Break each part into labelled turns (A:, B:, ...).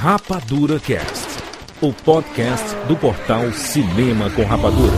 A: Rapadura Cast, o podcast do portal Cinema com Rapadura.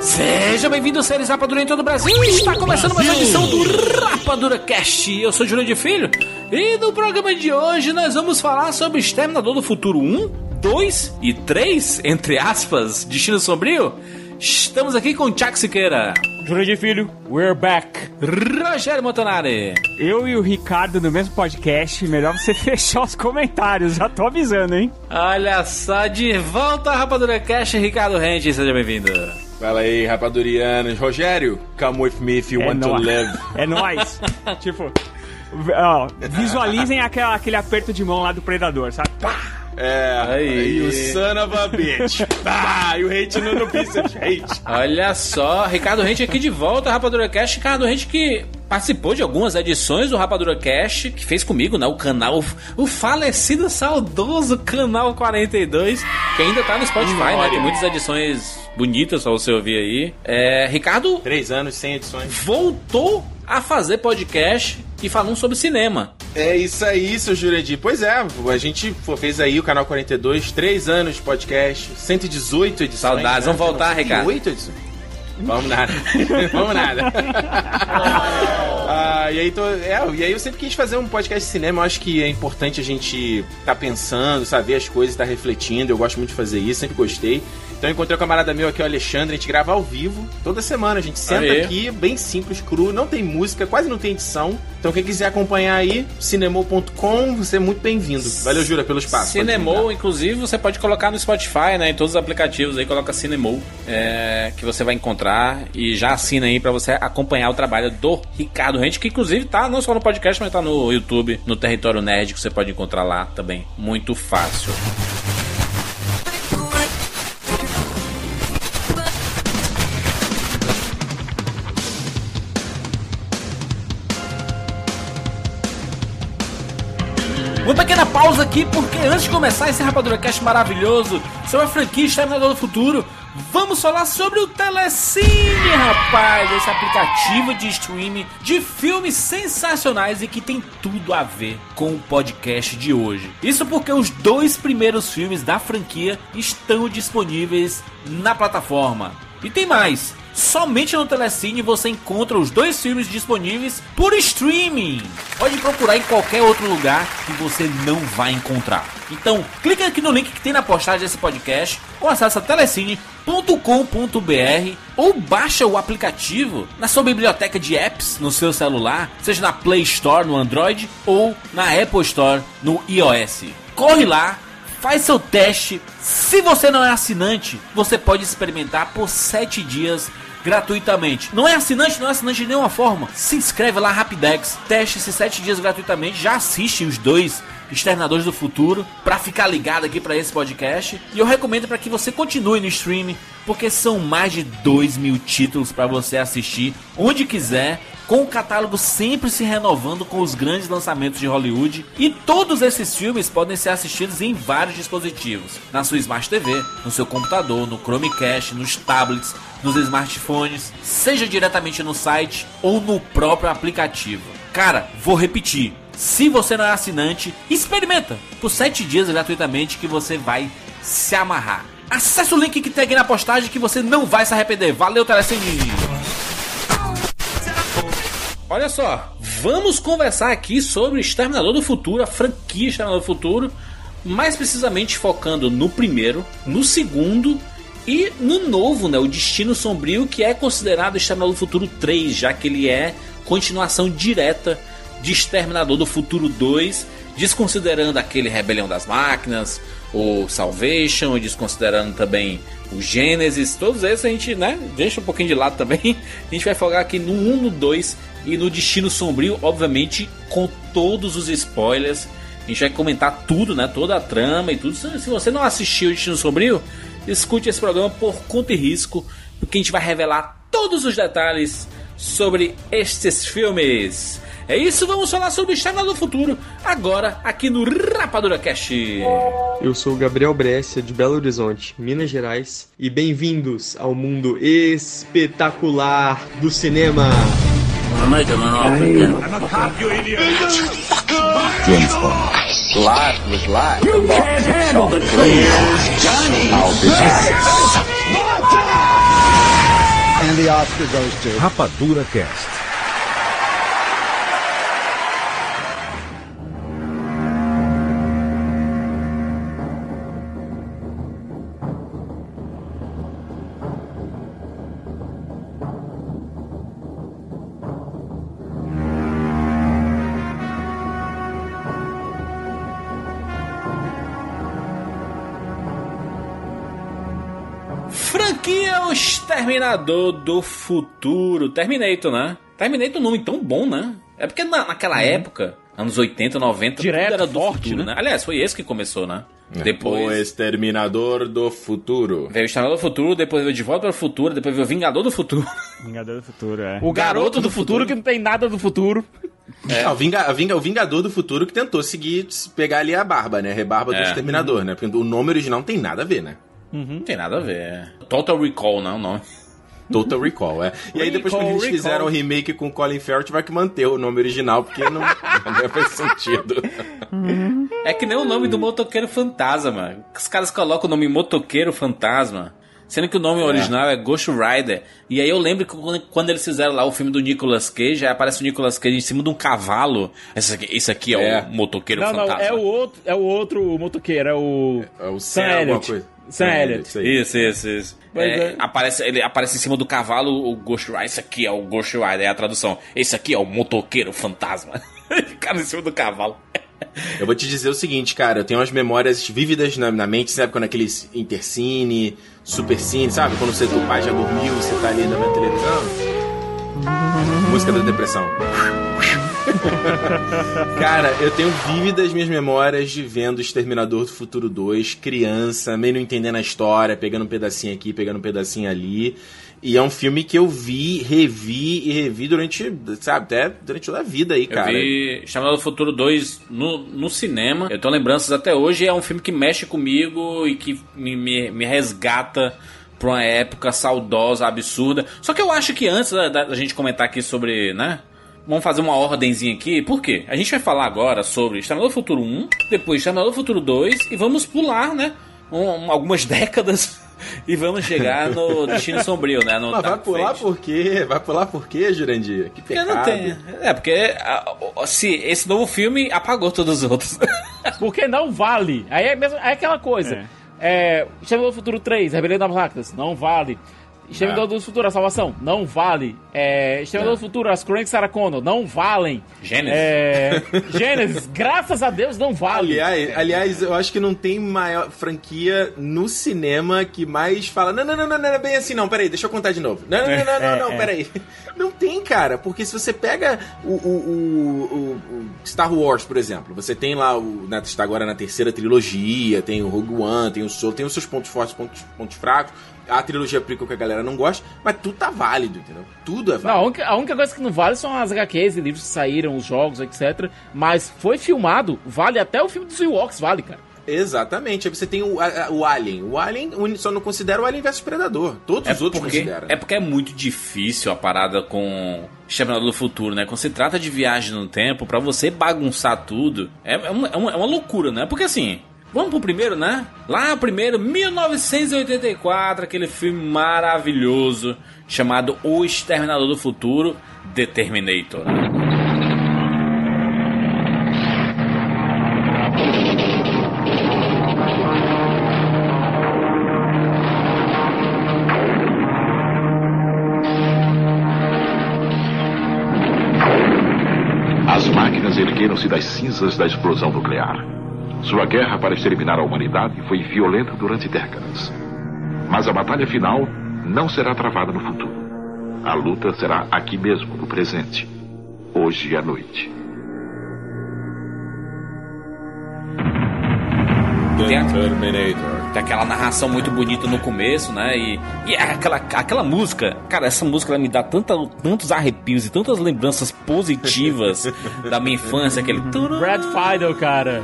B: Seja bem-vindo, seres Rapadura em todo o Brasil. Está começando mais uma edição do Rapadura Cast. Eu sou Júlio de Filho e no programa de hoje nós vamos falar sobre Exterminador do Futuro 1, 2 e 3, entre aspas, Destino Sombrio. Estamos aqui com Tchak Siqueira,
C: de Filho, we're back.
B: Rogério Montanari,
C: Eu e o Ricardo no mesmo podcast, melhor você fechar os comentários, já tô avisando, hein?
B: olha só, de volta ao Rapadura Cast, Ricardo Rente, seja bem-vindo.
D: Fala aí, rapadurianos. Rogério, come with me if you want to live.
C: É nóis. tipo, ó, visualizem aquela- aquele aperto de mão lá do Predador, sabe? Pá!
D: É,
B: Aí.
D: aí o son of a bitch. Ah, e o hate no, no hate.
B: Olha só, Ricardo Rente aqui de volta, Rapadura Cast. Ricardo Rente que participou de algumas edições do Rapadura Cast, que fez comigo, né? O canal, o falecido, saudoso Canal 42, que ainda tá no Spotify, né?
D: Glória.
B: Tem muitas edições bonitas pra você ouvir aí. É, Ricardo
D: Três anos, sem edições.
B: voltou a fazer podcast e falando sobre cinema.
D: É isso aí, seu Jurandir. Pois é, a gente fez aí o Canal 42, três anos de podcast, 118 edições.
B: Saudades,
D: né?
B: vamos voltar, Ricardo.
D: 108 edições. Vamos nada. Vamos nada. Ah, e, aí tô, é, e aí eu sempre quis fazer um podcast de cinema. Eu acho que é importante a gente tá pensando, saber as coisas, tá refletindo. Eu gosto muito de fazer isso, sempre gostei. Então eu encontrei um camarada meu aqui, o Alexandre, a gente grava ao vivo toda semana. A gente senta
B: Aê.
D: aqui, bem simples, cru, não tem música, quase não tem edição. Então quem quiser acompanhar aí, cinemou.com, você é muito bem-vindo. Valeu, Jura, pelo espaço.
B: Cinemol, inclusive, você pode colocar no Spotify, né? Em todos os aplicativos aí, coloca Cinemol, é, que você vai encontrar e já assina aí pra você acompanhar o trabalho do Ricardo Rente, que inclusive tá não só no podcast, mas tá no YouTube, no Território Nerd, que você pode encontrar lá também. Muito fácil. Pausa aqui, porque antes de começar esse Rapadura Cast maravilhoso sobre a franquia Exterminador do Futuro, vamos falar sobre o Telecine, rapaz! Esse aplicativo de streaming de filmes sensacionais e que tem tudo a ver com o podcast de hoje. Isso porque os dois primeiros filmes da franquia estão disponíveis na plataforma. E tem mais! Somente no Telecine você encontra os dois filmes disponíveis por streaming. Pode procurar em qualquer outro lugar que você não vai encontrar. Então, clica aqui no link que tem na postagem desse podcast ou acessa telecine.com.br ou baixa o aplicativo na sua biblioteca de apps no seu celular, seja na Play Store no Android ou na Apple Store no iOS. Corre lá, Faz seu teste. Se você não é assinante, você pode experimentar por 7 dias gratuitamente. Não é assinante, não é assinante de nenhuma forma. Se inscreve lá Rapidex, teste esses 7 dias gratuitamente, já assiste os dois Externadores do Futuro para ficar ligado aqui para esse podcast. E eu recomendo para que você continue no streaming, porque são mais de 2 mil títulos para você assistir onde quiser com o catálogo sempre se renovando com os grandes lançamentos de Hollywood. E todos esses filmes podem ser assistidos em vários dispositivos: na sua Smart TV, no seu computador, no Chromecast, nos tablets, nos smartphones, seja diretamente no site ou no próprio aplicativo. Cara, vou repetir. Se você não é assinante, experimenta por 7 dias gratuitamente que você vai se amarrar. Acesse o link que tem aqui na postagem que você não vai se arrepender. Valeu, Telecine! Olha só, vamos conversar aqui sobre Exterminador do Futuro, a franquia Exterminador do Futuro, mais precisamente focando no primeiro, no segundo e no novo, né, o Destino Sombrio, que é considerado Exterminador do Futuro 3, já que ele é continuação direta de Exterminador do Futuro 2, desconsiderando aquele Rebelião das Máquinas, o Salvation, e desconsiderando também o Gênesis, todos esses a gente, né, deixa um pouquinho de lado também. A gente vai focar aqui no 1, no 2 e no Destino Sombrio, obviamente com todos os spoilers. A gente vai comentar tudo, né, toda a trama e tudo. Se você não assistiu o Destino Sombrio, escute esse programa por conta e risco, porque a gente vai revelar todos os detalhes sobre estes filmes. É isso, vamos falar sobre Exterminador do Futuro agora aqui no Rapadura Cast.
E: Eu sou o Gabriel Brescia, de Belo Horizonte, Minas Gerais, e bem-vindos ao mundo espetacular do cinema.
A: Rapadura Cast.
B: Exterminador do Futuro. Terminator, né? Terminator é um nome tão bom, né? É porque na- naquela época, anos 80, 90,
C: Uhum. Direto,
B: tudo era do
C: forte,
B: futuro,
C: né?
B: né? Aliás, foi esse que começou, né?
D: O
B: Depois
D: Exterminador do Futuro.
B: veio o Exterminador do Futuro, depois veio De Volta para o Futuro, depois veio o Vingador do Futuro.
C: Vingador do Futuro, é.
F: O garoto do futuro que não tem nada do futuro.
D: É. o, Vinga, Vinga- o Vingador do Futuro que tentou seguir, pegar ali a barba, né? A rebarba do
B: É.
D: Exterminador, né? Porque o nome original não tem nada a ver, né?
B: Não tem nada a ver. Total Recall, né? O nome.
D: Total Recall, é. E aí depois quando
C: Recall,
D: eles
C: Recall.
D: fizeram o remake com Colin Farrell, tiveram que manter o nome original, porque não, não faz sentido.
B: É que nem o nome do motoqueiro fantasma. Os caras colocam o nome motoqueiro fantasma. Sendo que o nome original é Ghost Rider. E aí eu lembro que quando- quando eles fizeram lá o filme do Nicolas Cage, aí aparece o Nicolas Cage em cima de um cavalo. Esse aqui, esse aqui é,
D: É.
B: o motoqueiro
F: Não, não,
B: fantasma.
F: é o outro, é o outro motoqueiro, é o.
D: É o
F: Sam
D: Sam, alguma
F: Elliott. Sam Elliott.
D: isso.
B: Isso, isso, isso. É,
F: é.
B: Aparece, ele aparece em cima do cavalo o Ghost Rider. Esse aqui é o Ghost Rider, é a tradução. Esse aqui é o motoqueiro fantasma. Ficaram em cima do cavalo.
D: Eu vou te dizer o seguinte, cara, eu tenho umas memórias vívidas na, na mente, sabe? Quando aqueles Intercine, Supercine, sabe? Quando você, o pai já dormiu, você tá ali na minha televisão. Música da depressão. Cara, eu tenho vívidas minhas memórias de vendo Exterminador do Futuro 2, criança, meio não entendendo a história, pegando um pedacinho aqui, pegando um pedacinho ali. E é um filme que eu vi, revi e revi durante, sabe, até durante toda a vida aí,
B: Eu
D: cara.
B: vi Chamado do Futuro 2 no, no cinema. Eu tenho lembranças até hoje. É um filme que mexe comigo e que me, me, me resgata pra uma época saudosa, absurda. Só que eu acho que antes da, da gente comentar aqui sobre, né? Vamos fazer uma ordemzinha aqui. Por quê? A gente vai falar agora sobre Exterminador do Futuro 1, depois Exterminador do Futuro 2 e vamos pular, né? um- algumas décadas e vamos chegar no Destino Sombrio, né? No
D: Mas vai pular
B: Fate.
D: por quê? Vai pular por quê, Jurandir? Que
B: Porque
D: pecado.
B: não tem. É, porque se esse novo filme apagou todos os outros.
F: Porque não vale. Aí é, mesmo, é aquela coisa. É. Exterminador do Futuro 3, Rebelião das Máquinas, não vale. Exterminador do Futuro, a Salvação, não vale. É, Exterminador do Futuro, as Crônicas Sarah Connor, não valem.
B: Gênesis.
F: É, Gênesis, graças a Deus, não vale.
D: Aliás, aliás, eu acho que não tem maior franquia no cinema que mais fala: não, não, não, não, não é bem assim, não, peraí, deixa eu contar de novo. Não, não, não, não, não, não, peraí. Não tem, cara, porque se você pega o, o, o- o- o Star Wars, por exemplo, você tem lá, o, na, está agora na terceira trilogia, tem o Rogue One, tem o Solo, tem os seus pontos fortes, pontos, pontos fracos. A trilogia prequel que a galera não gosta, mas tudo tá válido, entendeu? Tudo é
F: Não, a
D: válido.
F: única, a única coisa que não vale são as HQs e livros que saíram, os jogos, etc. Mas foi filmado, vale até o filme dos Ewoks, vale, cara.
D: Exatamente. Aí você tem o, a- o Alien. O Alien o- só não considera o Alien vs Predador. Todos
B: É
D: os outros
B: porque,
D: consideram.
B: é porque é muito difícil a parada com Exterminador do Futuro, né? Quando se trata de viagem no tempo, pra você bagunçar tudo, é, é uma, é uma- é uma loucura, né? Porque assim, vamos pro primeiro, né? Lá, primeiro, 1984, aquele filme maravilhoso chamado O Exterminador do Futuro, The Terminator.
G: As máquinas ergueram-se das cinzas da explosão nuclear. Sua guerra para exterminar a humanidade foi violenta durante décadas. Mas a batalha final não será travada no futuro. A luta será aqui mesmo, no presente. Hoje à noite.
D: Terminator.
B: Tem aquela narração muito bonita no começo, né? E, e aquela, aquela música, cara, essa música ela me dá tanta, tantos arrepios e tantas lembranças positivas da minha infância. Aquele.
F: Brad Fiedel, cara.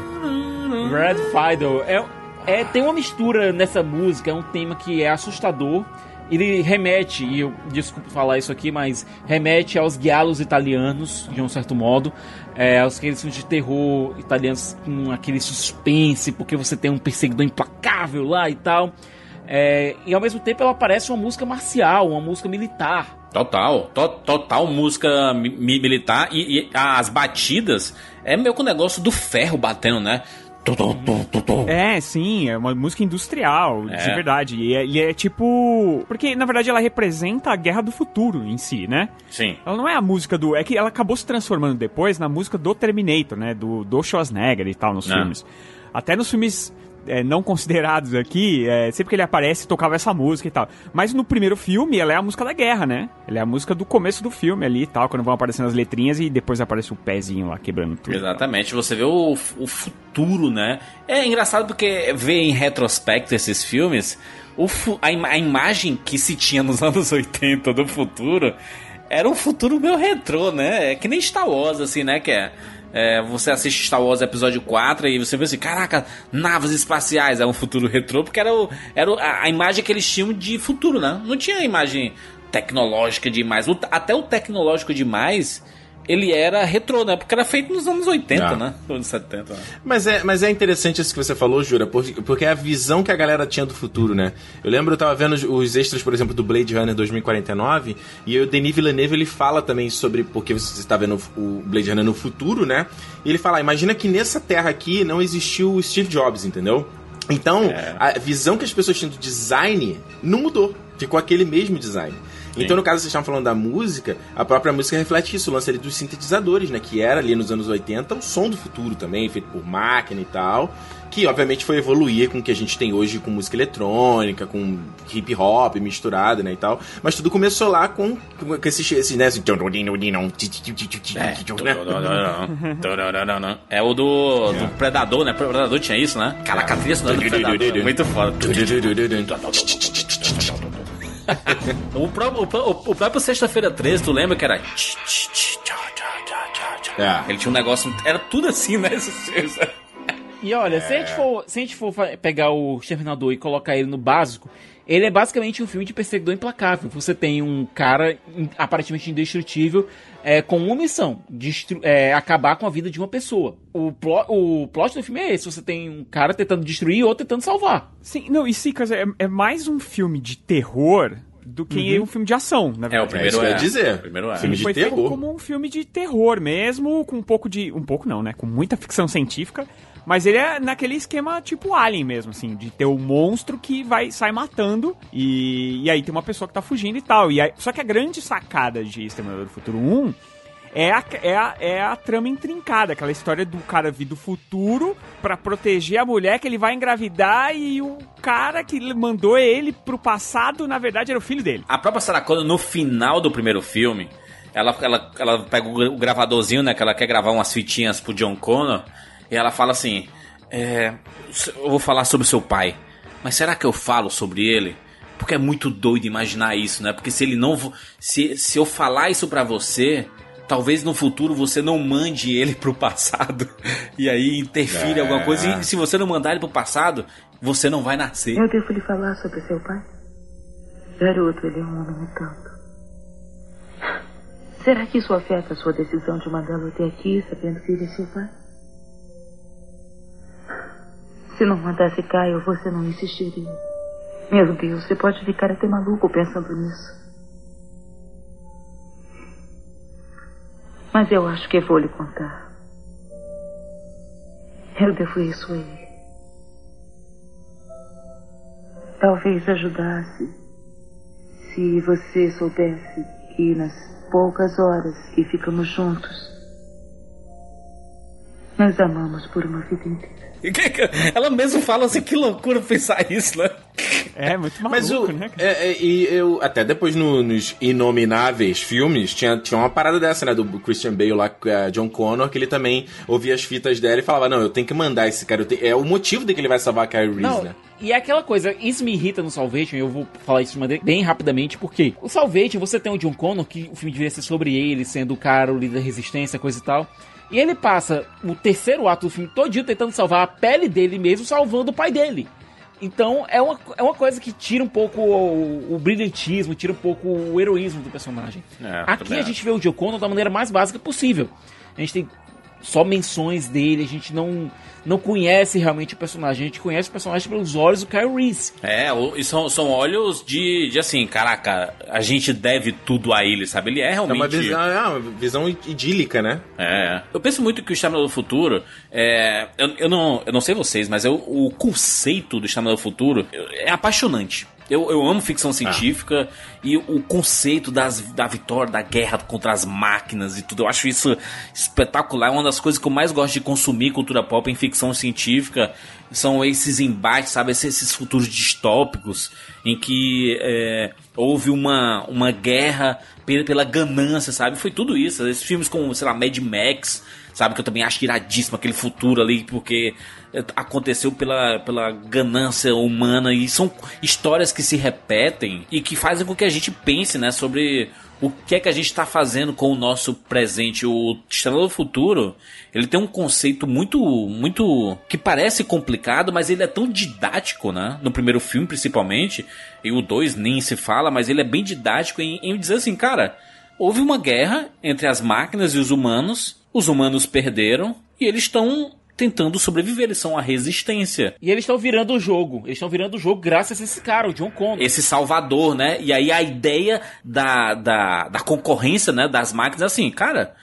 F: Red Fiddle. É, é, tem uma mistura nessa música, é um tema que é assustador. Ele remete, e eu desculpo falar isso aqui, mas remete aos guialos italianos, de um certo modo. É, aos aqueles filmes de terror italianos com aquele suspense, porque você tem um perseguidor implacável lá e tal. É, e ao mesmo tempo ela parece uma música marcial, uma música militar.
B: Total, to, total música mi militar e, e, as batidas é meio que o negócio do ferro batendo, né?
C: É, sim, é uma música industrial, é. de verdade. E é, é, tipo. Porque, na verdade, ela representa a guerra do futuro em si, né?
B: Sim.
C: Ela não é a música do. É que ela acabou se transformando depois na música do Terminator, né? Do, do Schwarzenegger e tal, nos é. filmes. Até nos filmes é, não considerados aqui, é, sempre que ele aparece, tocava essa música e tal. Mas no primeiro filme, ela é a música da guerra, né? Ela é a música do começo do filme ali e tal, quando vão aparecendo as letrinhas e depois aparece o pezinho lá quebrando tudo.
B: Exatamente, você vê o, o futuro, né? É engraçado porque ver em retrospecto esses filmes, o, a, a imagem que se tinha nos anos 80 do futuro era um futuro meio retrô, né? É que nem Star Wars, assim, né? Que é é, você assiste Star Wars Episódio 4 e você vê assim, caraca, naves espaciais, é um futuro retrô, porque era, o, era a, a imagem que eles tinham de futuro, né? Não tinha imagem tecnológica demais. O, até o tecnológico demais ele era retrô, né? Porque era feito nos anos 80, ah. né? Anos 70. Né?
D: Mas é, mas é interessante isso que você falou, Jura, porque, porque é a visão que a galera tinha do futuro, né? Eu lembro, eu tava vendo os extras, por exemplo, do Blade Runner 2049, e o Denis Villeneuve, ele fala também sobre, porque você está vendo o Blade Runner no futuro, né? E ele fala, imagina que nessa terra aqui não existiu o Steve Jobs, entendeu? Então, é. a visão que as pessoas tinham do design não mudou. Ficou aquele mesmo design. Então, no caso, vocês estavam falando da música, a própria música reflete isso, o lance ali dos sintetizadores, né? Que era ali nos anos 80 o som do futuro também, feito por máquina e tal. Que obviamente foi evoluir com o que a gente tem hoje com música eletrônica, com hip hop misturada, né? E tal. Mas tudo começou lá com, com esses, esses né? Assim,
B: é, é o do, do Predador, né? Predador tinha isso, né? Caraca, a trilha sonora do Predador. Muito foda. o, próprio, o, o próprio Sexta-feira 13, tu lembra que era. É. Ele tinha um negócio. Era tudo assim, né?
F: E olha, é. se, a gente for, se a gente for pegar o Exterminador e colocar ele no básico, ele é basicamente um filme de perseguidor implacável. Você tem um cara aparentemente indestrutível é, com uma missão: é, acabar com a vida de uma pessoa. O, plo o plot do filme é esse: você tem um cara tentando destruir e outro tentando salvar.
C: Sim, não, e sim, é, é mais um filme de terror do que uhum. um filme de ação, na verdade.
D: É, o primeiro é. é. dizer. O
C: primeiro é. Filme de foi terror. como um filme de terror mesmo, com um pouco de... Um pouco não, né? Com muita ficção científica. Mas ele é naquele esquema tipo Alien mesmo, assim, de ter o um monstro que vai sai matando e, e aí tem uma pessoa que tá fugindo e tal. E aí, só que a grande sacada de Exterminador do Futuro 1 é a, é, a, é a trama intrincada, aquela história do cara vir do futuro para proteger a mulher que ele vai engravidar e o cara que mandou ele pro passado, na verdade, era o filho dele.
B: A própria Sarah Connor, no final do primeiro filme, ela, ela, ela pega o gravadorzinho, né, que ela quer gravar umas fitinhas pro John Connor, e ela fala assim, é, eu vou falar sobre seu pai, mas será que eu falo sobre ele? Porque é muito doido imaginar isso, né? Porque se ele não. Se, se eu falar isso pra você, talvez no futuro você não mande ele pro passado e aí interfira é. alguma coisa. E se você não mandar ele pro passado, você não vai nascer.
H: Eu devo lhe falar sobre seu pai? Garoto, ele é um homem tanto. Será que isso afeta a sua decisão de mandá-lo até aqui, sabendo que ele é seu pai? Se não mandasse Caio, você não insistiria. Meu Deus, você pode ficar até maluco pensando nisso. Mas eu acho que vou lhe contar. Eu devo isso a ele. Talvez ajudasse se você soubesse que nas poucas horas que ficamos juntos, nós amamos por uma vida inteira.
B: Ela mesmo fala assim, que loucura pensar isso, né?
C: É, muito maluco,
D: Mas o,
C: né?
D: É, é, e eu, até depois no, nos Inomináveis filmes, tinha, tinha uma parada dessa, né, do Christian Bale lá, uh, John Connor, que ele também ouvia as fitas dela e falava, não, eu tenho que mandar esse cara, tenho... é o motivo de que ele vai salvar a Kyrie Reese, né?
F: E é aquela coisa, isso me irrita no Salvation, eu vou falar isso bem rapidamente, porque o Salvation, você tem o John Connor, que o filme deveria ser sobre ele, sendo o cara, o líder da resistência, coisa e tal. E ele passa o terceiro ato do filme todinho tentando salvar a pele dele mesmo, salvando o pai dele. Então é uma, é uma coisa que tira um pouco o, o brilhantismo, tira um pouco o heroísmo do personagem.
B: É,
F: Aqui a gente vê o Conner da maneira mais básica possível. A gente tem só menções dele, a gente não, não conhece realmente o personagem, a gente conhece o personagem pelos olhos do Kyle Reese.
B: É, e são, são olhos de, de assim, caraca, a gente deve tudo a ele, sabe? Ele é
D: É
B: realmente.
D: uma visão, é uma visão idílica, né?
B: É. Eu penso muito que o Exterminador do Futuro. É, eu, eu, não, eu não sei vocês, mas eu, o conceito do Exterminador do Futuro é apaixonante. Eu, eu amo ficção científica e o conceito das, da vitória, da guerra contra as máquinas e tudo. Eu acho isso espetacular. É uma das coisas que eu mais gosto de consumir cultura pop em ficção científica. São esses embates, sabe? Esses, esses futuros distópicos em que é, houve uma, uma guerra pela, pela ganância, sabe? Foi tudo isso. Esses filmes como, sei lá, Mad Max, sabe? Que eu também acho iradíssimo aquele futuro ali, porque aconteceu pela, pela ganância humana e são histórias que se repetem e que fazem com que a gente pense, né, sobre o que é que a gente está fazendo com o nosso presente. O Estrela do Futuro, ele tem um conceito muito, muito que parece complicado, mas ele é tão didático, né? No primeiro filme, principalmente, e o 2 nem se fala, mas ele é bem didático em, em dizer assim, cara, houve uma guerra entre as máquinas e os humanos, os humanos perderam e eles estão tentando sobreviver, eles são a resistência.
F: E eles estão virando o jogo. Eles estão virando o jogo graças a esse cara, o John Connor.
B: Esse salvador, né? E aí a ideia da, da, da concorrência, né? Das máquinas, é assim, cara,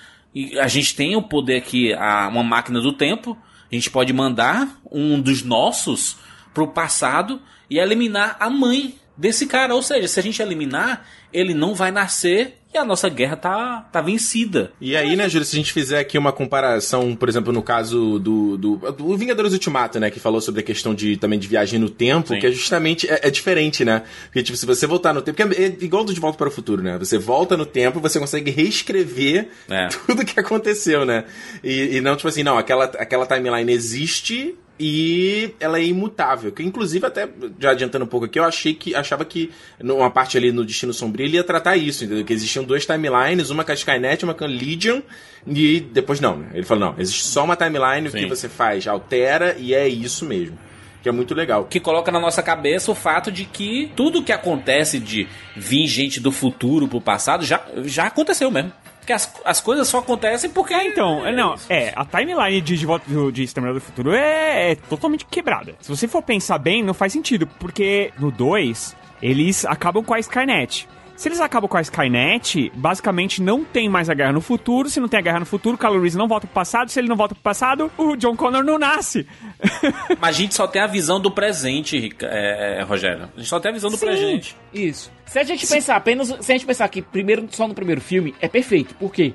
B: a gente tem o poder aqui, a, uma máquina do tempo, a gente pode mandar um dos nossos pro passado e eliminar a mãe desse cara. Ou seja, se a gente eliminar, ele não vai nascer e a nossa guerra tá, tá vencida.
D: E aí, né, Júlio, se a gente fizer aqui uma comparação, por exemplo, no caso do, do, do Vingadores Ultimato, né, que falou sobre a questão de também de viagem no tempo,
B: Sim.
D: que é justamente é, é diferente, né? Porque, tipo, se você voltar no tempo, porque é, é igual do De Volta para o Futuro, né? Você volta no tempo, você consegue reescrever
B: É.
D: tudo que aconteceu, né? E, e não, tipo assim, não, aquela, aquela timeline existe e ela é imutável. Que inclusive, até já adiantando um pouco aqui, eu achei que achava que numa parte ali no Destino Sombrio ele ia tratar isso, entendeu? Que existiam duas timelines, uma com a Skynet, uma com a Legion, e depois não, né? Ele falou, não, existe só uma timeline, o que você faz altera e é isso mesmo. Que é muito legal.
B: que coloca na nossa cabeça o fato de que tudo que acontece de vir gente do futuro pro passado já, já aconteceu mesmo. Porque as, as coisas só acontecem porque.
C: Então, é, não, é, a timeline de, de, volta do- de Exterminador do Futuro é, é totalmente quebrada. Se você for pensar bem, não faz sentido, porque no 2, eles acabam com a Skynet. Se eles acabam com a Skynet, basicamente não tem mais a guerra no futuro. Se não tem a guerra no futuro, o Kylo Reese não volta pro passado. Se ele não volta pro passado, o John Connor não nasce.
B: Mas a gente só tem a visão do presente, é, é, Rogério. A gente só tem a visão do
F: Sim,
B: presente.
F: Isso. Se a gente pensar apenas. Se a gente pensar que primeiro, só no primeiro filme, é perfeito. Por quê?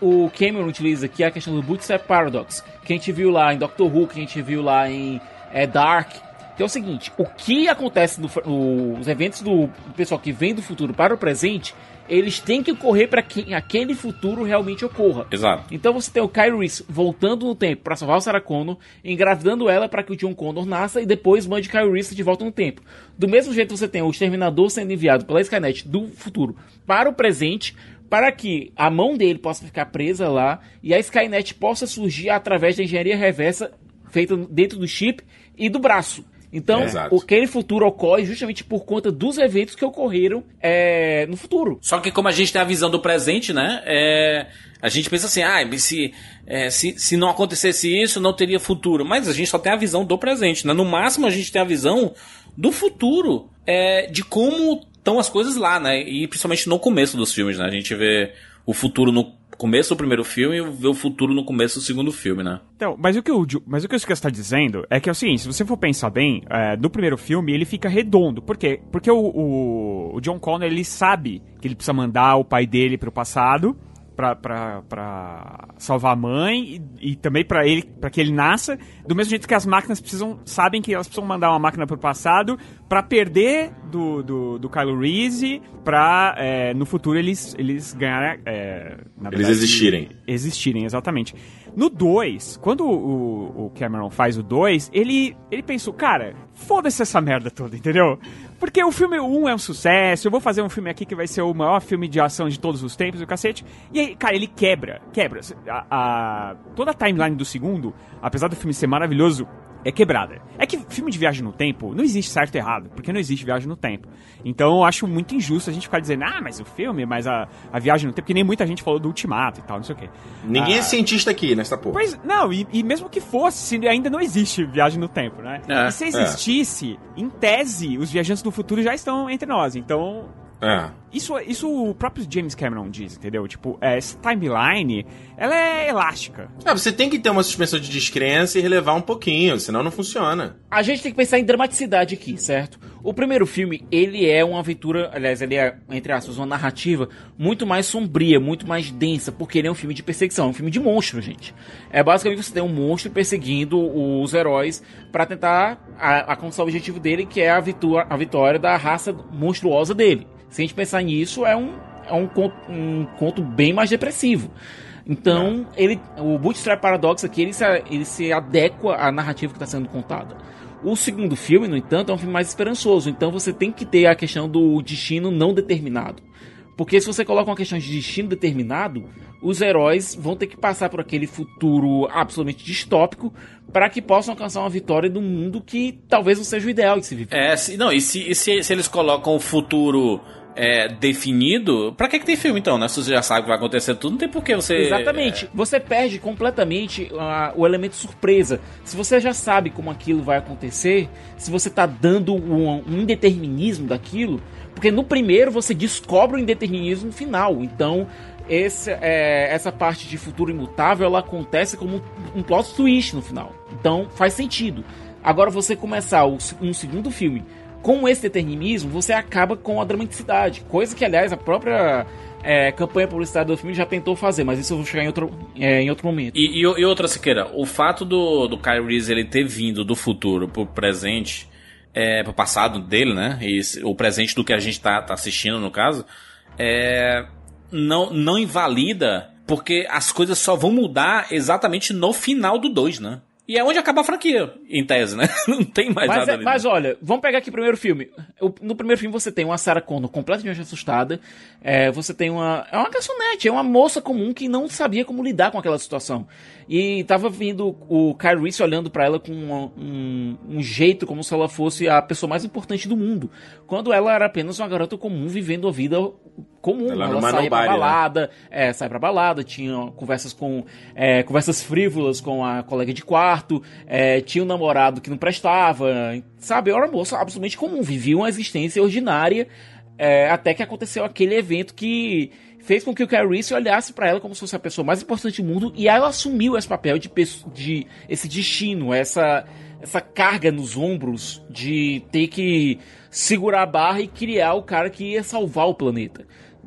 F: O Cameron utiliza aqui a questão do Bootstrap Paradox, que a gente viu lá em Doctor Who, que a gente viu lá em é, Dark. Que é o seguinte: o que acontece no, fr- no- os eventos do, do pessoal que vem do futuro para o presente, eles têm que ocorrer para que aquele futuro realmente ocorra.
B: Exato.
F: Então você tem o Reese voltando no tempo para salvar o Sarah Connor, engravidando ela para que o John Connor nasça e depois mande Kylo Reese de volta no tempo. Do mesmo jeito você tem o Exterminador sendo enviado pela Skynet do futuro para o presente, para que a mão dele possa ficar presa lá e a Skynet possa surgir através da engenharia reversa feita dentro do chip e do braço. Então,
D: É,
F: aquele futuro ocorre justamente por conta dos eventos que ocorreram é, no futuro.
B: Só que como a gente tem a visão do presente, né? é, a gente pensa assim, ah, se, é, se, se não acontecesse isso, não teria futuro. Mas a gente só tem a visão do presente, né? No máximo a gente tem a visão do futuro, é, de como estão as coisas lá, né? E principalmente no começo dos filmes, né? A gente vê o futuro no começo do primeiro filme e vê o futuro no começo do segundo filme, né?
C: Então, mas o que o, mas o que o Lucas está dizendo é que é o seguinte, se você for pensar bem, é, no primeiro filme ele fica redondo. Por quê? Porque o, o, o John Connor, ele sabe que ele precisa mandar o pai dele pro passado pra, pra, pra salvar a mãe e, e também pra ele para que ele nasça, do mesmo jeito que as máquinas precisam, sabem que elas precisam mandar uma máquina pro passado pra perder do, do, do Kylo Reese pra é, no futuro eles, eles ganharem... é,
D: Eles existirem.
C: existirem, exatamente. No 2, quando o, o Cameron faz o 2, ele, ele pensou, cara, foda-se essa merda toda, entendeu? Porque o filme 1 é um sucesso, eu vou fazer um filme aqui que vai ser o maior filme de ação de todos os tempos, o cacete. E aí, cara, ele quebra, quebra. A, a, toda a timeline do segundo, apesar do filme ser maravilhoso, é quebrada. É que filme de viagem no tempo não existe certo e errado, porque não existe viagem no tempo. Então eu acho muito injusto a gente ficar dizendo, ah, mas o filme, mas a, a viagem no tempo, porque nem muita gente falou do ultimato e tal, não sei o quê.
D: Ninguém
C: ah,
D: é cientista aqui nessa porra.
C: Pois, não, e, e, mesmo que fosse, ainda não existe viagem no tempo, né? É, e se existisse, é. em tese, os viajantes do futuro já estão entre nós. Então, é. Isso, isso o próprio James Cameron diz, entendeu? Tipo, essa timeline, ela é elástica.
D: Ah, você tem que ter uma suspensão de descrença e relevar um pouquinho, senão não funciona.
F: A gente tem que pensar em dramaticidade aqui, certo? O primeiro filme, ele é uma aventura, aliás, ele é, entre aspas, uma narrativa muito mais sombria, muito mais densa, porque ele é um filme de perseguição, é um filme de monstro, gente. É basicamente você tem um monstro perseguindo os heróis para tentar alcançar o objetivo dele, que é a, vitória, a vitória da raça monstruosa dele. Se a gente pensar nisso, é um, é um, conto, um conto bem mais depressivo. Então, é. ele, o Bootstrap Paradox aqui, ele se, ele se adequa à narrativa que está sendo contada. O segundo filme, no entanto, é um filme mais esperançoso. Então você tem que ter a questão do destino não determinado. Porque se você coloca uma questão de destino determinado, os heróis vão ter que passar por aquele futuro absolutamente distópico para que possam alcançar uma vitória num mundo que talvez não seja o ideal de se viver.
B: É, se, não, e se, e se, se eles colocam o futuro é, definido, pra que, que tem filme então, né? Se você já sabe o que vai acontecer tudo, não tem por que você.
F: Exatamente. É... Você perde completamente uh, o elemento surpresa. Se você já sabe como aquilo vai acontecer, se você tá dando um, um indeterminismo daquilo, porque no primeiro você descobre o indeterminismo final. Então, esse, é, essa parte de futuro imutável ela acontece como um plot twist no final. Então, faz sentido. Agora, você começar um segundo filme com esse determinismo, você acaba com a dramaticidade. Coisa que, aliás, a própria é, campanha publicitária do filme já tentou fazer, mas isso eu vou chegar em outro, é, em outro momento.
B: E, e, e, outra, Siqueira, o fato do, do Kyle Reese ele ter vindo do futuro pro presente, é, pro passado dele, né? E o presente do que a gente tá, tá assistindo, no caso, é, não, não invalida, porque as coisas só vão mudar exatamente no final do 2, né? E é onde acaba a franquia, em tese, né? Não tem mais
F: mas
B: nada
F: é, ali. Mas olha, vamos pegar aqui o primeiro filme. No primeiro filme você tem uma Sarah Connor completamente assustada. É, você tem uma. É uma garçonete, é uma moça comum que não sabia como lidar com aquela situação. E tava vindo o Kyle Reese olhando para ela com um, um, jeito como se ela fosse a pessoa mais importante do mundo. Quando ela era apenas uma garota comum vivendo a vida comum. Ela, ela saía pra né? balada, né? é, sai pra balada, tinha conversas com. É, conversas frívolas com a colega de quarto, é, tinha um namorado que não prestava, sabe? Era uma moça absolutamente comum, vivia uma existência ordinária. É, até que aconteceu aquele evento que fez com que o Reese olhasse para ela como se fosse a pessoa mais importante do mundo e ela assumiu esse papel de, de esse destino, essa essa carga nos ombros de ter que segurar a barra e criar o cara que ia salvar o planeta.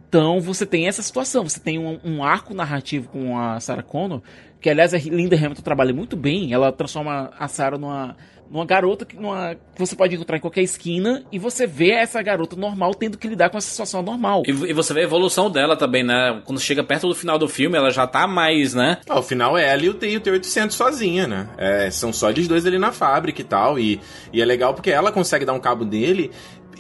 F: Então você tem essa situação, você tem um, um arco narrativo com a Sarah Connor, que aliás a Linda Hamilton trabalha muito bem, ela transforma a Sarah numa numa garota que, numa, que você pode encontrar em qualquer esquina e você vê essa garota normal tendo que lidar com essa situação normal.
B: E, e, você vê a evolução dela também, né? Quando chega perto do final do filme, ela já tá mais, né?
D: Ah, o final é ela e o T-800 sozinha, né? É, são só eles dois ali na fábrica e tal. E, e é legal porque ela consegue dar um cabo dele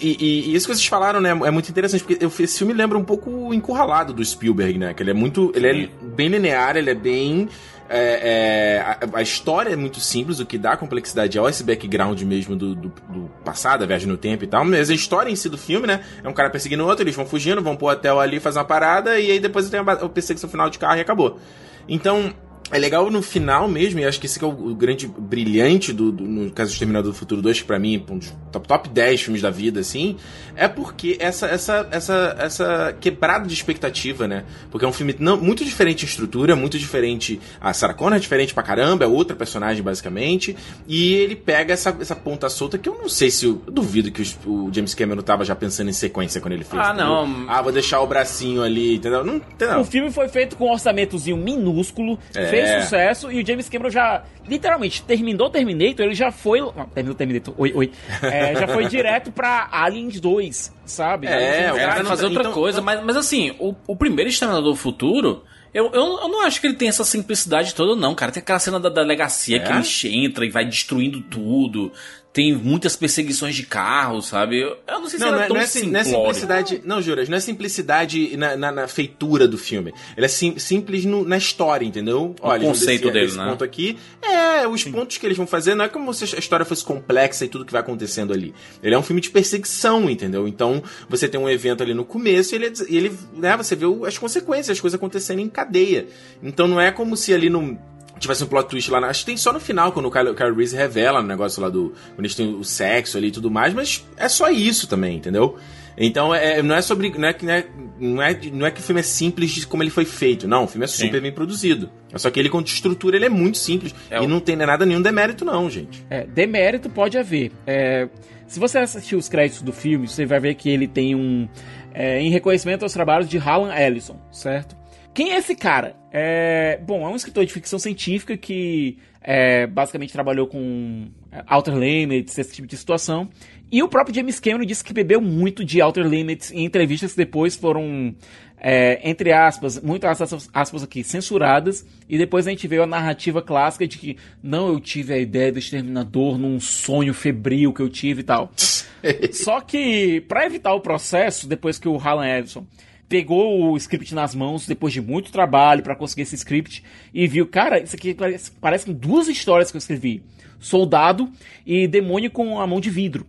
D: e, e, e, isso que vocês falaram, né, é muito interessante, porque eu, esse filme lembra um pouco encurralado do Spielberg, né? Que ele é muito. Ele é bem linear, ele é bem é, é, a, a, história é muito simples, o que dá complexidade é esse background mesmo do, do, do, passado, a viagem no tempo e tal. Mas a história em si do filme, né? É um cara perseguindo outro, eles vão fugindo, vão pro hotel ali, fazer uma parada, e aí depois tem a perseguição final de carro e acabou. Então, é legal no final mesmo, e acho que esse que é o, o grande brilhante do, do, no caso do Exterminador do Futuro 2, que pra mim, um dos top, top 10 filmes da vida, assim, é porque essa, essa, essa, essa quebrada de expectativa, né? Porque é um filme não, muito diferente em estrutura, muito diferente. A Sarah Connor é diferente pra caramba, é outra personagem, basicamente, e ele pega essa, essa ponta solta que eu não sei se. Eu, eu duvido que o, o, James Cameron tava já pensando em sequência quando ele fez.
B: Ah, entendeu? não.
D: Ah, vou deixar o bracinho ali, entendeu? Não, entendeu?
F: O filme foi feito com um orçamentozinho minúsculo. É fez é. sucesso e o James Cameron já, literalmente, terminou Terminator, ele já foi. Não, terminou Terminator, oi, oi. É, já foi direto pra Aliens 2, sabe?
B: É, o cara fazer outra então, coisa. Mas, mas assim, o, o primeiro Exterminador do Futuro Eu, eu, eu, não acho que ele tem essa simplicidade toda, não, cara. Tem aquela cena da delegacia é? que ele entra e vai destruindo tudo tem muitas perseguições de carro, sabe? Eu, eu não sei se
D: não,
B: era
D: não é,
B: tão
D: não é, não é simplicidade. Não, Juras, não é simplicidade na, na, na feitura do filme. Ele é sim, simples no, na história, entendeu?
B: O Olha, conceito dele,
D: esse
B: né?
D: ponto aqui. É, os Sim. pontos que eles vão fazer não é como se a história fosse complexa e tudo que vai acontecendo ali. Ele é um filme de perseguição, entendeu? Então, você tem um evento ali no começo e ele, ele né, você vê as consequências, as coisas acontecendo em cadeia. Então, não é como se ali no tivesse um plot twist lá. Acho que tem só no final, quando o Kyle, Kyle Reese revela o negócio lá do. Quando eles têm o sexo ali e tudo mais, mas é só isso também, entendeu? Então é, não é sobre. Não é, não, é, não, é, não é que o filme é simples de como ele foi feito. Não, o filme é super Sim. bem produzido. Só que ele, com estrutura, ele é muito simples. É e o... não tem nada nenhum demérito, não, gente.
F: É, demérito pode haver. É, se você assistir os créditos do filme, você vai ver que ele tem um. É, em reconhecimento aos trabalhos de Harlan Ellison, certo? Quem é esse cara? É, bom, é um escritor de ficção científica que é, basicamente trabalhou com é, Outer Limits, esse tipo de situação. E o próprio James Cameron disse que bebeu muito de Outer Limits em entrevistas que depois foram, é, entre aspas, muitas aspas, aspas aqui, censuradas. E depois a gente veio a narrativa clássica de que não, eu tive a ideia do Exterminador num sonho febril que eu tive e tal. Só que, para evitar o processo, depois que o Harlan Edison pegou o script nas mãos depois de muito trabalho para conseguir esse script e viu, cara, isso aqui parece, parece duas histórias que eu escrevi: Soldado e Demônio com a mão de vidro.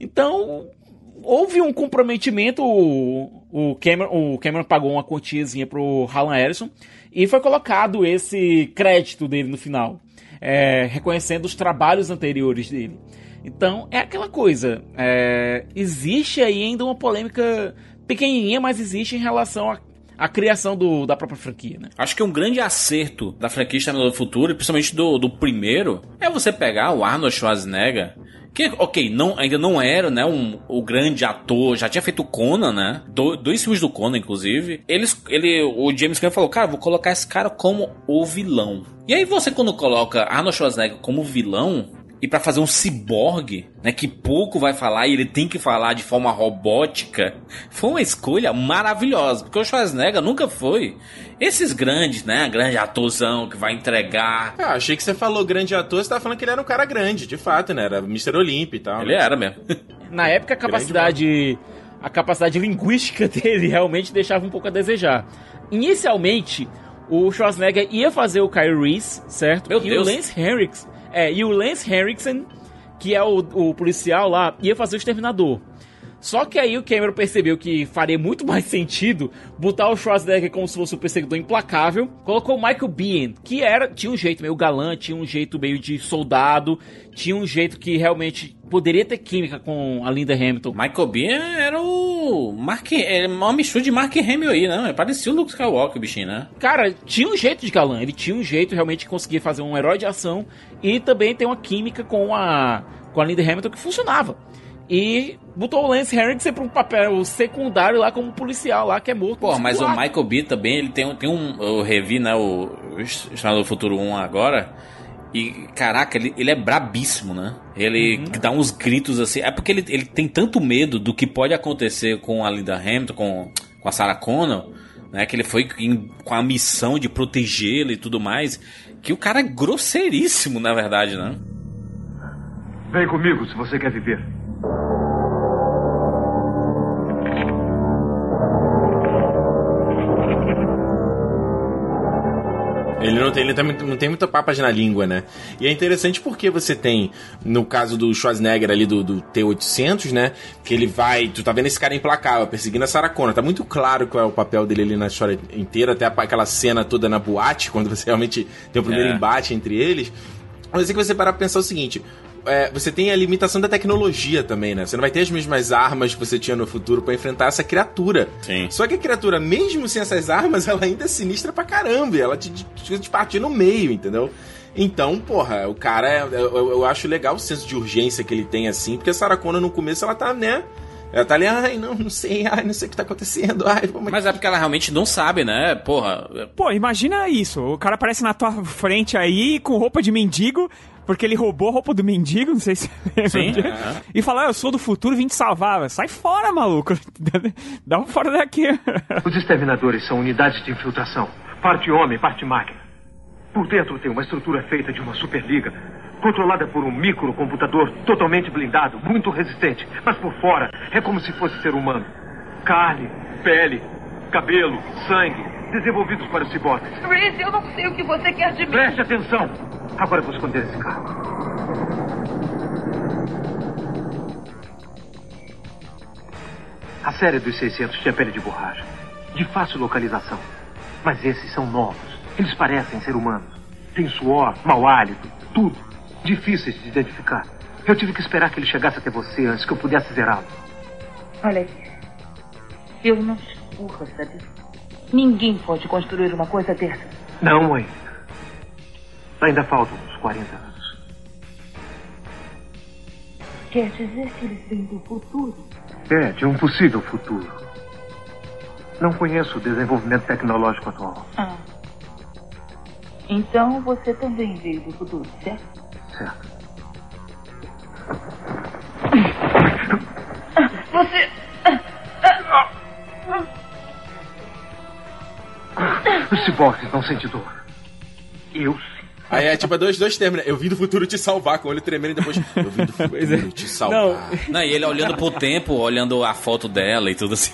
F: Então, houve um comprometimento, o, Cameron, o Cameron pagou uma quantiazinha pro Harlan Ellison e foi colocado esse crédito dele no final, é, reconhecendo os trabalhos anteriores dele. Então, é aquela coisa. É, existe aí ainda uma polêmica pequenininha, mas existe em relação a a criação do, da própria franquia, né?
B: Acho que um grande acerto da franquia Exterminador do Futuro, principalmente do, do primeiro, é você pegar o Arnold Schwarzenegger, que, ok, não, ainda não era, né, um, o grande ator, já tinha feito Conan, né? Do, dois filmes do Conan, inclusive. Eles, ele, o James Cameron falou, cara, vou colocar esse cara como o vilão. E aí você, quando coloca Arnold Schwarzenegger como vilão, e para fazer um ciborgue, né, que pouco vai falar e ele tem que falar de forma robótica, foi uma escolha maravilhosa, porque o Schwarzenegger nunca foi esses grandes, né, grande atorzão que vai entregar.
D: Ah, achei que você falou grande ator, você tava falando que ele era um cara grande, de fato, né, era Mr. Olympia e tal.
B: Ele
D: né?
B: era mesmo.
F: Na época a capacidade a capacidade linguística dele realmente deixava um pouco a desejar. Inicialmente, o Schwarzenegger ia fazer o Kyle Reese, certo?
B: Meu
F: e
B: Deus.
F: o Lance Henriksen é, e o Lance Henriksen, que é o, o policial lá, ia fazer o exterminador. Só que aí o Cameron percebeu que faria muito mais sentido botar o Schwarzenegger como se fosse o perseguidor implacável. Colocou o Michael Biehn, que era tinha um jeito meio galante, tinha um jeito meio de soldado, tinha um jeito que realmente poderia ter química com a Linda Hamilton.
B: Michael Biehn era o Mark, é uma mistura de Mark Hamill aí, né? Parecia o Luke Skywalker, bichinho, né?
F: Cara, tinha um jeito de galã, ele tinha um jeito realmente de conseguir fazer um herói de ação e também tem uma química com a com a Linda Hamilton que funcionava. E botou o Lance Henriksen pra um papel secundário lá como policial lá, que é morto.
B: Pô, mas o Michael B também, ele tem, tem um... Eu revi, né, o, Estado do Futuro 1 agora... E, caraca, ele, ele é brabíssimo, né? Ele uhum. dá uns gritos assim. É porque ele, ele tem tanto medo do que pode acontecer com a Linda Hamilton, com, com a Sarah Connor, né? Que ele foi em, com a missão de protegê-la e tudo mais. Que o cara é grosseiríssimo, na verdade, né?
I: Vem comigo se você quer viver.
D: Ele não tem, ele não tem muita papas na língua, né? E é interessante porque você tem, no caso do Schwarzenegger ali do, do T-800, né? Que ele vai. Tu tá vendo esse cara implacável, perseguindo a Sarah Connor. Tá muito claro qual é o papel dele ali na história inteira, até aquela cena toda na boate, quando você realmente tem o primeiro é. embate entre eles. Mas é que você parar pra pensar o seguinte: é, você tem a limitação da tecnologia também, né? Você não vai ter as mesmas armas que você tinha no futuro para enfrentar essa criatura.
B: Sim.
D: Só que a criatura, mesmo sem essas armas, ela ainda é sinistra pra caramba. E ela te, te, te partir no meio, entendeu? Então, porra, o cara, é, eu, eu, acho legal o senso de urgência que ele tem assim, porque a Sarah Connor no começo ela tá, né? Ela tá ali, ai, não, não sei, ai, não sei o que tá acontecendo, ai,
B: vamos Mas é porque ela realmente não sabe, né? Porra.
C: Pô, imagina isso. O cara aparece na tua frente aí com roupa de mendigo, porque ele roubou a roupa do mendigo, não sei se
B: Sim,
C: é. E falou, ah, eu sou do futuro, vim te salvar. Sai fora, maluco. Dá um fora daqui.
I: Os exterminadores são unidades de infiltração. Parte homem, parte máquina. Por dentro tem uma estrutura feita de uma superliga, controlada por um microcomputador totalmente blindado, muito resistente. Mas por fora é como se fosse ser humano. Carne, pele, cabelo, sangue, desenvolvidos para os ciborgues.
H: Reese, eu não sei o que você quer de mim.
I: Preste atenção. Agora vou esconder esse carro. A série dos 600 tinha pele de borracha, de fácil localização. Mas esses são novos. Eles parecem ser humanos. Tem suor, mau hálito, tudo. Difíceis de identificar. Eu tive que esperar que ele chegasse até você antes que eu pudesse zerá-lo.
H: Olha aí. Eu não escurra, sabe? Ninguém pode construir uma coisa dessa.
I: Não, mãe. Ainda faltam uns 40 anos.
H: Quer dizer que eles vêm do futuro?
I: É, de um possível futuro. Não conheço o desenvolvimento tecnológico atual.
H: Ah. Então você também veio do futuro, certo?
I: Certo.
H: Você.
I: Os ciborgues não sentem dor. Eu sim.
D: Aí é tipo dois, dois termos, né? Eu vim do futuro te salvar, com o olho tremendo e depois. Eu vim do futuro te salvar.
B: Não, e ele olhando pro tempo, olhando a foto dela e tudo assim.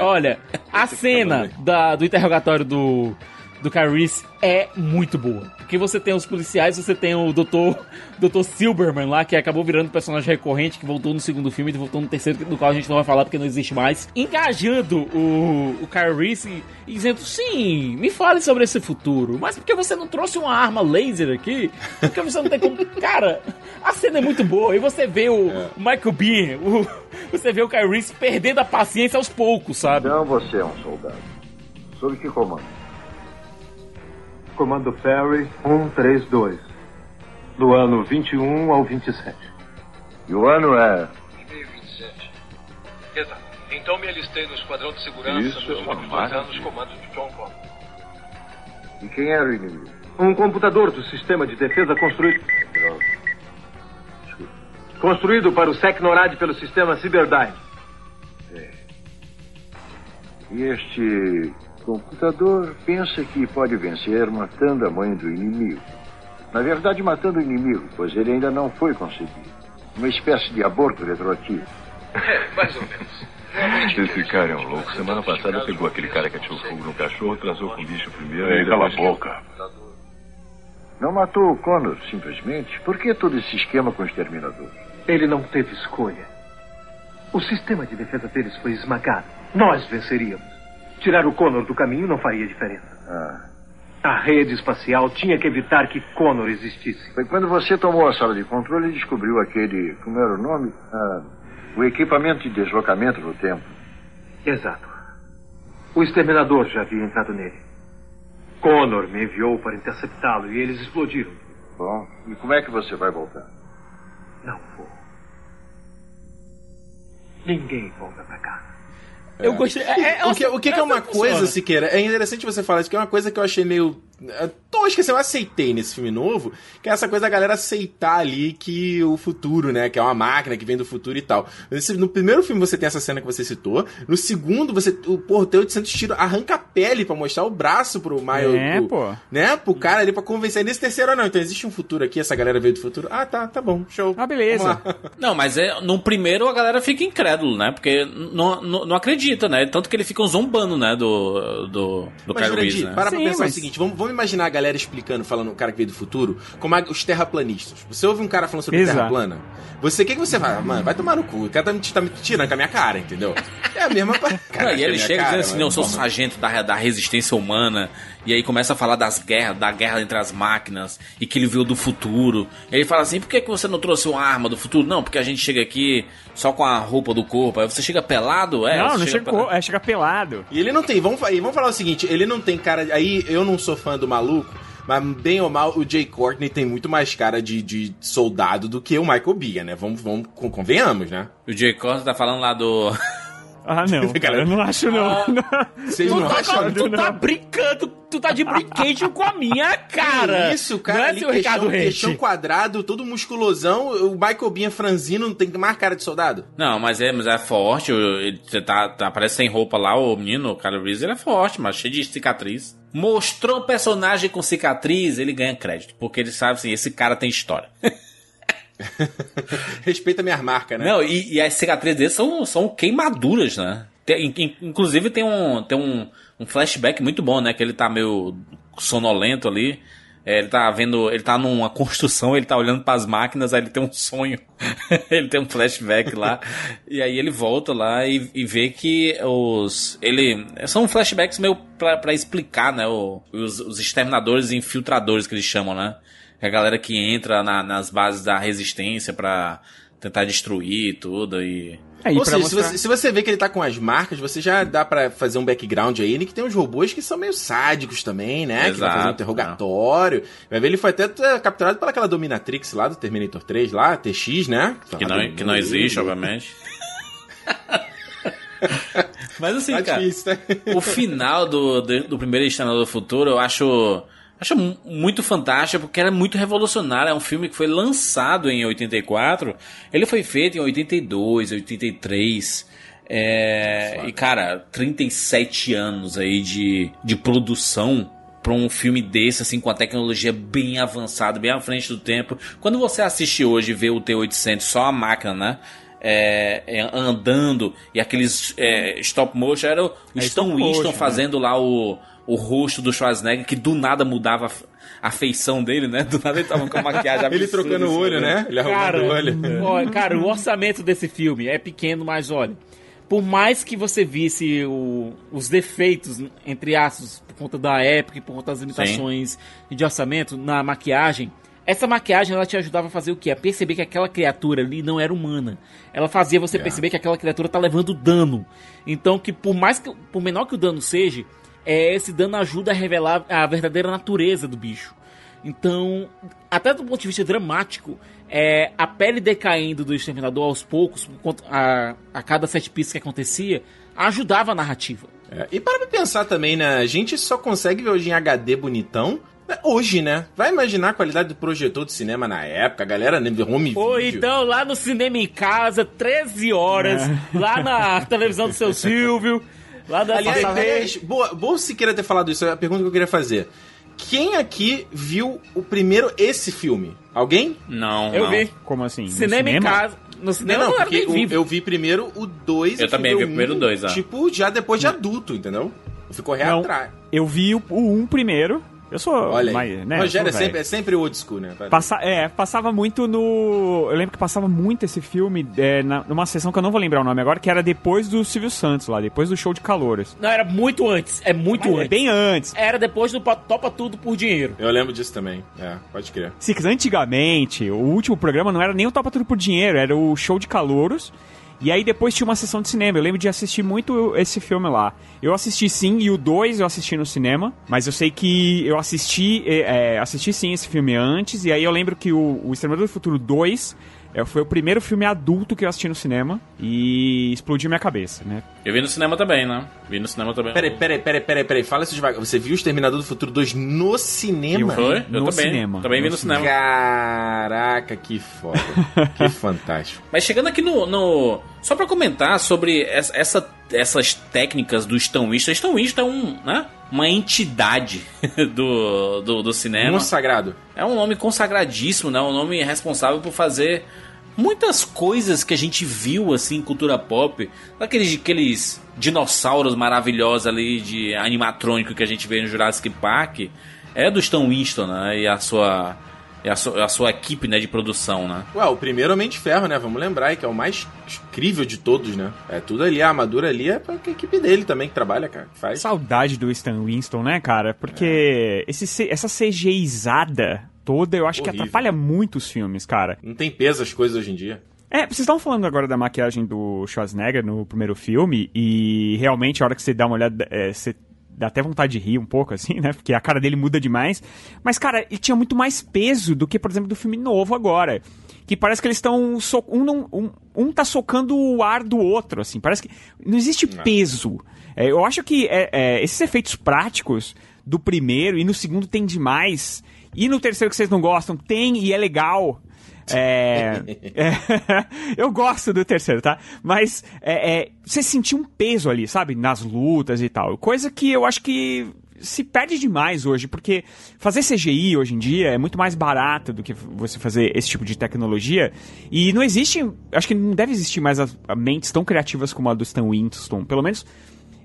F: Olha, a cena da, do interrogatório do, do Caris é muito boa. Porque você tem os policiais, você tem o Dr. Dr. Silberman lá, que acabou virando personagem recorrente, que voltou no segundo filme e voltou no terceiro, do qual a gente não vai falar porque não existe mais. Engajando o, o e, e dizendo: sim, me fale sobre esse futuro. Mas por que você não trouxe uma arma laser aqui? Porque você não tem como. Cara, a cena é muito boa. E você vê o Michael Bean, o, você vê o Caris perdendo a paciência aos poucos, sabe?
J: Então você é um soldado. Sob que comando?
I: Comando Ferry 132. Do ano 21 ao 27.
J: E o ano é.
I: 2027. Exato. Então me alistei no esquadrão de segurança
J: Isso
I: nos
J: é
I: últimos dois anos, comando de John Connor.
J: E quem era o inimigo?
I: Um computador do sistema de defesa construído. Construído para o SECNORAD pelo sistema Cyberdyne.
J: E este computador pensa que pode vencer matando a mãe do inimigo. Na verdade, matando o inimigo, pois ele ainda não foi concebido. Uma espécie de aborto retroativo.
I: É, mais ou menos.
K: Esse cara é um louco. Semana passada pegou aquele cara que atirou fogo no cachorro, transou com o bicho primeiro
J: Ei,
K: e
J: cala a boca. Não matou o Connor, simplesmente? Por que todo esse esquema com o exterminador?
I: Ele não teve escolha. O sistema de defesa deles foi esmagado. Nós venceríamos. Tirar o Connor do caminho não faria diferença.
J: Ah,
I: A rede espacial tinha que evitar que Connor existisse.
J: foi quando você tomou a sala de controle e descobriu aquele. Como era o nome? Ah, o equipamento de deslocamento no tempo.
I: Exato. O exterminador já havia entrado nele. Connor me enviou para interceptá-lo e eles explodiram.
J: Bom, e como é que você vai voltar?
I: Não vou. Ninguém volta pra cá.
F: Eu gostei. É, é,
D: o que, o que, que é uma coisa. Siqueira? É interessante você falar isso, que é uma coisa que eu achei meio. Tosca, assim, eu aceitei nesse filme novo, que é essa coisa da galera aceitar ali que o futuro, né? Que é uma máquina que vem do futuro e tal. No primeiro filme você tem essa cena que você citou. No segundo, você. O porteiro de Santos tira, arranca a pele pra mostrar o braço pro Miles.
C: É,
D: pro-
C: pô.
D: Né? Pro cara ali pra convencer. Nesse terceiro, ah, não. Então existe um futuro aqui, essa galera veio do futuro. Ah, tá, tá bom, show.
C: Ah, beleza.
B: Não, mas é, no primeiro a galera fica incrédulo, né? Porque não, não, não acredita, né? Tanto que eles ficam zombando, né? Do, do, do
D: Mas,
B: Kyle
D: Jurandir,
B: Reese, né?
D: para pra
C: Sim,
D: pensar
C: mas-
D: o seguinte: vamos, vamos imaginar a galera explicando, falando o cara que veio do futuro, como a- os terraplanistas. Você ouve um cara falando sobre
C: Exato.
D: terra plana? Você, o que, que você fala? Mano, vai tomar no cu. O cara tá me, tá me tirando com a minha cara, entendeu? É a mesma. pa-
B: Não,
D: Caraca,
B: e ele chega
D: cara,
B: dizendo assim, não, eu sou sargento da, da resistência humana. E aí começa a falar das guerras, da guerra entre as máquinas, e que ele veio do futuro. E ele fala assim, por que, que você não trouxe uma arma do futuro? Não, porque a gente chega aqui só com a roupa do corpo. Aí você chega pelado? É,
C: não, não
B: chega
C: chegou. É, chega pelado.
D: E ele não tem, vamos, vamos falar o seguinte, ele não tem cara. Aí eu não sou fã do maluco, mas bem ou mal, o Jay Courtney tem muito mais cara de, de soldado do que o Michael Biya, né? Vamos, vamos con- convenhamos, né?
B: O Jay Costa tá falando lá do.
C: Ah, não. Cara, eu não acho, não.
F: Ah, vocês não, acham? Tu tá brincando, tu tá de brinquedo com a minha cara.
D: Que isso, cara. Não é ali, seu queixão, Ricardo queixão quadrado, todo musculosão. O Michael Binha franzino não tem mais cara de soldado?
B: Não, mas é, mas é forte. Ele tá, tá, parece sem roupa lá, o menino, o Carl Reese, ele é forte, mas cheio de cicatriz. Mostrou um personagem com cicatriz, ele ganha crédito. Porque ele sabe assim, esse cara tem história.
D: Respeita minhas marcas, né?
B: Não, e, e as cicatrizes dele são, são queimaduras, né? Tem, inclusive tem, um, tem um, um flashback muito bom, né? Que ele tá meio sonolento ali. É, ele tá vendo, ele tá numa construção, ele tá olhando para as máquinas, aí ele tem um sonho, ele tem um flashback lá, e aí ele volta lá e, e vê que os. Ele. São flashbacks meio para explicar, né? O, os, os exterminadores e infiltradores que eles chamam, né? É a galera que entra na, nas bases da resistência para tentar destruir tudo e.
D: É, Ou seja, mostrar... se, você, se, você, vê que ele tá com as marcas, você já dá para fazer um background aí, que tem uns robôs que são meio sádicos também, né? Exato, que vai fazer um interrogatório. Não. Vai ver, ele foi até capturado pelaquela Dominatrix lá do Terminator 3, lá, TX, né?
B: Que não, que não existe, obviamente. Mas assim, tá cara, difícil, né? o final do, do, do primeiro Exterminador do Futuro, eu acho Acho muito fantástico porque era muito revolucionário. É um filme que foi lançado em 84. Ele foi feito em 82, 83. É, e cara, 37 anos aí de, de produção para um filme desse, assim, com a tecnologia bem avançada, bem à frente do tempo. Quando você assiste hoje e vê o T-800, só a máquina, né? É, é, andando e aqueles é, stop motion era o é Stan Winston né? fazendo lá o, o rosto do Schwarzenegger, que do nada mudava a feição dele, né? Do nada ele tava com a maquiagem
D: Ele trocando o olho, né? Ele
F: arrumando
D: o olho.
F: Ó, cara, o orçamento desse filme é pequeno, mas olha, por mais que você visse o, os defeitos, entre aspas, por conta da época e por conta das limitações Sim. de orçamento na maquiagem, essa maquiagem ela te ajudava a fazer o quê? A perceber que aquela criatura ali não era humana. Ela fazia você yeah. perceber que aquela criatura tá levando dano. Então que por mais que por menor que o dano seja, é, esse dano ajuda a revelar a verdadeira natureza do bicho. Então, até do ponto de vista dramático, é, a pele decaindo do exterminador aos poucos, a, a cada sete pistas que acontecia, ajudava a narrativa.
D: É, e para pensar também, né? A gente só consegue ver hoje em HD bonitão. Né, hoje, né? Vai imaginar a qualidade do projetor de cinema na época, a galera né, home
F: Ou então, lá no cinema em casa, 13 horas, é. lá na televisão do seu Silvio. Lá da
D: aliás, aliás boa, boa se queira ter falado isso, é a pergunta que eu queria fazer. Quem aqui viu o primeiro esse filme? Alguém?
B: Não.
F: Eu
B: não.
F: vi.
C: Como assim?
F: Cinema, em casa. No cinema não, não,
D: porque eu, eu vi primeiro o 2
B: Eu também vi o primeiro 2, ah.
D: Tipo, já depois de adulto, entendeu? Correr não, atrás.
C: Eu vi o 1 um primeiro. Eu sou.
D: Olha mais, né, Rogério é sempre, é sempre old school, né?
C: Passa, é, passava muito no. Eu lembro que passava muito esse filme é, na, numa sessão que eu não vou lembrar o nome agora, que era depois do Silvio Santos lá, depois do show de calores.
F: Não, era muito antes. É muito Mas é antes. É
C: bem antes.
F: Era depois do Topa Tudo por Dinheiro.
D: Eu lembro disso também. É, pode crer.
C: Six, antigamente, o último programa não era nem o Topa Tudo por Dinheiro, era o show de calouros. E aí depois tinha uma sessão de cinema. Eu lembro de assistir muito esse filme lá. Eu assisti sim, e o 2 eu assisti no cinema. Mas eu sei que eu assisti, é, assisti sim esse filme antes. E aí eu lembro que o, o Exterminador do Futuro 2 é, foi o primeiro filme adulto que eu assisti no cinema e explodiu minha cabeça, né?
B: Eu vi no cinema também, né? Vi no cinema também.
D: Peraí, peraí, peraí, peraí, peraí. Fala isso devagar. Você viu o Exterminador do Futuro 2 no cinema?
B: Eu foi? Eu
C: no
B: também.
C: Cinema.
B: Também no vi no cinema.
D: Caraca, que foda. que fantástico.
B: Mas chegando aqui no, no... Só pra comentar sobre essa, essa essas técnicas do Stan Winston. Stan Winston é um, né? Uma entidade do, do, do cinema.
D: Consagrado.
B: É um nome consagradíssimo, né? Um nome responsável por fazer muitas coisas que a gente viu assim em cultura pop, aqueles, aqueles dinossauros maravilhosos ali de animatrônico que a gente vê no Jurassic Park, é do Stan Winston, né? E a sua é a, sua, a sua equipe, né, de produção, né?
D: Ué, o primeiro Homem de Ferro, né? Vamos lembrar que é o mais incrível de todos, né? É tudo ali, a armadura ali é pra equipe dele também que trabalha, cara. Que faz.
C: Saudade do Stan Winston, né, cara? Porque é. esse, essa CGizada toda, eu acho Horrível. que atrapalha muito os filmes, cara.
D: Não tem peso as coisas hoje em dia.
C: É, vocês estão falando agora da maquiagem do Schwarzenegger no primeiro filme, e realmente a hora que você dá uma olhada, é, você dá até vontade de rir um pouco, assim, né? Porque a cara dele muda demais. Mas, cara, ele tinha muito mais peso do que, por exemplo, do filme novo agora. que parece que eles estão. So um, não- um, um tá socando o ar do outro, assim. Parece que. Não existe peso. É, eu acho que é, é, esses efeitos práticos do primeiro e no segundo tem demais. E no terceiro que vocês não gostam, tem e é legal. É, é, eu gosto do terceiro, tá? Mas é, é, você sentiu um peso ali, sabe? Nas lutas e tal. Coisa que eu acho que se perde demais hoje, porque fazer CGI hoje em dia é muito mais barato do que você fazer esse tipo de tecnologia. E não existe, acho que não deve existir mais as mentes tão criativas como a do Stan Winston. Pelo menos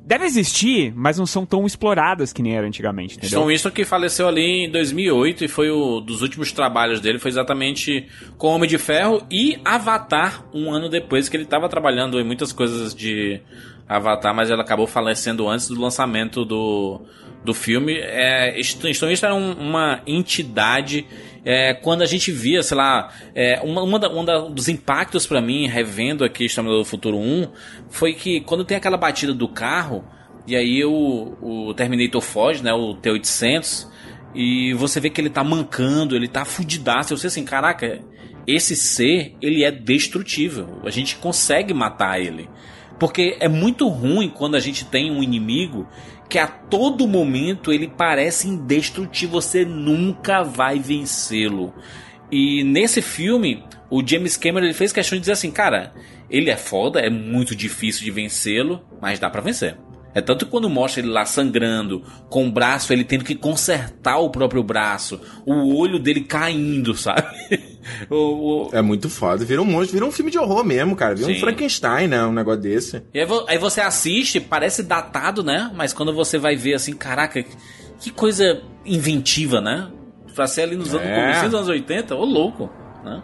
C: deve existir, mas não são tão exploradas que nem era antigamente, entendeu?
B: Winston que faleceu ali em 2008 e foi o dos últimos trabalhos dele foi exatamente com Homem de Ferro e Avatar um ano depois que ele estava trabalhando em muitas coisas de Avatar, mas ele acabou falecendo antes do lançamento do, do filme. É, Stan Winston era um- uma entidade é, quando a gente via, sei lá, é, uma, uma, da- da- dos impactos pra mim, revendo aqui Exterminador do Futuro 1, foi que quando tem aquela batida do carro, e aí o, o Terminator foge, né, o T-800, e você vê que ele tá mancando, ele tá fudidaço, eu sei assim, caraca, esse ser, ele é destrutível, a gente consegue matar ele. Porque é muito ruim quando a gente tem um inimigo que a todo momento ele parece indestrutível, você nunca vai vencê-lo. E nesse filme, o James Cameron ele fez questão de dizer assim, cara, ele é foda, é muito difícil de vencê-lo, mas dá pra vencer. É tanto que quando mostra ele lá sangrando, com o braço ele tendo que consertar o próprio braço, o olho dele caindo, sabe? O- o-
D: É muito foda. Vira um monstro, vira um filme de horror mesmo, cara. Vira um
B: Sim.
D: Frankenstein, né? Um negócio desse.
B: E aí, aí você assiste, parece datado, né? Mas quando você vai ver assim, caraca, que coisa inventiva, né? Pra ser ali nos anos,
D: É.
B: dos anos 80, ô louco, né?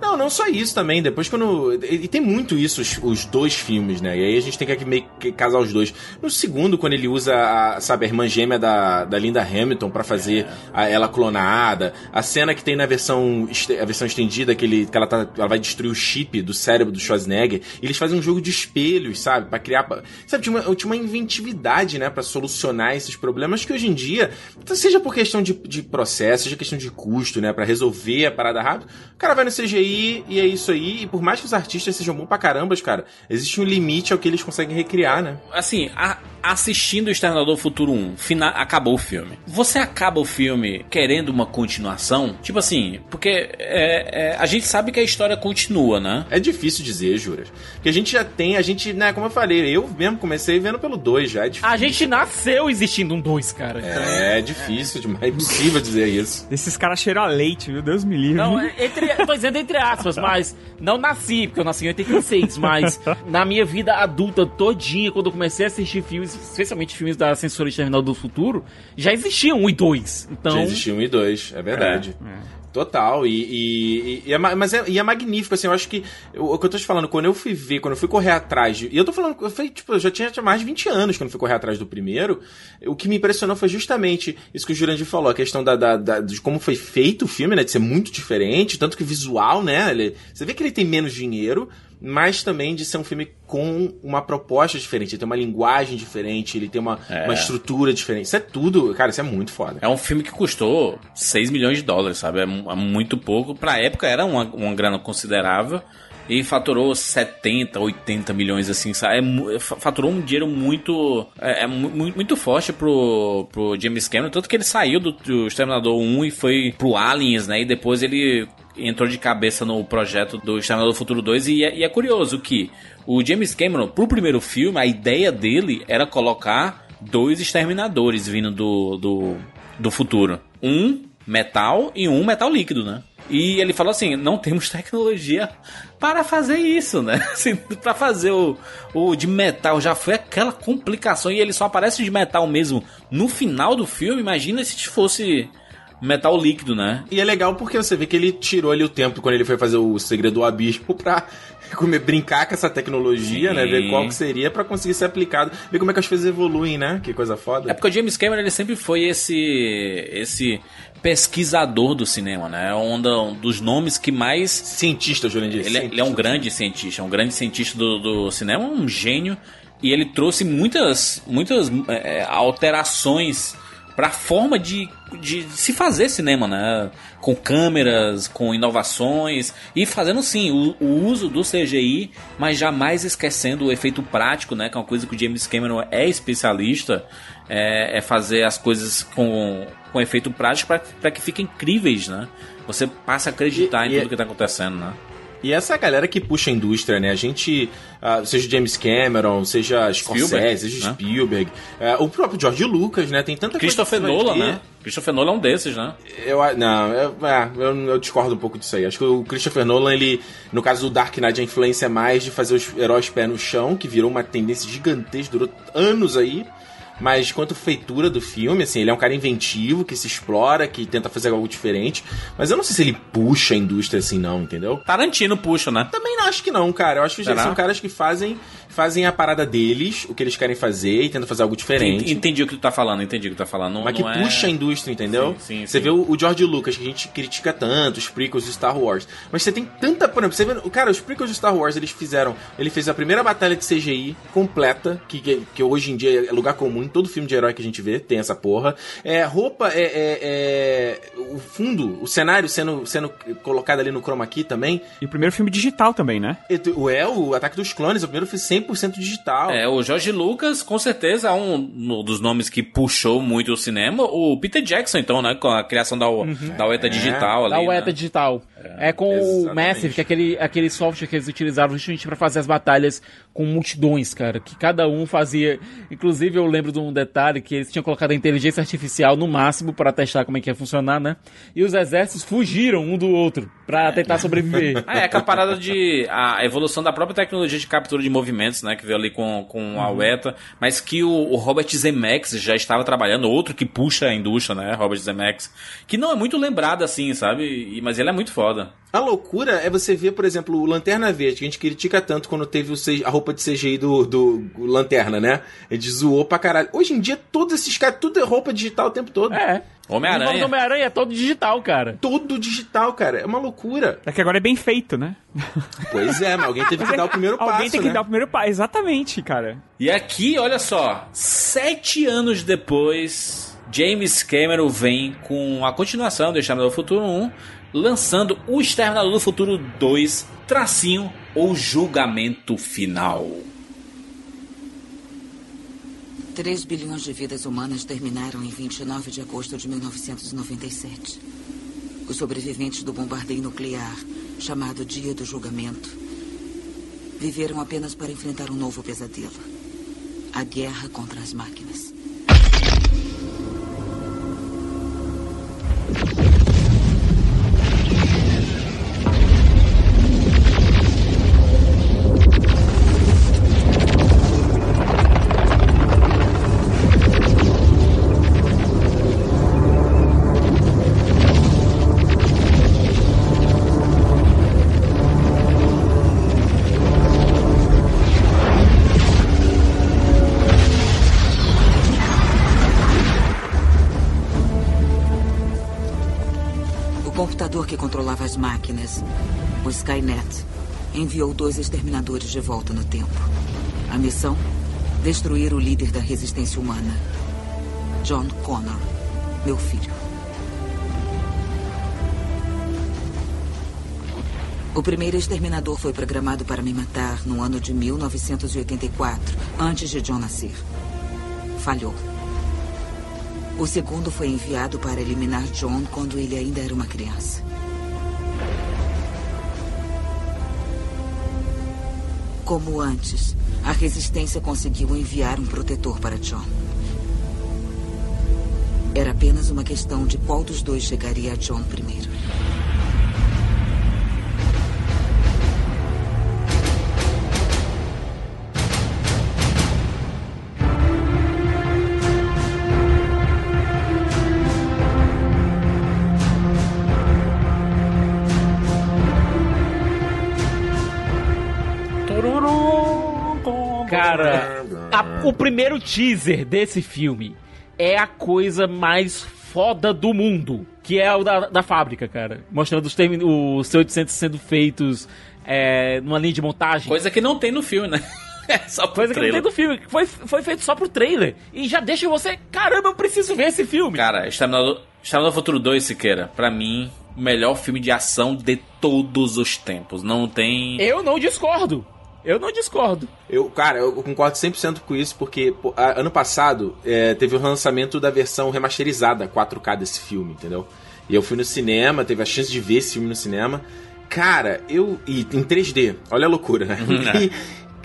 D: Não, não só isso também. Depois quando. E tem muito isso, os, os dois filmes, né? E aí a gente tem que meio que casar os dois. No segundo, quando ele usa a, sabe, a irmã gêmea da, da Linda Hamilton pra fazer a- ela clonada. A cena que tem na versão, a versão estendida, que, ele, que ela, tá, ela vai destruir o chip do cérebro do Schwarzenegger. E eles fazem um jogo de espelhos, sabe? Pra criar. Sabe, tinha uma, tinha uma inventividade, né? Pra solucionar esses problemas que hoje em dia, seja por questão de, de processo, seja questão de custo, né? Pra resolver a parada rápido, o cara vai no CGI e é isso aí. E por mais que os artistas sejam bons pra caramba, cara, existe um limite ao que eles conseguem recriar, né?
B: Assim, a- assistindo o Exterminador Futuro 1, fina- acabou o filme. Você acaba o filme querendo uma continuação? Tipo assim, porque é, é, a gente sabe que a história continua, né?
D: É difícil dizer, Juras. Porque a gente já tem, a gente, né, como eu falei, eu mesmo comecei vendo pelo 2 já. É difícil.
F: A gente nasceu existindo um 2, cara.
D: É, difícil demais, é impossível dizer isso.
C: Esses caras cheiram a leite, viu? Deus me livre.
F: Não, é- entre, tô dizendo entre aspas, mas não nasci, porque eu nasci em 86, mas na minha vida adulta todinha, quando eu comecei a assistir filmes, especialmente filmes da Censura Terminal do Futuro, já existiam um e dois. Então,
D: Já existia um e dois, é verdade. Total, e, e, e é, ma- mas é, e é magnífico, assim, eu acho que o, que eu tô te falando, quando eu fui ver, quando eu fui correr atrás, de, e eu tô falando, eu fui, tipo, eu já tinha, tinha mais de 20 anos quando eu fui correr atrás do primeiro, o que me impressionou foi justamente isso que o Jurandir falou, a questão da, da, da- de como foi feito o filme, né, de ser muito diferente, tanto que o visual, né, ele- você vê que ele tem menos dinheiro, mas também de ser um filme com uma proposta diferente, ele tem uma linguagem diferente, ele tem uma,
B: É.
D: uma estrutura diferente, isso é tudo, cara, isso é muito foda.
B: É um filme que custou 6 milhões de dólares, sabe? É, é muito pouco. Pra época era uma, uma grana considerável. E faturou 70, 80 milhões, assim, sabe? É fa- faturou um dinheiro muito. É, é mu- mu- muito forte pro, pro James Cameron. Tanto que ele saiu do, do Exterminador 1 e foi pro Aliens, né? E depois ele entrou de cabeça no projeto do Exterminador do Futuro 2. E é, e é curioso que o James Cameron, pro primeiro filme, a ideia dele era colocar dois exterminadores vindo do, do, do futuro. Um metal e um metal líquido, né? E ele falou assim: não temos tecnologia para fazer isso, né? Assim, para fazer o, o de metal já foi aquela complicação e ele só aparece de metal mesmo no final do filme. Imagina se fosse metal líquido, né?
D: E é legal porque você vê que ele tirou ali o tempo quando ele foi fazer o Segredo do Abismo pra comer, brincar com essa tecnologia,
B: Sim.
D: né? Ver qual que seria pra conseguir ser aplicado. Ver como é que as coisas evoluem, né? Que coisa foda.
B: É porque o James Cameron ele sempre foi esse esse pesquisador do cinema, né? Um, da- um dos nomes que mais
D: cientista, Jurandir.
B: Ele, é- ele é um grande cientista, é um grande cientista do, do cinema, um gênio e ele trouxe muitas muitas é, alterações para a forma de, de se fazer cinema, né? Com câmeras, com inovações e fazendo sim o, o, uso do CGI, mas jamais esquecendo o efeito prático, né? Que é uma coisa que o James Cameron é especialista, é, é fazer as coisas com, com efeito prático para que fiquem incríveis, né? Você passa a acreditar e, em tudo que está acontecendo, né?
D: E essa é a galera que puxa a indústria, né? A gente, uh, seja James Cameron, seja Scorsese, seja né? Spielberg, uh, o próprio George Lucas, né? Tem tanta
B: Christopher
D: coisa.
B: Christopher Nolan, né? Christopher Nolan é um desses, né?
D: Eu, não, eu, é, eu, eu, discordo um pouco disso aí. Acho que o Christopher Nolan, ele, no caso do Dark Knight, a influência é mais de fazer os heróis pé no chão, que virou uma tendência gigantesca, durou anos aí. Mas quanto feitura do filme, assim, ele é um cara inventivo, que se explora, que tenta fazer algo diferente. Mas eu não sei se ele puxa a indústria assim, não, entendeu?
B: Tarantino puxa, né?
D: Também não acho que não, cara. Eu acho que Será? são caras que fazem fazem a parada deles, o que eles querem fazer e tentam fazer algo diferente.
B: Entendi o que tu tá falando, entendi o que tu tá falando. Não,
D: mas que
B: é...
D: puxa a indústria, entendeu? Sim, sim, você sim. vê o, George Lucas, que a gente critica tanto, os prequels de Star Wars. Mas você tem tanta. Por exemplo, você vê. Cara, os prequels de Star Wars, eles fizeram. Ele fez a primeira batalha de CGI completa, que, que, que hoje em dia é lugar comum em todo filme de herói que a gente vê, tem essa porra. É, roupa, é, é, é, o fundo, o cenário sendo, sendo colocado ali no chroma key também.
C: E o primeiro filme digital também, né?
D: É, o Ataque dos Clones, o primeiro filme 100% digital.
B: É, o Jorge Lucas, com certeza, é um dos nomes que puxou muito o cinema. O Peter Jackson, então, né? Com a criação da, uhum. da UETA é. digital ali.
F: Da UETA né? digital. É, é com exatamente. o Massive, que é aquele, aquele software que eles utilizavam justamente para fazer as batalhas com multidões, cara. Que cada um fazia. Inclusive, eu lembro de um detalhe que eles tinham colocado a inteligência artificial no máximo para testar como é que ia funcionar, né? E os exércitos fugiram um do outro para tentar sobreviver.
B: Ah, é, aquela parada de. a evolução da própria tecnologia de captura de movimentos, né? Que veio ali com, com a UETA, mas que o, o Robert Zemeckis já estava trabalhando, outro que puxa a indústria, né? Robert Zemeckis. Que não é muito lembrado assim, sabe? mas ele é muito foda.
D: A loucura é você ver, por exemplo, o Lanterna Verde, que a gente critica tanto quando teve a roupa de CGI do, do Lanterna, né? Ele zoou pra caralho. Hoje em dia, todos esses caras, tudo é roupa digital o tempo todo.
F: É.
B: Homem-Aranha.
F: O Homem-Aranha é todo digital, cara.
D: Todo digital, cara. É uma loucura.
C: É que agora é bem feito, né?
D: Pois é, mas alguém teve que dar o primeiro passo.
C: Alguém tem que
D: né?
C: dar o primeiro passo, exatamente, cara.
B: E aqui, olha só, sete anos depois, James Cameron vem com a continuação do Exterminador do Futuro 1, lançando o Exterminador do Futuro 2, tracinho ou julgamento final.
H: 3 bilhões de vidas humanas terminaram em 29 de agosto de 1997. Os sobreviventes do bombardeio nuclear, chamado Dia do Julgamento, viveram apenas para enfrentar um novo pesadelo a guerra contra as máquinas. As máquinas, o Skynet, enviou dois exterminadores de volta no tempo. A missão? Destruir o líder da resistência humana, John Connor, meu filho. O primeiro exterminador foi programado para me matar no ano de 1984, antes de John nascer. Falhou. O segundo foi enviado para eliminar John quando ele ainda era uma criança. Como antes, a resistência conseguiu enviar um protetor para John. Era apenas uma questão de qual dos dois chegaria a John primeiro.
F: Cara, a, o primeiro teaser desse filme é a coisa mais foda do mundo. Que é o da, da fábrica, cara. Mostrando os, os C-800 sendo feitos é, numa linha de montagem.
B: Coisa que não tem no filme, né?
F: É, só Coisa que não tem do filme. Foi, foi feito só pro trailer. E já deixa você. Caramba, eu preciso ver esse filme.
B: Cara, Exterminador, Exterminador Futuro 2, Siqueira, pra mim, o melhor filme de ação de todos os tempos. Não tem.
F: Eu não discordo. Eu não discordo.
D: Eu, cara, eu concordo 100% com isso, porque pô, ano passado é, teve o lançamento da versão remasterizada 4K desse filme, entendeu? E eu fui no cinema, teve a chance de ver esse filme no cinema. Cara, eu. E em 3D, olha a loucura, né?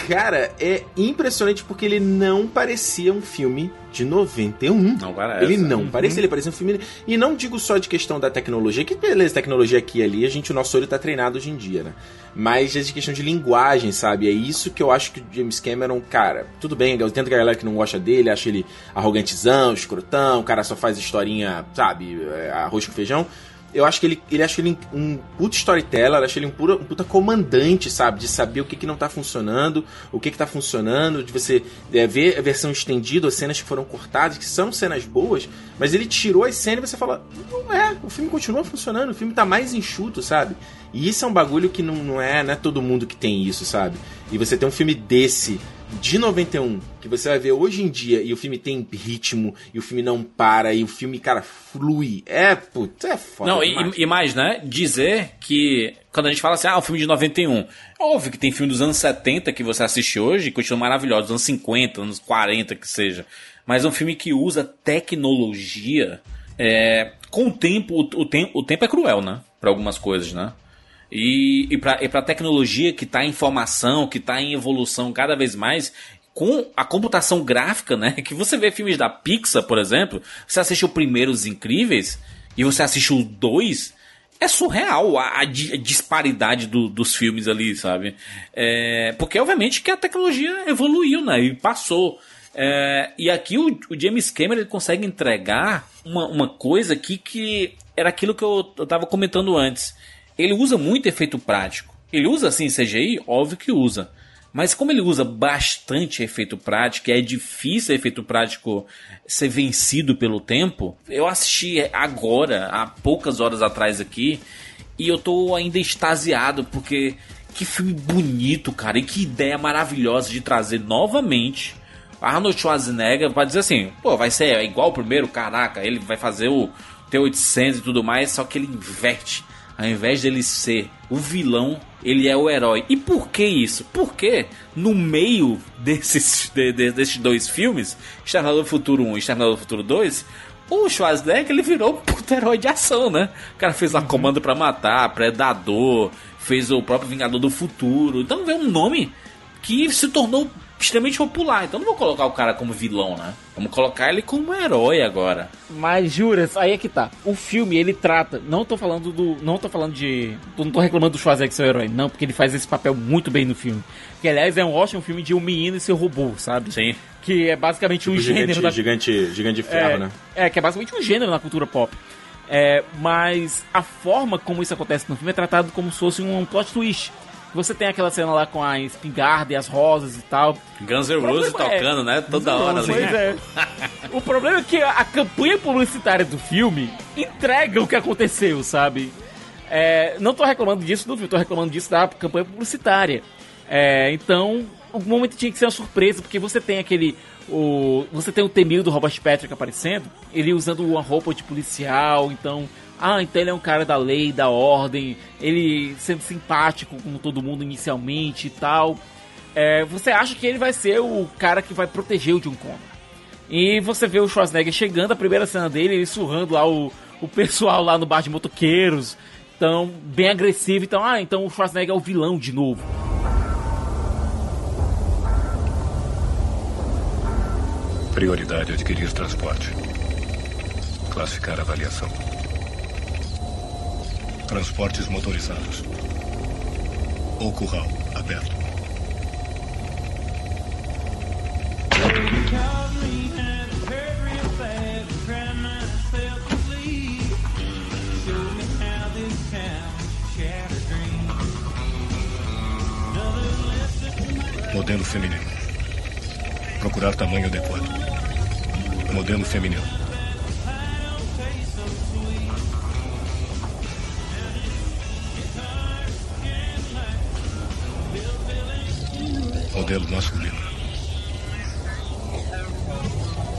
D: cara, é impressionante porque ele não parecia um filme de 91.
B: Não parece.
D: Ele não uhum. parecia, ele parecia um filme. E não digo só de questão da tecnologia, que beleza, tecnologia aqui e ali, a gente, o nosso olho tá treinado hoje em dia, né? Mas é de questão de linguagem, sabe? É isso que eu acho que o James Cameron, cara, tudo bem, eu tento que a galera que não gosta dele, acha ele arrogantezão, escrotão, o cara só faz historinha, sabe, é, arroz com feijão eu acho que ele, ele acha ele um puta storyteller, acho ele um, um puta comandante, sabe? De saber o que, que não tá funcionando, o que, que tá funcionando, de você é, ver a versão estendida, as cenas que foram cortadas, que são cenas boas, mas ele tirou as cenas e você fala, não é, o filme continua funcionando, o filme tá mais enxuto, sabe? E isso é um bagulho que não, não é, não é todo mundo que tem isso, sabe? E você tem um filme desse de 91, que você vai ver hoje em dia, e o filme tem ritmo, e o filme não para, e o filme, cara, flui. É, putz, é foda.
B: Não, e, e, mais, né? Dizer que quando a gente fala assim, ah, o filme de 91. Óbvio que tem filme dos anos 70 que você assiste hoje e continua maravilhoso, dos anos 50, anos 40 que seja. Mas é um filme que usa tecnologia. É, com o tempo, o, o, tempo, o tempo é cruel, né? Para algumas coisas, né? E, e para a tecnologia que está em formação, que está em evolução cada vez mais, com a computação gráfica, né? Que você vê filmes da Pixar, por exemplo, você assiste o primeiro Os Incríveis e você assiste o dois, é surreal a, a, disparidade do, dos filmes ali, sabe? É, porque obviamente que a tecnologia evoluiu, né? E passou. É, e aqui o, o, James Cameron ele consegue entregar uma, uma coisa aqui que era aquilo que eu, eu tava comentando antes ele usa muito efeito prático. Ele usa assim CGI? Óbvio que usa. Mas como ele usa bastante efeito prático, é difícil efeito prático ser vencido pelo tempo, eu assisti agora, há poucas horas atrás aqui, e eu tô ainda extasiado, porque que filme bonito, cara, e que ideia maravilhosa de trazer novamente Arnold Schwarzenegger para dizer assim, pô, vai ser igual o primeiro, caraca, ele vai fazer o T-800 e tudo mais, só que ele inverte ao invés dele ser o vilão, ele é o herói. E por que isso? Porque no meio desses, de, de, desses dois filmes, Exterminador do Futuro 1 e Exterminador do Futuro 2, o Schwarzenegger ele virou um puto herói de ação, né? O cara fez lá Comando para Matar, Predador, fez o próprio Vingador do Futuro. Então vê um nome que se tornou extremamente popular. Então não vou colocar o cara como vilão, né? Vamos colocar ele como herói agora.
F: Mas juras, aí é que tá. O filme ele trata, não tô falando do, não tô falando de, não tô reclamando do Schwarzenegger ser o herói, não, porque ele faz esse papel muito bem no filme. Que aliás é um ótimo filme de um menino e seu robô, sabe?
B: Sim.
F: Que é basicamente tipo um
D: gigante,
F: gênero
D: da... gigante, gigante de ferro,
F: é,
D: né?
F: É, que é basicamente um gênero na cultura pop. É, mas a forma como isso acontece no filme é tratado como se fosse um plot twist. Você tem aquela cena lá com a espingarda e as rosas e tal.
B: Guns N' Roses tocando, é... né? Toda hora ali.
F: Pois é. o problema é que a campanha publicitária do filme entrega o que aconteceu, sabe? É, não tô reclamando disso do filme, tô reclamando disso da campanha publicitária. É, então, o momento tinha que ser uma surpresa, porque você tem aquele. O, você tem o Temil do Robert Patrick aparecendo, ele usando uma roupa de policial, então ah, então ele é um cara da lei, da ordem, ele sendo simpático com todo mundo inicialmente e tal. É, você acha que ele vai ser o cara que vai proteger o John Connor. E você vê o Schwarzenegger chegando, a primeira cena dele, ele surrando lá o, o pessoal lá no bar de motoqueiros. Então, bem agressivo. Então, ah, então o Schwarzenegger é o vilão de novo.
K: Prioridade adquirir transporte. Classificar avaliação. Transportes motorizados. O curral aberto. Modelo feminino. Procurar tamanho adequado. Modelo feminino.
L: Modelo masculino.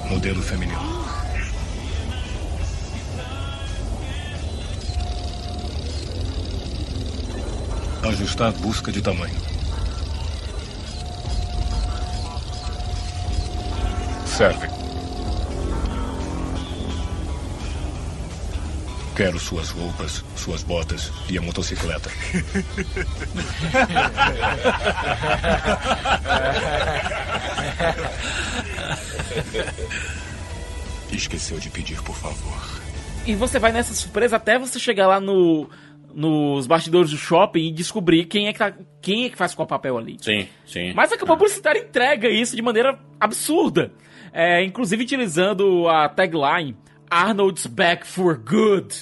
L: Modelo feminino. Ajustar busca de tamanho. Serve. Quero suas roupas, suas botas e a motocicleta. Esqueceu de pedir, por favor.
F: E você vai nessa surpresa até você chegar lá no nos bastidores do shopping e descobrir quem é que, tá, quem é que faz qual papel ali.
B: Sim, sim.
F: Mas a campanha publicitária entrega isso de maneira absurda. É, inclusive utilizando a tagline Arnold's Back for Good,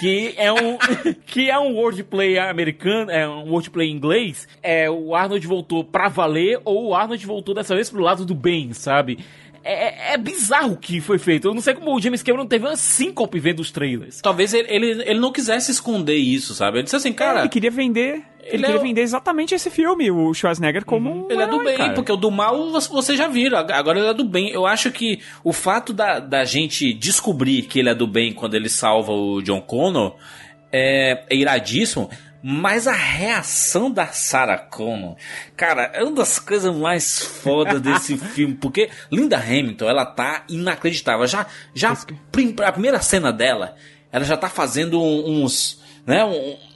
F: que é um que é um wordplay americano, é um wordplay inglês. É o Arnold voltou pra valer ou o Arnold voltou dessa vez pro lado do bem, sabe? É, é, bizarro o que foi feito. Eu não sei como o James Cameron teve uma síncope vendo os trailers.
B: Talvez ele, ele, ele não quisesse esconder isso, sabe? Ele disse assim, cara.
C: É, ele queria vender. Ele, ele queria é... vender exatamente esse filme, o Schwarzenegger, como. Uhum. Um
B: ele
C: herói,
B: é do bem,
C: cara.
B: porque o do mal você já viram. Agora ele é do bem. Eu acho que o fato da, da gente descobrir que ele é do bem quando ele salva o John Connor é, é iradíssimo. Mas a reação da Sarah Connor, cara, é uma das coisas mais fodas desse filme, porque Linda Hamilton, ela tá inacreditável. Já, já a primeira cena dela, ela já tá fazendo uns, né,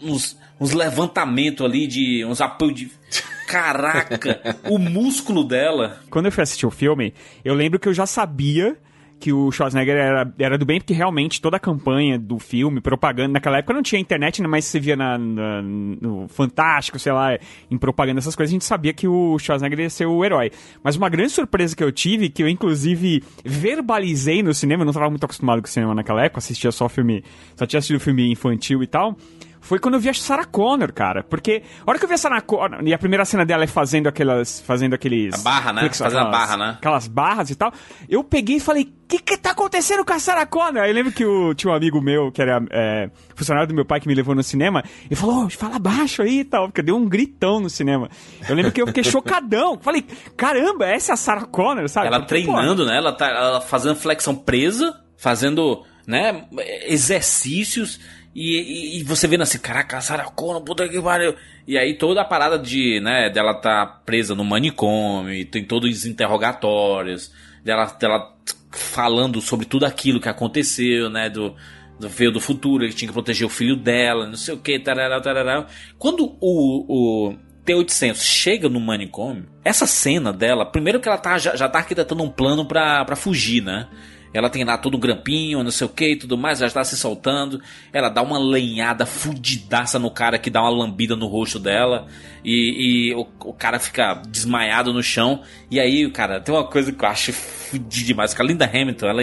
B: uns, uns levantamentos ali de uns apoios de Caraca, o músculo dela.
C: Quando eu fui assistir o filme, eu lembro que eu já sabia que o Schwarzenegger era, era do bem, porque realmente toda a campanha do filme, propaganda, naquela época não tinha internet, né, mas você via na, na, no Fantástico, sei lá, em propaganda, essas coisas, a gente sabia que o Schwarzenegger ia ser o herói. Mas uma grande surpresa que eu tive, que eu inclusive verbalizei no cinema, eu não estava muito acostumado com o cinema naquela época, assistia só filme, só tinha assistido filme infantil e tal, foi quando eu vi a Sarah Connor, cara. Porque a hora que eu vi a Sarah Connor, e a primeira cena dela é fazendo aquelas. fazendo aqueles.
B: A barra, né? Fazendo a barra, né?
C: Aquelas barras e tal. Eu peguei e falei, o que que tá acontecendo com a Sarah Connor? Aí eu lembro que o, tinha um amigo meu, que era é, funcionário do meu pai, que me levou no cinema, e falou, oh, fala baixo aí e tal, porque deu um gritão no cinema. Eu lembro que eu fiquei chocadão. Falei, caramba, essa é a Sarah Connor, sabe?
B: Ela porque, treinando, pô, né? Ela tá ela fazendo flexão presa, fazendo, né, exercícios e, e, e, você vendo assim, caraca, Sarah Connor, puta que pariu. E aí toda a parada de, né, dela tá presa no manicômio, tem todos os interrogatórios, dela, dela falando sobre tudo aquilo que aconteceu, né, do, do veio do futuro, que tinha que proteger o filho dela, não sei o que, tarará, tarará. Quando o, o T-800 chega no manicômio, essa cena dela, primeiro que ela tá, já, já tá arquitetando um plano pra, pra fugir, né? Ela tem lá todo um grampinho, não sei o que e tudo mais, já está se soltando. Ela dá uma lenhada fudidaça no cara que dá uma lambida no rosto dela. E, e o, o, cara fica desmaiado no chão. E aí, cara, tem uma coisa que eu acho fudida demais. Que a Linda Hamilton, ela,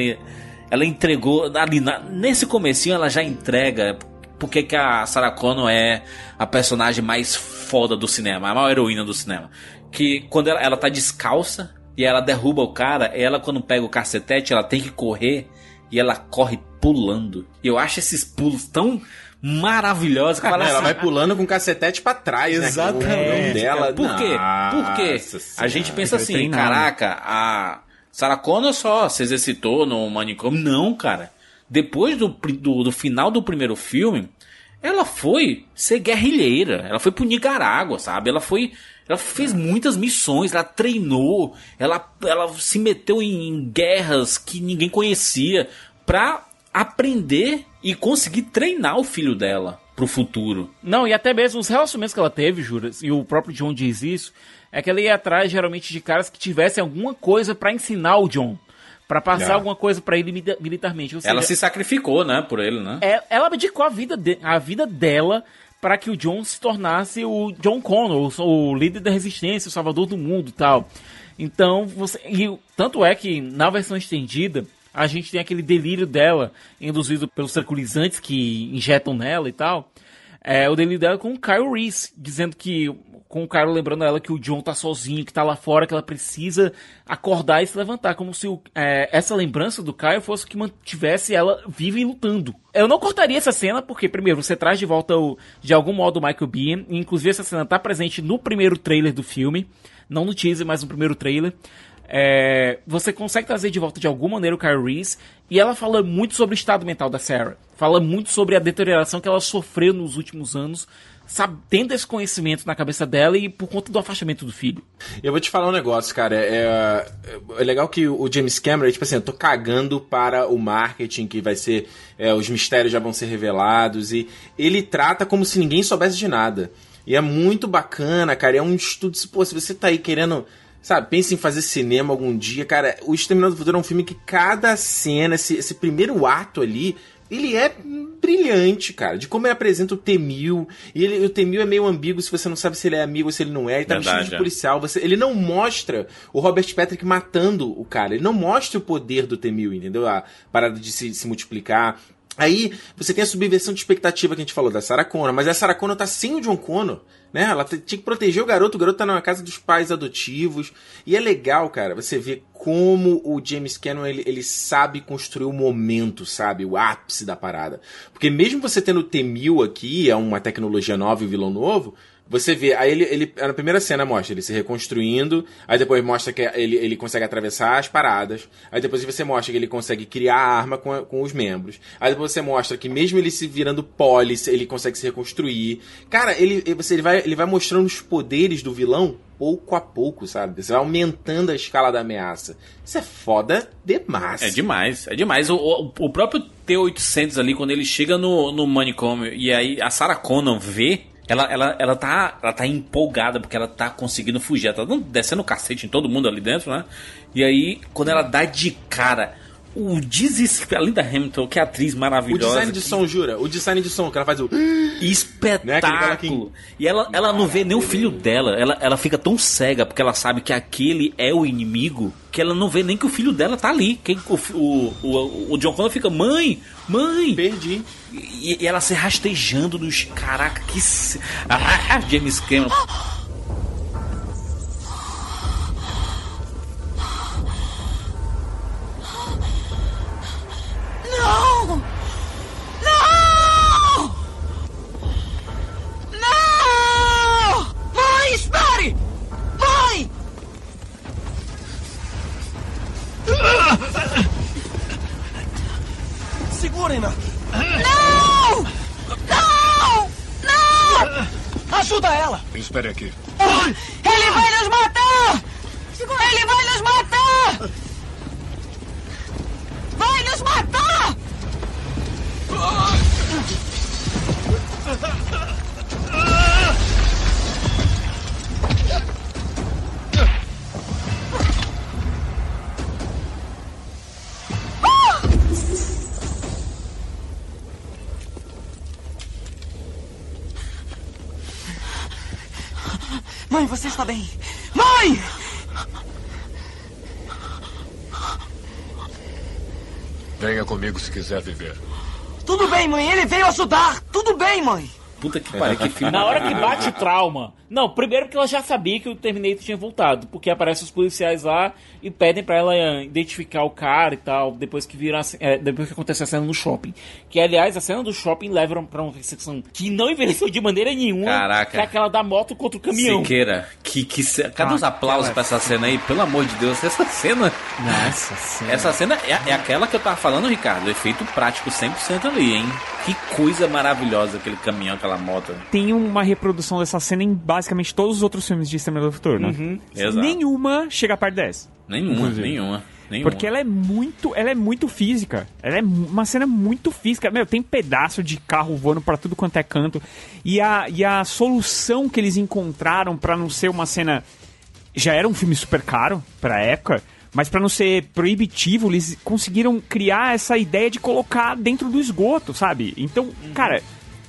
B: ela entregou. Ali, na, nesse comecinho ela já entrega. Porque que a Sarah Connor é a personagem mais foda do cinema, a maior heroína do cinema. Que quando ela, ela tá descalça, e ela derruba o cara, ela quando pega o cacetete, ela tem que correr e ela corre pulando. E eu acho esses pulos tão maravilhosos que
D: ela,
B: assim,
D: ela vai pulando com o cacetete para trás,
B: né? Exatamente.
D: Né?
B: dela. Por quê? Porque a gente pensa assim, caraca, a Sarah Connor só se exercitou no manicômio. Não, cara. Depois do, do, do final do primeiro filme, ela foi ser guerrilheira. Ela foi pro Nicarágua, sabe? Ela foi ela fez muitas missões, ela treinou, ela, ela se meteu em guerras que ninguém conhecia pra aprender e conseguir treinar o filho dela pro futuro.
F: Não, e até mesmo os relacionamentos que ela teve, Juras, e o próprio John diz isso, é que ela ia atrás geralmente de caras que tivessem alguma coisa para ensinar o John para passar é. alguma coisa para ele militarmente.
B: Seja, ela se sacrificou, né, por ele, né?
F: É, ela abdicou a vida, de, a vida dela para que o John se tornasse o John Connor, o, líder da resistência, o salvador do mundo e tal. Então, você. E tanto é que na versão estendida, a gente tem aquele delírio dela, induzido pelos tranquilizantes que injetam nela e tal. É o delírio dela com o Kyle Reese, dizendo que com o cara lembrando ela que o John tá sozinho, que tá lá fora, que ela precisa acordar e se levantar, como se o, é, essa lembrança do Caio fosse que mantivesse ela viva e lutando. Eu não cortaria essa cena, porque, primeiro, você traz de volta, o, de algum modo, o Michael Biehn, inclusive essa cena tá presente no primeiro trailer do filme, não no teaser, mas no primeiro trailer. É, você consegue trazer de volta de alguma maneira o Kyle Reese e ela fala muito sobre o estado mental da Sarah. Fala muito sobre a deterioração que ela sofreu nos últimos anos, sabe, tendo esse conhecimento na cabeça dela e por conta do afastamento do filho.
D: Eu vou te falar um negócio, cara. É, é legal que o James Cameron, tipo assim, eu tô cagando para o marketing, que vai ser. É, os mistérios já vão ser revelados, e ele trata como se ninguém soubesse de nada. E é muito bacana, cara. É um estudo. Pô, se você tá aí querendo Sabe, pense em fazer cinema algum dia, cara. O Exterminador do Futuro é um filme que cada cena, esse, esse primeiro ato ali, ele é brilhante, cara. De como ele apresenta o T-1000. E ele, o T-1000 é meio ambíguo se você não sabe se ele é amigo ou se ele não é. Ele tá Verdade, vestido de é. policial. Você, ele não mostra o Robert Patrick matando o cara. Ele não mostra o poder do T-1000, entendeu? A parada de se, se multiplicar. Aí você tem a subversão de expectativa que a gente falou da Sarah Connor, mas a Sarah Connor tá sem o John Connor, né? Ela tinha que proteger o garoto, o garoto tá na casa dos pais adotivos. E é legal, cara, você ver como o James Cameron ele, ele sabe construir o momento, sabe? O ápice da parada. Porque mesmo você tendo o T-1000 aqui, é uma tecnologia nova e vilão novo, você vê, aí ele, ele na primeira cena mostra ele se reconstruindo, aí depois mostra que ele, ele consegue atravessar as paradas, aí depois você mostra que ele consegue criar a arma com, com os membros, aí depois você mostra que mesmo ele se virando polis, ele consegue se reconstruir. Cara, ele, você, ele, vai, ele vai mostrando os poderes do vilão pouco a pouco, sabe? Você vai aumentando a escala da ameaça. Isso é foda demais.
B: É demais, é demais. O, o, o próprio T-800 ali, quando ele chega no, no manicômio e aí a Sarah Connor vê ela, ela, ela, tá, ela tá empolgada porque ela tá conseguindo fugir. Ela tá descendo o cacete em todo mundo ali dentro, né? E aí, quando ela dá de cara o desespero. Além da Hamilton, que é atriz maravilhosa.
D: O design de
B: que...
D: som, jura? O design de som que ela faz o.
B: Espetáculo! Né? E ela, ela não vê nem o filho dela. Ela, ela fica tão cega porque ela sabe que aquele é o inimigo que ela não vê nem que o filho dela tá ali. Quem, o, o, o, o John Connor fica: Mãe, mãe!
D: Perdi.
B: E, e ela se rastejando nos. Caraca, que. Ah, James Cameron.
M: Não! Não! Não! Mãe, espere! Mãe! Segurem-na! Não! Não! Não! Ajuda ela!
L: Espere aqui.
M: Ele vai nos matar! Ele vai nos matar! Vai nos matar! Mãe, você está bem? Mãe!
L: Venha comigo se quiser viver.
M: Tudo bem, mãe. Ele veio ajudar. Tudo bem, mãe.
B: Puta que pariu, que filme.
F: Na hora que bate o trauma. Não, primeiro porque ela já sabia que o Terminator tinha voltado. Porque aparecem os policiais lá e pedem para ela eh, identificar o cara e tal. Depois que viram é, depois que acontece a cena no shopping. Que aliás, a cena do shopping leva pra uma perseguição que não envelheceu de maneira nenhuma.
B: Caraca.
F: Que é aquela da moto contra o caminhão.
B: Siqueira, que, que Cadê ah, os aplausos pra essa cena aí? Pelo amor de Deus, essa cena.
F: Nossa cena.
B: Essa cena é, é aquela que eu tava falando, Ricardo. Efeito prático 100% ali, hein? Que coisa maravilhosa aquele caminhão, aquela moto.
C: Tem uma reprodução dessa cena em basicamente todos os outros filmes de Exterminador do Futuro, né? Uhum, Nenhuma chega perto dessa.
B: Nenhuma, nenhuma.
C: Nenhuma. Porque ela é muito, ela é muito física. Ela é uma cena muito física. Meu, tem pedaço de carro voando para tudo quanto é canto. E a, e a solução que eles encontraram para não ser uma cena já era um filme super caro pra época, mas para não ser proibitivo, eles conseguiram criar essa ideia de colocar dentro do esgoto, sabe? Então, uhum. cara,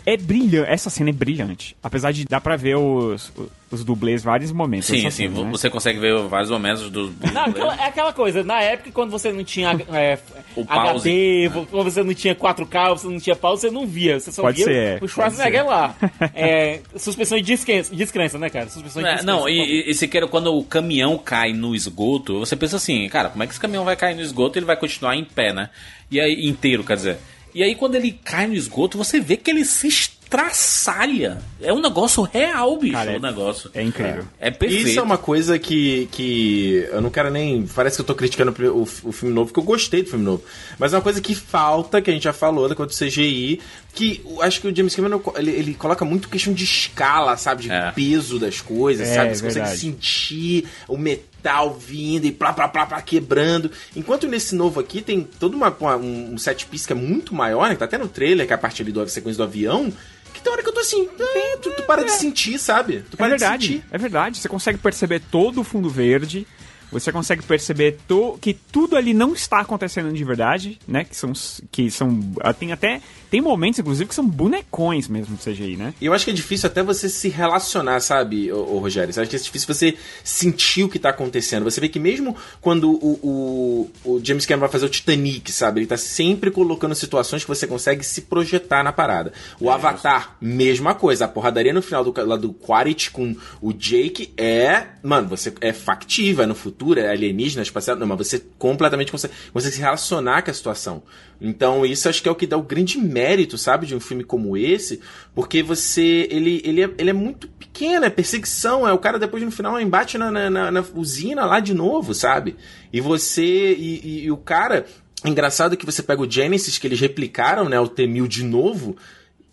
C: é brilhante. Essa cena é brilhante. Apesar de dar pra ver os, os dublês vários momentos.
B: Sim, sim. Cena, né? Você consegue ver vários momentos do.
F: Não, aquela, é aquela coisa. Na época, quando você não tinha é, o HD, quando você não tinha 4K, você não tinha pause, você não via. Você só
C: pode
F: via
C: ser,
F: o Schwarzenegger lá. É, suspensão de descrença, descrença, né, cara? Suspensão de
B: é, Não, e, e, se queira, quando o caminhão cai no esgoto, você pensa assim, cara, como é que esse caminhão vai cair no esgoto e ele vai continuar em pé, né? E aí, inteiro, quer dizer. E aí, quando ele cai no esgoto, você vê que ele se traçalha. É um negócio real, bicho,
C: Cara, é-
B: o negócio.
C: É incrível.
B: É perfeito.
D: Isso é uma coisa que, que eu não quero nem. Parece que eu tô criticando o, o filme novo, porque eu gostei do filme novo. Mas é uma coisa que falta, que a gente já falou da coisa do CGI, que eu acho que o James Cameron ele, ele coloca muito questão de escala, sabe? De
B: É.
D: peso das coisas,
C: É,
D: sabe? Você
C: verdade.
D: consegue sentir o metal vindo e plá, plá, plá, plá, quebrando. Enquanto nesse novo aqui tem todo uma, uma- um set piece que é muito maior, né? Que tá até no trailer, que é a parte ali da sequência do avião. Que tem hora que eu tô assim, é, tu, tu para de sentir, sabe? Tu
C: É
D: para de
C: verdade,
D: sentir.
C: é verdade. Você consegue perceber todo o fundo verde. Você consegue perceber to- que tudo ali não está acontecendo de verdade, né? Que são, que são, ah, tem até tem momentos, inclusive, que são bonecões mesmo de CGI, né?
D: E eu acho que é difícil até você se relacionar, sabe, ô, ô, Rogério? Eu acho que é difícil você sentir o que tá acontecendo. Você vê que mesmo quando o, o, o James Cameron vai fazer o Titanic, sabe? Ele tá sempre colocando situações que você consegue se projetar na parada. O Avatar, mesma coisa. A porradaria no final do, lá do Quaritch com o Jake é... Mano, você é factível, é no futuro, é alienígena, espacial. Não, mas você completamente consegue, consegue se relacionar com a situação. Então, isso acho que é o que dá o grande mérito, sabe, de um filme como esse, porque você. Ele, ele, é, ele é muito pequeno, é perseguição, é o cara depois no final embate na, na, na- na usina lá de novo, sabe? E você. E, e- e o cara. Engraçado que você pega o Genesis, que eles replicaram, né, o T-1000 de novo,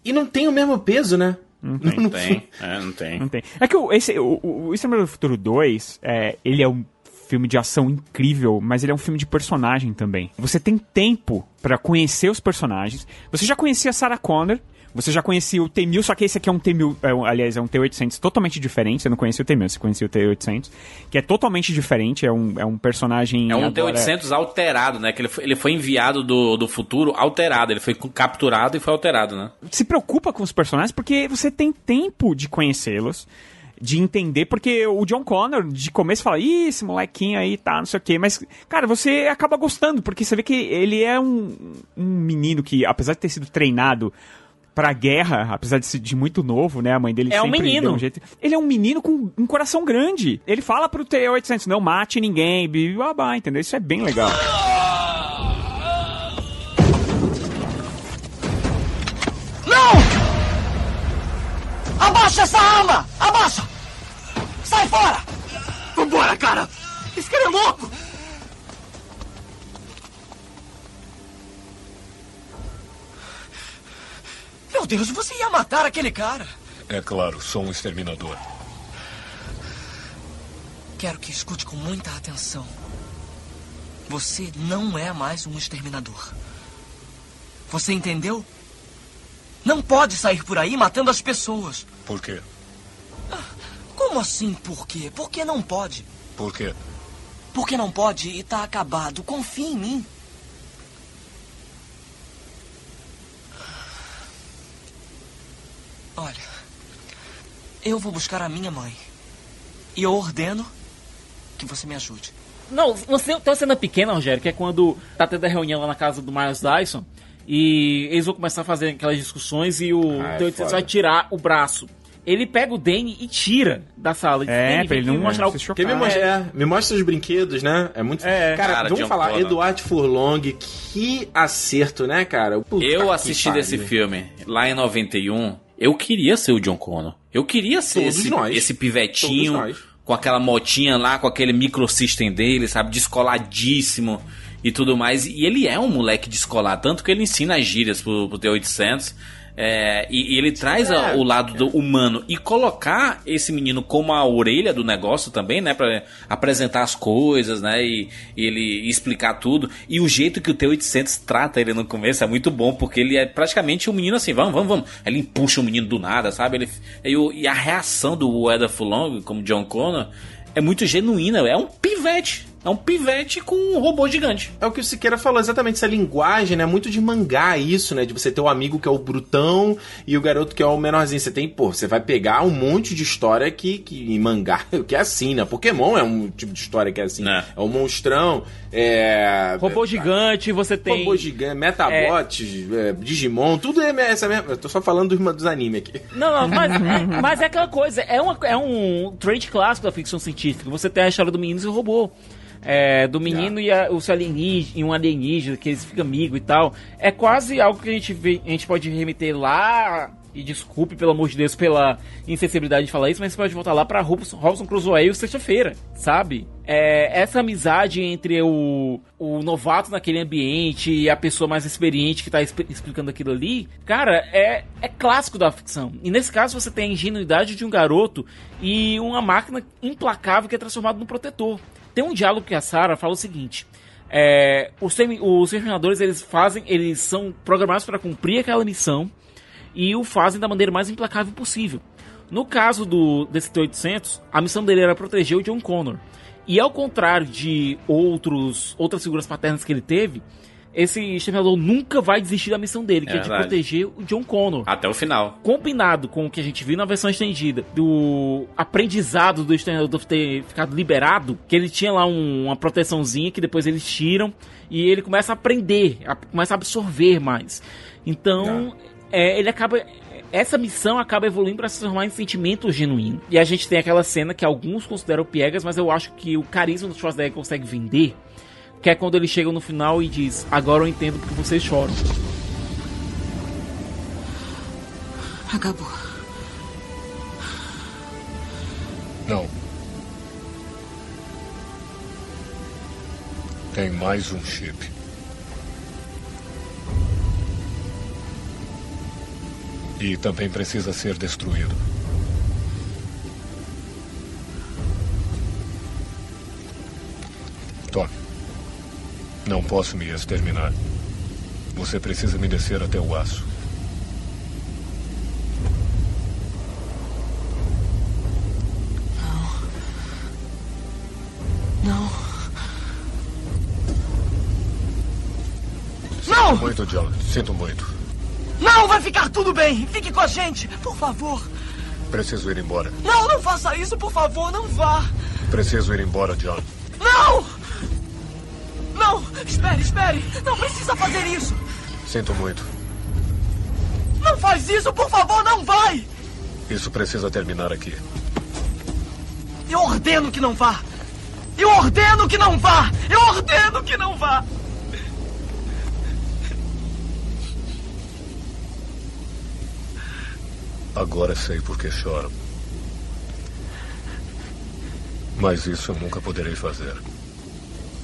D: e não tem o mesmo peso, né?
C: Não tem.
B: Não tem, é, não tem.
C: Não tem. É que o, esse, o, o, o Exterminador do Futuro 2, é, ele é um filme de ação incrível, mas ele é um filme de personagem também. Você tem tempo pra conhecer os personagens. Você já conhecia Sarah Connor, você já conhecia o T-1000, só que esse aqui é um T-1000, é um- aliás, é um T-800 totalmente diferente. Você não conhecia o T-1000, você conhecia o T-800, que é totalmente diferente, é um, é um personagem...
B: É um
C: agora-
B: T-800 alterado, né? Que ele foi, ele foi enviado do, do futuro alterado. Ele foi capturado e foi alterado, né?
C: se preocupa com os personagens porque você tem tempo de conhecê-los, de entender, porque o John Connor, de começo, fala, Ih, esse molequinho aí tá, não sei o quê, mas, cara, você acaba gostando, porque você vê que ele é um, um menino que, apesar de ter sido treinado pra guerra, apesar de ser de muito novo, né, a mãe dele
B: É um menino.
C: um jeito, ele é um menino com um coração grande, ele fala pro T-800, não mate ninguém, babá, entendeu? Isso é bem legal.
M: Abaixa essa arma! Abaixa! Sai fora! Vambora, cara! Esse cara é louco! Meu Deus, você ia matar aquele cara!
L: É claro, sou um exterminador.
M: Quero que escute com muita atenção. Você não é mais um exterminador. Você entendeu? Não pode sair por aí matando as pessoas.
L: Por quê?
M: Como assim por quê? Por que não pode?
L: Por quê?
M: Porque não pode e tá acabado. Confie em mim. Olha, eu vou buscar a minha mãe. E eu ordeno que você me ajude.
F: Não, você tem uma cena pequena, Rogério, que é quando tá tendo a reunião lá na casa do Miles Dyson e eles vão começar a fazer aquelas discussões e o
D: Ah, é
F: T-800
D: foda.
F: vai tirar o braço. Ele pega o Danny e tira da sala. Diz,
C: É,
F: "Danny,
C: pra ele não
F: mostrar o.
D: Quer me, mostrar, é, me mostra os brinquedos, né? É muito. cara,
B: Cara,
D: vamos falar,
B: Connor.
D: Eduardo Furlong, que acerto, né, cara? Puta
B: Eu assisti desse filme lá em 91. Eu queria ser o John Connor. Eu queria ser
D: Todos
B: esse,
D: nós.
B: esse pivetinho
D: Todos nós.
B: com aquela motinha lá, com aquele microsystem dele, sabe? Descoladíssimo e tudo mais. E ele é um moleque descolado. Tanto que ele ensina as gírias pro, pro T-800. É, e, e ele traz a- o lado do humano e colocar esse menino como a orelha do negócio também, né, Pra apresentar as coisas, né, e, e ele explicar tudo. E o jeito que o T800 trata ele no começo é muito bom, porque ele é praticamente um menino assim, vamos, vamos, vamos. Ele empuxa o menino do nada, sabe? Ele, e, e a reação do Eda Fulong, como John Connor, é muito genuína, é um pivete. É um pivete com um robô gigante.
D: É o que o Siqueira falou, exatamente. Essa linguagem, né? Muito de mangá, isso, né? De você ter o amigo que é o brutão e o garoto que é o menorzinho. Você tem, pô, você vai pegar um monte de história que, que em mangá, que é assim, né? Pokémon é um tipo de história que é assim. É, o monstrão, é.
F: Robô gigante, você tem.
D: Robô gigante, Metabots, é, Digimon, tudo é essa mesma. Eu tô só falando dos, dos animes aqui.
F: Não, não, mas, é, mas é aquela coisa, é, uma, é um trade clássico da ficção científica. Você tem a história do menino e o robô. É, do menino e a, o seu alienígena, um alienígena, que eles ficam amigos e tal. É quase algo que a gente vê, a gente pode remeter lá e desculpe, pelo amor de Deus, pela insensibilidade de falar isso, mas você pode voltar lá pra Robson, Robson Crusoe sexta-feira, sabe? É, essa amizade entre o, o novato naquele ambiente e a pessoa mais experiente que tá explicando aquilo ali, cara, é, é clássico da ficção. E nesse caso você tem a ingenuidade de um garoto e uma máquina implacável que é transformada num protetor. Tem um diálogo que a Sarah fala o seguinte: é, os, os terminadores eles fazem, eles são programados para cumprir aquela missão e o fazem da maneira mais implacável possível. No caso do desse T-800, a missão dele era proteger o John Connor. E ao contrário de outros outras figuras paternas que ele teve, esse exterminador nunca vai desistir da missão dele, que é, é de proteger o John Connor.
B: Até o final.
F: Combinado com o que a gente viu na versão estendida, do aprendizado do exterminador ter ficado liberado, que ele tinha lá um, uma proteçãozinha que depois eles tiram e ele começa a aprender, a, começa a absorver mais. Então, é, ele acaba essa missão acaba evoluindo para se transformar em sentimento genuíno. E a gente tem aquela cena que alguns consideram piegas, mas eu acho que o carisma do Schwarzenegger consegue vender que é quando ele chega no final e diz: Agora eu entendo porque vocês choram.
H: Acabou.
L: Não. Tem mais um chip. E também precisa ser destruído. Não posso me exterminar. Você precisa me descer até o aço.
H: Não.
L: Sinto não! muito, John. Sinto muito.
M: Não, vai ficar tudo bem. Fique com a gente, por favor.
L: Preciso ir embora.
M: Não, não faça isso, por favor, não vá.
L: Preciso ir embora, John.
M: Não! Espere, espere! Não precisa fazer isso!
L: Sinto muito.
M: Não faz isso, por favor, não vai!
L: Isso precisa terminar aqui.
M: Eu ordeno que não vá! Eu ordeno que não vá! Eu ordeno que não vá!
L: Agora sei por que choram. Mas isso eu nunca poderei fazer.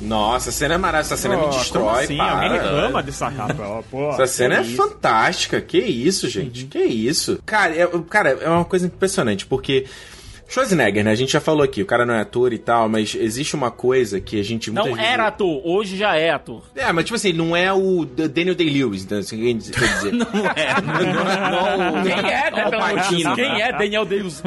D: Nossa, a cena é maravilhosa. Essa cena oh, me destrói.
C: Assim? Alguém reclama dessa capa. Pô,
D: essa cena é isso? fantástica. Que isso, gente? Uhum. Que isso? Cara é, cara, é uma coisa impressionante, porque Schwarzenegger, né? A gente já falou aqui, o cara não é ator e tal, mas existe uma coisa que a gente.
F: Não vezes... era ator, hoje já é ator.
D: É, mas tipo assim, não é o Daniel Day-Lewis, então, assim, quer dizer.
F: não é. não, não, quem é, né, pelo Quem é Daniel Day-Lewis?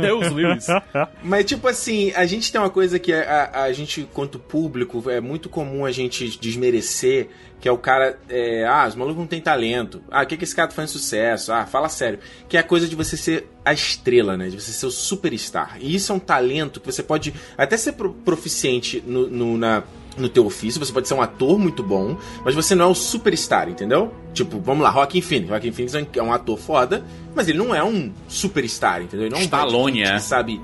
D: mas tipo assim, a gente tem uma coisa que a, a, a gente, quanto público, é muito comum a gente desmerecer que é o cara, é, ah, os malucos não tem talento. Ah, o que, que esse cara tá fazendo sucesso? Ah, fala sério. Que é a coisa de você ser a estrela, né? De você ser o superstar. E isso é um talento que você pode até ser proficiente no, no, na, no teu ofício, você pode ser um ator muito bom, mas você não é o superstar, entendeu? Tipo, vamos lá, Joaquin Phoenix. Joaquin Phoenix é um ator foda, mas ele não é um superstar, entendeu? Ele não é um
B: Stallone, é.
D: que sabe...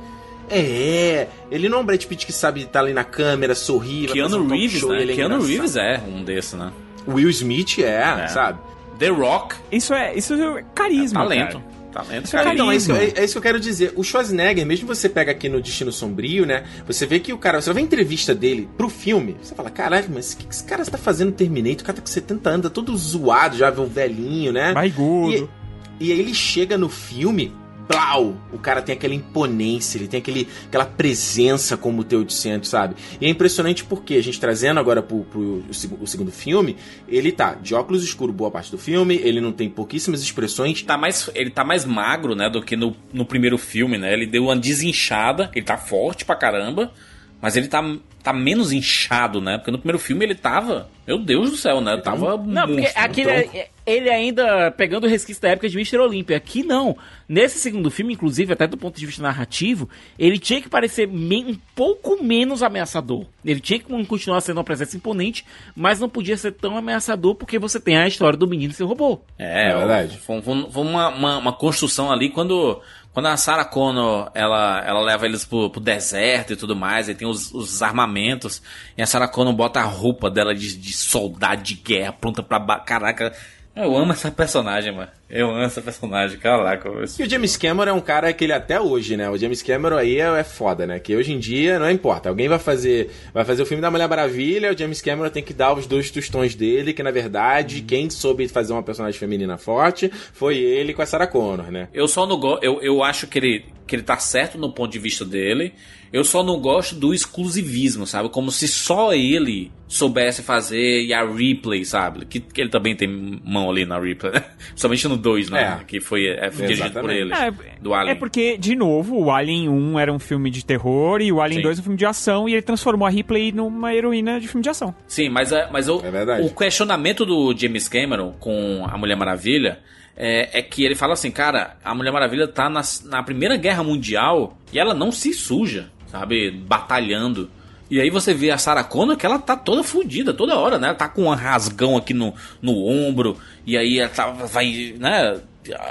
D: É, ele não é um Brad Pitt que sabe estar ali na câmera, sorrir,
B: Keanu um Reeves, show, né? É Keanu Reeves é um desses, né?
D: Will Smith é, é, sabe?
B: The Rock.
C: Isso é, isso é carisma.
B: É talento.
C: Cara.
B: Talento,
D: cara, é então, é isso, é, é isso que eu quero dizer. O Schwarzenegger, mesmo você pega aqui no Destino Sombrio, né? Você vê que o cara, você vai ver a entrevista dele pro filme, você fala, caralho, mas o que, que esse cara está fazendo Terminator? O cara tá com 70 anos, tá todo zoado, já vê um velhinho, né?
C: Barrigudo.
D: E, e aí ele chega no filme, blau, o cara tem aquela imponência, ele tem aquele, aquela presença como o T-800, sabe? E é impressionante porque a gente trazendo agora pro, pro o, o, segundo filme, ele tá de óculos escuros boa parte do filme, ele não tem pouquíssimas expressões.
B: Tá mais, ele tá mais magro, né, do que no, no primeiro filme, né? Ele deu uma desinchada, ele tá forte pra caramba, mas ele tá, tá menos inchado, né? Porque no primeiro filme ele tava. Meu Deus do céu, né? Ele tava.
F: Não, porque aquele, é, ele ainda pegando o resquício da época de Mr. Olympia. Aqui não. Nesse segundo filme, inclusive, até do ponto de vista narrativo, ele tinha que parecer um pouco menos ameaçador. Ele tinha que continuar sendo uma presença imponente, mas não podia ser tão ameaçador porque você tem a história do menino e seu robô.
B: É, é verdade. Foi, foi uma, uma, uma construção ali quando quando a Sarah Connor, ela, ela leva eles pro, pro deserto e tudo mais, aí tem os, os armamentos, e a Sarah Connor bota a roupa dela de, de soldado de guerra, pronta pra... Caraca, Eu amo essa personagem, mano. Eu amo essa personagem, caraca.
D: E o James Cameron é um cara que ele até hoje, né? O James Cameron aí é, é foda, né? Que hoje em dia não importa. Alguém vai fazer vai fazer o filme da Mulher Maravilha, o James Cameron tem que dar os dois tostões dele, que na verdade quem soube fazer uma personagem feminina forte foi ele com a Sarah Connor, né?
B: Eu só não gosto. Eu, eu acho que ele, que ele tá certo no ponto de vista dele. Eu só não gosto do exclusivismo, sabe? Como se só ele soubesse fazer e a Ripley, sabe? Que, que ele também tem mão ali na Ripley. né? Somente no 2, né?
C: É.
B: Que foi, é, dirigido por ele.
C: É,
B: do Alien.
C: É porque, de novo, o Alien 1 era um filme de terror e o Alien
B: Sim.
C: 2 um filme de ação e ele transformou a Ripley numa heroína de filme de ação.
B: Sim, mas, é- mas o, o questionamento do James Cameron com a Mulher Maravilha é, é que ele fala assim, cara, a Mulher Maravilha tá na, na Primeira Guerra Mundial e ela não se suja, sabe? Batalhando. E aí você vê a Sarah Connor que ela tá toda fodida toda hora, né? Ela tá com um rasgão aqui no, no ombro e aí ela tá, vai, né?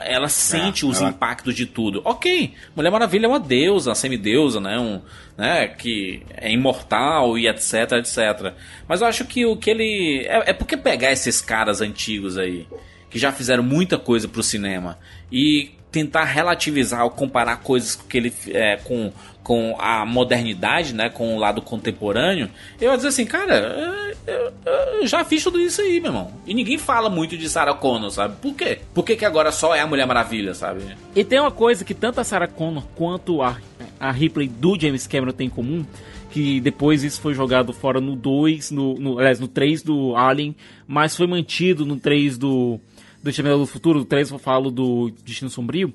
B: Ela sente os
D: ela-
B: impactos de tudo. Ok, Mulher Maravilha é uma deusa, uma semideusa, né? Um, né? Que é imortal e etc, etc. Mas eu acho que o que ele. É, é porque pegar esses caras antigos aí, que já fizeram muita coisa pro cinema, e tentar relativizar ou comparar coisas que ele é, com, com a modernidade, né? Com o lado contemporâneo, eu ia dizer assim, cara, é, eu, eu já fiz tudo isso aí, meu irmão. E ninguém fala muito de Sarah Connor, sabe? Por quê? Por que, que agora só é a Mulher Maravilha, sabe?
F: E tem uma coisa que tanto a Sarah Connor quanto a, a Ripley do James Cameron tem em comum, que depois isso foi jogado fora no 2, no, no, aliás, no 3 do Alien, mas foi mantido no 3 do, do Exterminador do Futuro, do 3 eu falo do Destino Sombrio,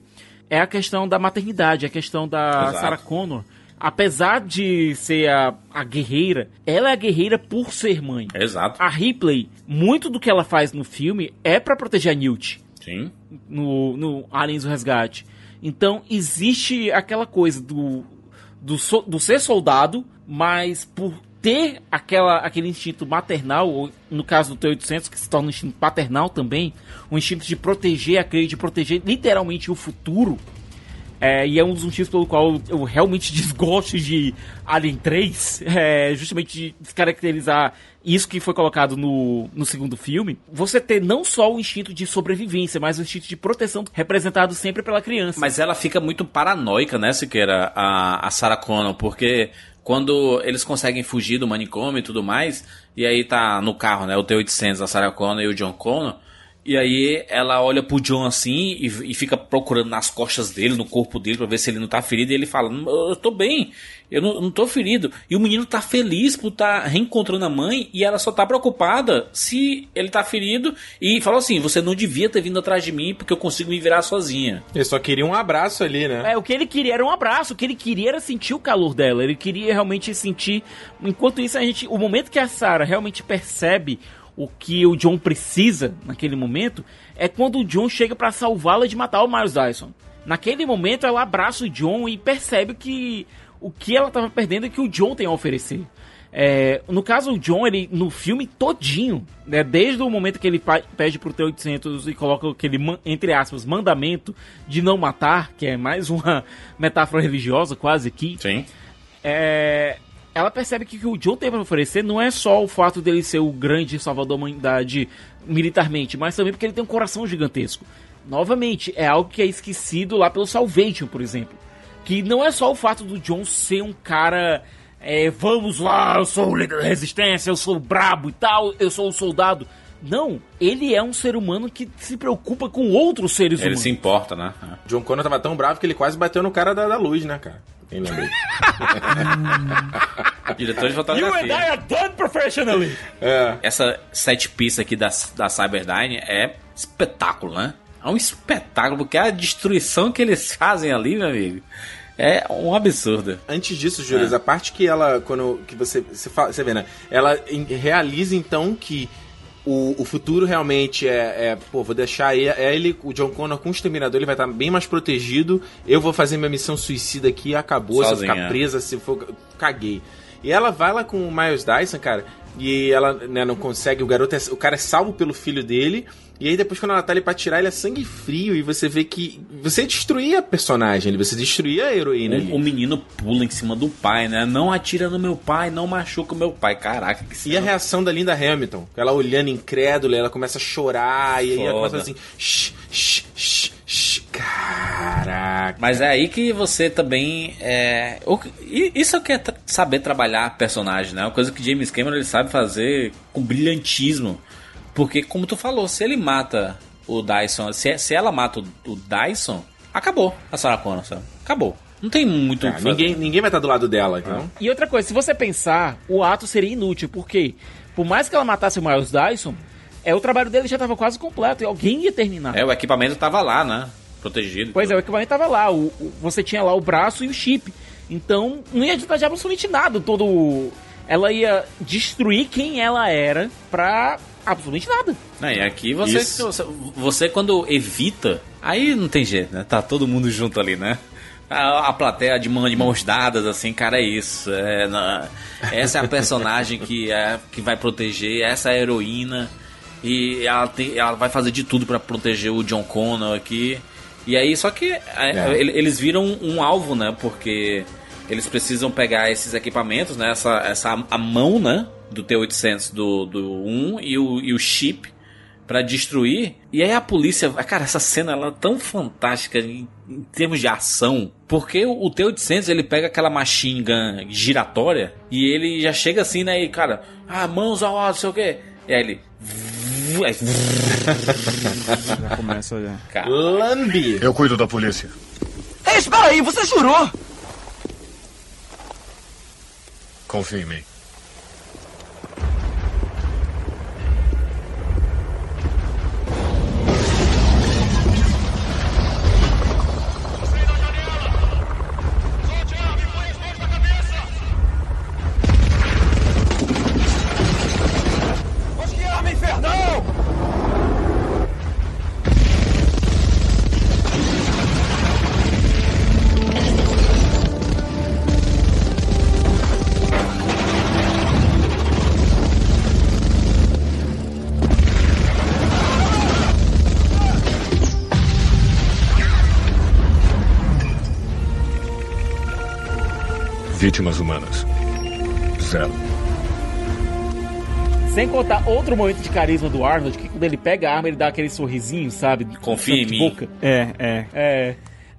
F: é a questão da maternidade, a questão da
B: Exato.
F: Sarah Connor. Apesar de ser a, a guerreira, ela é a guerreira por ser mãe.
B: Exato.
F: A Ripley, muito do que ela faz no filme é pra proteger a Newt
B: Sim.
F: no, no Aliens o Resgate. Então existe aquela coisa do, do, so- do ser soldado, mas por ter aquela, aquele instinto maternal, ou no caso do T-800, que se torna um instinto paternal também, um instinto de proteger a Cray, de proteger literalmente o futuro. É, e é um dos motivos pelo qual eu realmente desgosto de Alien 3, é, justamente de descaracterizar isso que foi colocado no, no segundo filme. Você ter não só o instinto de sobrevivência, mas o instinto de proteção representado sempre pela criança.
B: Mas ela fica muito paranoica, né, Siqueira, a, a Sarah Connor, porque quando eles conseguem fugir do manicômio e tudo mais, e aí tá no carro, né, o T-800, a Sarah Connor e o John Connor, e aí ela olha pro John assim e, e fica procurando nas costas dele, no corpo dele, pra ver se ele não tá ferido, e ele fala, "Não, eu tô bem, eu não, eu não tô ferido. E o menino tá feliz por tá reencontrando a mãe, e ela só tá preocupada se ele tá ferido, e falou assim, você não devia ter vindo atrás de mim, porque eu consigo me virar sozinha.
D: Ele só queria um abraço ali, né?
F: É, o que ele queria era um abraço, o que ele queria era sentir o calor dela, ele queria realmente sentir. Enquanto isso, a gente, o momento que a Sarah realmente percebe o que o John precisa naquele momento é quando o John chega pra salvá-la de matar o Miles Dyson. Naquele momento, ela abraça o John e percebe que o que ela tava perdendo é que o John tem a oferecer. É, no caso, o John, ele, no filme todinho, né, desde o momento que ele pede pro T-800 e coloca aquele, entre aspas, mandamento de não matar, que é mais uma metáfora religiosa quase aqui.
B: Sim.
F: É, ela percebe que o que o John tem pra oferecer não é só o fato dele ser o grande salvador da humanidade militarmente, mas também porque ele tem um coração gigantesco. Novamente, é algo que é esquecido lá pelo Salvation, por exemplo. Que não é só o fato do John ser um cara. é, vamos lá, eu sou o líder da resistência, eu sou brabo e tal, eu sou um soldado. Não, ele é um ser humano que se preocupa com outros seres
B: Ele
F: humanos.
B: se importa, né?
D: John Connor tava tão bravo que ele quase bateu no cara da, da luz, né, cara? Quem lembra?
B: Diretor de fotografia.
F: are done professionally.
D: É.
B: Essa set piece aqui da, da Cyberdyne é espetáculo, né? É um espetáculo, porque a destruição que eles fazem ali, meu amigo, é um absurdo.
D: Antes disso, Júlio,
B: É.
D: a parte que ela, quando que você, você, fala, você vê, né? Ela em- realiza então que o, o futuro realmente é, é, pô, vou deixar ele, é ele, o John Connor com o exterminador, ele vai estar bem mais protegido. Eu vou fazer minha missão suicida aqui, acabou. se eu
B: Sozinha.
D: ficar presa, se for, caguei. E ela vai lá com o Miles Dyson, cara. e ela né, não consegue. O garoto é, o cara é salvo pelo filho dele. E aí depois quando ela tá ali pra tirar, ele é sangue frio e você vê que você destruía a personagem você destruía a heroína.
B: O, o menino pula em cima do pai, né? Não atira no meu pai, não machuca o meu pai. Caraca, que
D: E a reação da Linda Hamilton, ela olhando incrédula, ela começa a chorar e aí ela
B: Foda.
D: começa assim, shh, shh, shh, caraca.
B: Mas é aí que você também é, o- e isso que é saber trabalhar personagem, né? Uma coisa que James Cameron ele sabe fazer com brilhantismo. Porque como tu falou, se ele mata o Dyson, se, se ela mata o, o Dyson, acabou a Sarah Connor, sabe? Acabou. Não tem muito
D: Ah,
B: fazer.
D: ninguém, ninguém vai estar do lado dela, então.
F: E outra coisa, se você pensar, o ato seria inútil, porque por mais que ela matasse o Miles Dyson, é, o trabalho dele já estava quase completo e alguém ia terminar.
B: É, o equipamento tava lá, né? Protegido.
F: Pois é, o equipamento tava lá, o, o- você tinha lá o braço e o chip. Então, não ia adiantar de absolutamente nada. Todo. Ela ia destruir quem ela era pra absolutamente nada.
B: Não, e aqui você, você, você quando evita, aí não tem jeito, né? Tá todo mundo junto ali, né? A, a plateia de, mão, de mãos dadas, assim, cara, é isso. É, na- essa é a personagem que, é, que vai proteger, essa é a heroína. E ela, tem, ela vai fazer de tudo pra proteger o John Connor aqui. E aí, só que é,
D: É.
B: ele- eles viram um alvo, né? Porque eles precisam pegar esses equipamentos, né? Essa, essa a mão, né? Do T-800 do, do 1 e o, e o chip pra destruir. E aí a polícia, cara, essa cena ela é tão fantástica em, em termos de ação, porque o, o T-800 ele pega aquela machine gun giratória e ele já chega assim, né? E cara, ah, mãos ao alto, sei o quê. E aí ele
C: Já começa. Já.
D: Lambi.
L: Eu cuido da polícia.
M: Ei, espera aí, você jurou?
L: Confie em mim. Vítimas humanas. Zero.
F: Sem contar outro momento de carisma do Arnold, que quando ele pega a arma, ele dá aquele sorrisinho, sabe?
B: Confia em mim.
F: boca.
C: É, é.
F: É.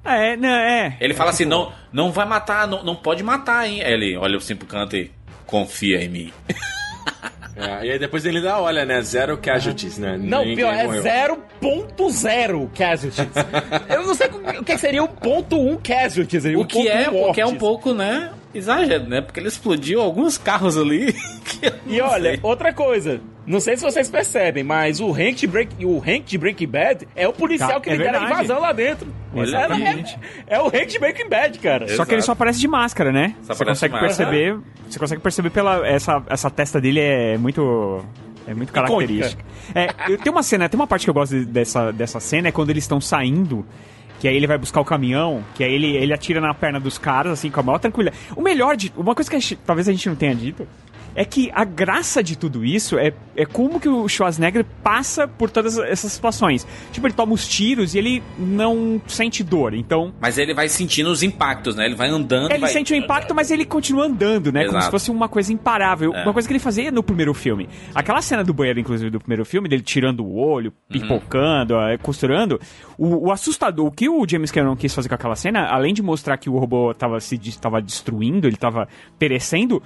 C: Ah, é, não, é.
B: ele fala assim: não, não vai matar, não, não pode matar, hein? Aí ele olha assim pro canto e confia em mim.
D: É, e aí depois ele dá, olha, né? Zero casualties, né?
F: Não,
D: Ninguém
F: pior, é
D: morreu.
F: 0.0 casualties. Eu não sei o que seria o ponto 1 casualties. aí,
B: O que é,
F: ponto
B: o que é um pouco, né? Exagero, né? Porque ele explodiu alguns carros ali.
F: E olha,
B: sei.
F: outra coisa. Não sei se vocês percebem, mas o Hank de, Break, o Hank de Breaking Bad é o policial
C: Tá,
F: que
C: é
F: lidera a invasão lá dentro.
C: Exatamente.
F: É, é o Hank de Breaking Bad, cara.
C: Só que ele só aparece de máscara, né?
B: Só
C: você consegue
B: máscara.
C: perceber. Você consegue perceber pela. Essa, essa testa dele é muito. É muito característica. É, eu, tem uma cena, tem uma parte que eu gosto de- dessa, dessa cena, é quando eles estão saindo. Que aí ele vai buscar o caminhão, que aí ele, ele atira na perna dos caras, assim, com a maior tranquilidade. O melhor de. Uma coisa que a gente- talvez a gente não tenha dito. É que a graça de tudo isso é, é como que o Schwarzenegger passa por todas essas situações. Tipo, ele toma os tiros e ele não sente dor. Então,
B: Mas ele vai sentindo os impactos, né? Ele vai andando.
C: ele
B: vai...
C: sente o impacto, mas ele continua andando, né? Como
B: Exato.
C: se fosse uma coisa imparável.
B: É.
C: Uma coisa que ele fazia no primeiro filme. Aquela cena do banheiro, inclusive, do primeiro filme, dele tirando o olho,
B: Uhum.
C: pipocando, eh, costurando. O, o assustador, o que o James Cameron quis fazer com aquela cena, além de mostrar que o robô tava se tava destruindo, ele tava perecendo,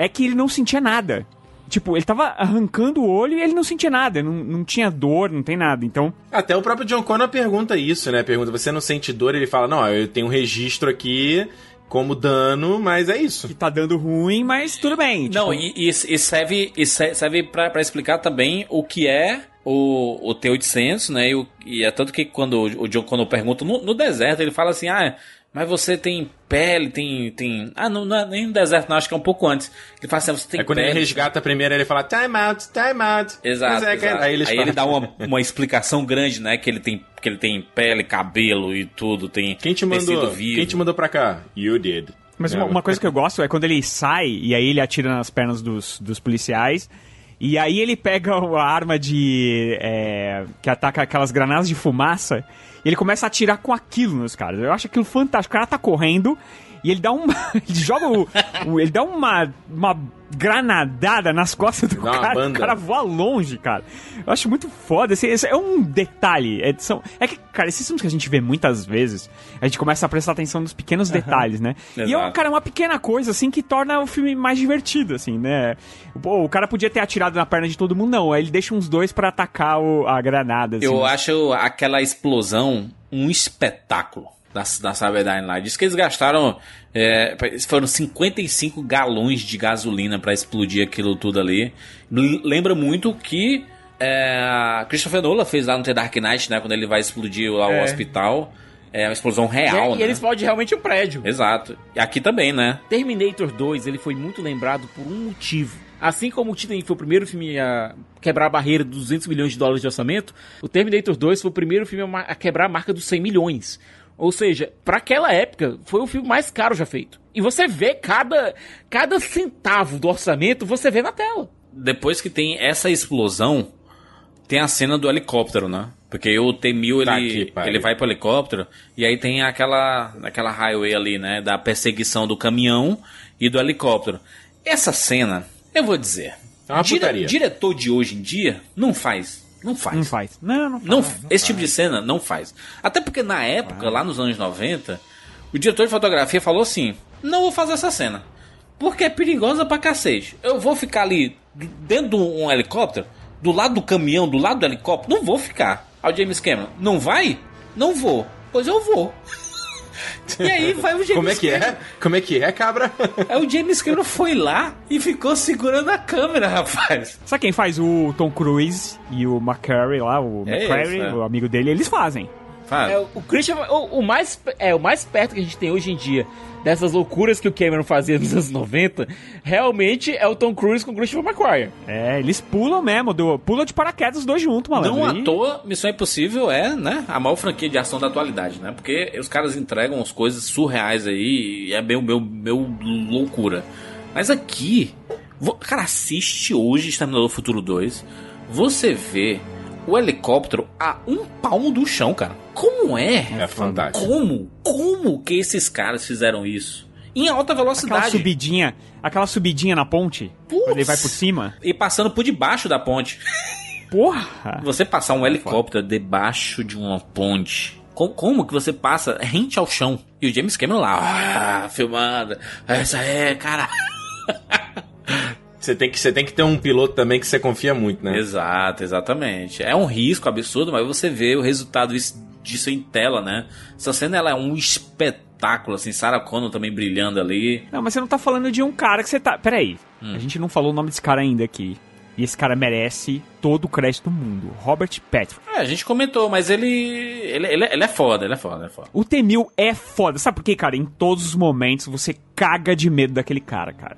C: é que ele não sentia nada. Tipo, ele tava arrancando o olho e ele não sentia nada, não, não tinha dor, não tem nada. Então,
D: Até o próprio John Connor pergunta isso, né? Pergunta, você não sente dor? Ele fala, não, eu tenho um registro aqui como dano, mas é isso.
C: que tá dando ruim, mas tudo bem.
B: Não,
C: tipo,
B: e, e- e serve, e se- serve pra, pra explicar também o que é o, o T-800, né? E, o- e é tanto que quando o John Connor pergunta no, no deserto, ele fala assim: ah, mas você tem pele, tem. tem... Ah, não, não é nem no deserto, não, acho que é um pouco antes. Ele fala assim: você tem
D: É quando
B: pele.
D: ele resgata primeiro, ele fala, time out, time out.
B: Exato.
D: É,
B: exato.
D: Aí, eles
B: Aí ele dá uma, uma explicação grande, né? Que ele tem, que ele tem pele, cabelo e tudo, tem
D: Quem te
B: tecido
D: mandou?
B: vivo.
D: Quem te mandou pra cá? You did.
C: Mas uma, uma coisa que eu gosto é quando ele sai e aí ele atira nas pernas dos, dos policiais. E aí ele pega a arma de. é, que ataca aquelas granadas de fumaça. E ele começa a atirar com aquilo nos caras. Eu acho aquilo fantástico. O cara tá correndo e ele dá um. ele joga o, o- Ele dá uma. uma granadada nas costas do cara.
D: banda.
C: O cara voa longe, cara. Eu acho muito foda. Esse, esse é um detalhe. É, são, é que, cara, esses filmes que a gente vê muitas vezes, a gente começa a prestar atenção nos pequenos detalhes, né? E é,
D: Exato.
C: cara, é uma pequena coisa, assim, que torna o filme mais divertido, assim, né? Pô, o cara podia ter atirado na perna de todo mundo, não. Aí ele deixa uns dois pra atacar o- a granada, assim.
B: Eu acho aquela explosão um espetáculo da, da Cyberdyne lá. Diz que eles gastaram. é, foram 55 galões de gasolina pra explodir aquilo tudo ali. Lembra muito que é, Christopher Nolan fez lá no The Dark Knight, né? Quando ele vai explodir lá
F: É.
B: o hospital. É uma explosão
F: E,
B: real,
F: e
B: né?
F: ele explode realmente um prédio.
B: Exato. E aqui também, né?
F: Terminator 2, ele foi muito lembrado por um motivo. Assim como o Titanic foi o primeiro filme a quebrar a barreira dos 200 milhões de dólares de orçamento, o Terminator 2 foi o primeiro filme a quebrar a marca dos 100 milhões. Ou seja, para aquela época, foi o filme mais caro já feito. E você vê cada, cada centavo do orçamento, você vê na tela.
B: Depois que tem essa explosão, tem a cena do helicóptero, né? Porque o T-1000
D: Tá
B: ele,
D: aqui,
B: ele vai pro helicóptero e aí tem aquela, aquela highway ali, né? Da perseguição do caminhão e do helicóptero. Essa cena, eu vou dizer.
D: É uma
B: dire-
D: putaria.
B: diretor de hoje em dia não faz. Não faz.
C: Não faz. Não, não faz.
B: Não, esse tipo de cena não faz. Até porque na época, lá nos anos 90, o diretor de fotografia falou assim: não vou fazer essa cena. Porque é perigosa pra cacete. Eu vou ficar ali dentro de um helicóptero, do lado do caminhão, do lado do helicóptero. Não vou ficar. Aí o James Cameron, não vai? Não vou. Pois eu vou. E aí vai o James
D: Como é que
B: Cameron.
D: é? Como é que é, cabra?
B: Aí o James Cameron foi lá e ficou segurando a câmera, rapaz.
C: Sabe quem faz o Tom Cruise e o McCary lá, o
B: É
C: McCary,
B: esse, é.
C: o amigo dele, eles fazem.
B: Faz.
F: É, o Christian, o, o mais, é, o mais perto que a gente tem hoje em dia dessas loucuras que o Cameron fazia nos anos 90, realmente é o Tom Cruise com o Christopher McQuarrie.
C: É, eles pulam mesmo, do, pulam de paraquedas os dois juntos, malandro.
B: Não à toa, Missão Impossível é, né, a maior franquia de ação da atualidade, né? Porque os caras entregam as coisas surreais aí e é meu, meu, meu loucura. Mas aqui, cara, assiste hoje Exterminador do Futuro 2, você vê o helicóptero a um palmo do chão, cara. Como é?
D: É fantástico.
B: Como? Como que esses caras fizeram isso? Em alta
C: Aquela
B: velocidade.
C: subidinha, aquela subidinha na ponte, quando ele vai por cima.
B: E passando por debaixo da ponte.
C: Porra!
B: Você passar um helicóptero debaixo de uma ponte. Co- Como que você passa rente ao chão? E o James Cameron lá, ah, filmando. Essa é, cara.
D: Você tem, que, você tem que ter um piloto também que você confia muito, né?
B: Exato, exatamente. É um risco absurdo, mas você vê o resultado is- disso em tela, né? Essa cena ela é um espetáculo, assim. Sarah Connor também brilhando ali.
C: Não, mas você não tá falando de um cara que você tá. Peraí,
B: Hum.
C: a gente não falou o nome desse cara ainda aqui. E esse cara merece todo o crédito do mundo. Robert Patrick.
B: É, a gente comentou, mas ele. Ele, ele, ele é foda, ele é foda, ele é foda.
C: O T-1000 é foda. Sabe por quê, cara? Em todos os momentos você caga de medo daquele cara, cara.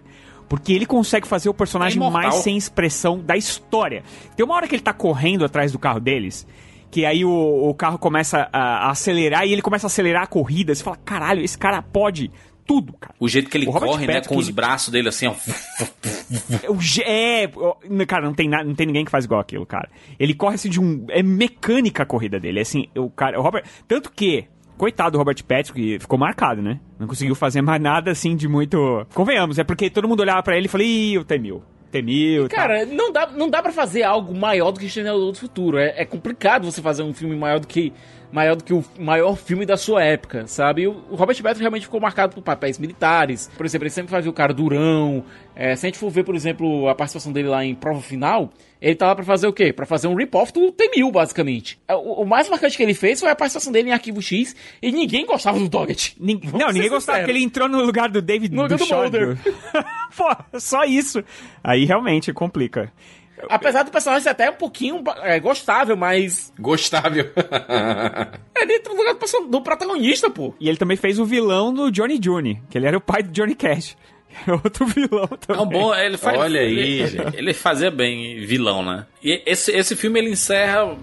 C: Porque ele consegue fazer o personagem
B: É
C: mais sem expressão da história. Tem uma hora que ele tá correndo atrás do carro deles, que aí o, o carro começa a, a acelerar e ele começa a acelerar a corrida. Você fala, caralho, esse cara pode tudo, cara.
B: O jeito que ele corre, né? Com os braços dele assim, ó.
C: É, É, cara, não tem, não tem ninguém que faz igual aquilo, cara. Ele corre assim de um. É mecânica a corrida dele. É assim, o cara. O Robert. Tanto que. Coitado do Robert Patrick, ficou marcado, né? Não conseguiu fazer mais nada assim de muito. Convenhamos, é porque todo mundo olhava pra ele e falava, ih, o T-1000. T-1000. tá.
F: Cara, não dá, não dá pra fazer algo maior do que Exterminador do Futuro. É, é complicado você fazer um filme maior do que maior do que o maior filme da sua época, sabe? O, o Robert Patrick realmente ficou marcado por papéis militares. Por exemplo, ele sempre fazia o cara durão. É, se a gente for ver, por exemplo, a participação dele lá em Prova Final, ele tá lá pra fazer o quê? Pra fazer um rip-off do T-1000, basicamente. É, O, o mais marcante que ele fez foi a participação dele em Arquivo X e ninguém gostava do Doggett.
C: Nin-
F: Vamos
C: Não, ninguém gostava porque ele entrou no lugar do David
F: No do
C: Duchovny.
F: Mulder.
C: Pô, só isso. Aí realmente complica.
F: Apesar do personagem ser até um pouquinho é, gostável, mas
D: Gostável.
F: ele entra no lugar do, do protagonista, pô.
C: E ele também fez o vilão do Johnny Jr., que ele era o pai do Johnny Cash. É outro vilão também.
B: É um bom, ele faz,
D: Olha aí,
B: ele,
D: gente.
B: ele fazia bem vilão, né? E esse, esse filme ele encerra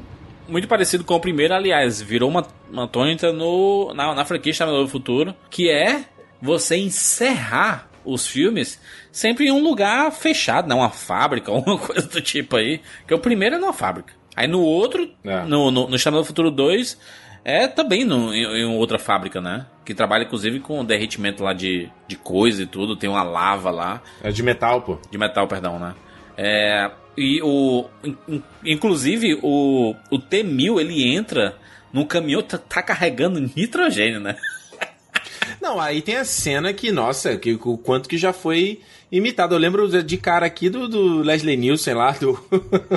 B: muito parecido com o primeiro, aliás, virou uma, uma tônica no, na, na franquia Exterminador do Futuro, que é você encerrar os filmes sempre em um lugar fechado, né? Uma fábrica, alguma coisa do tipo aí. Que o primeiro é numa fábrica. Aí no outro,
D: É.
B: no, no, no Exterminador do Futuro 2, é também no, em, em outra fábrica, né? Que trabalha inclusive com derretimento lá de, de coisa e tudo. Tem uma lava lá.
D: É de metal, pô.
B: De metal, perdão, né? É, e o. in- in- Inclusive, o, o T-1000 ele entra num caminhão, tá, tá carregando nitrogênio, né?
D: Não, aí tem a cena que, nossa, que, o quanto que já foi imitado. Eu lembro de cara aqui do, do Leslie Nielsen lá, do.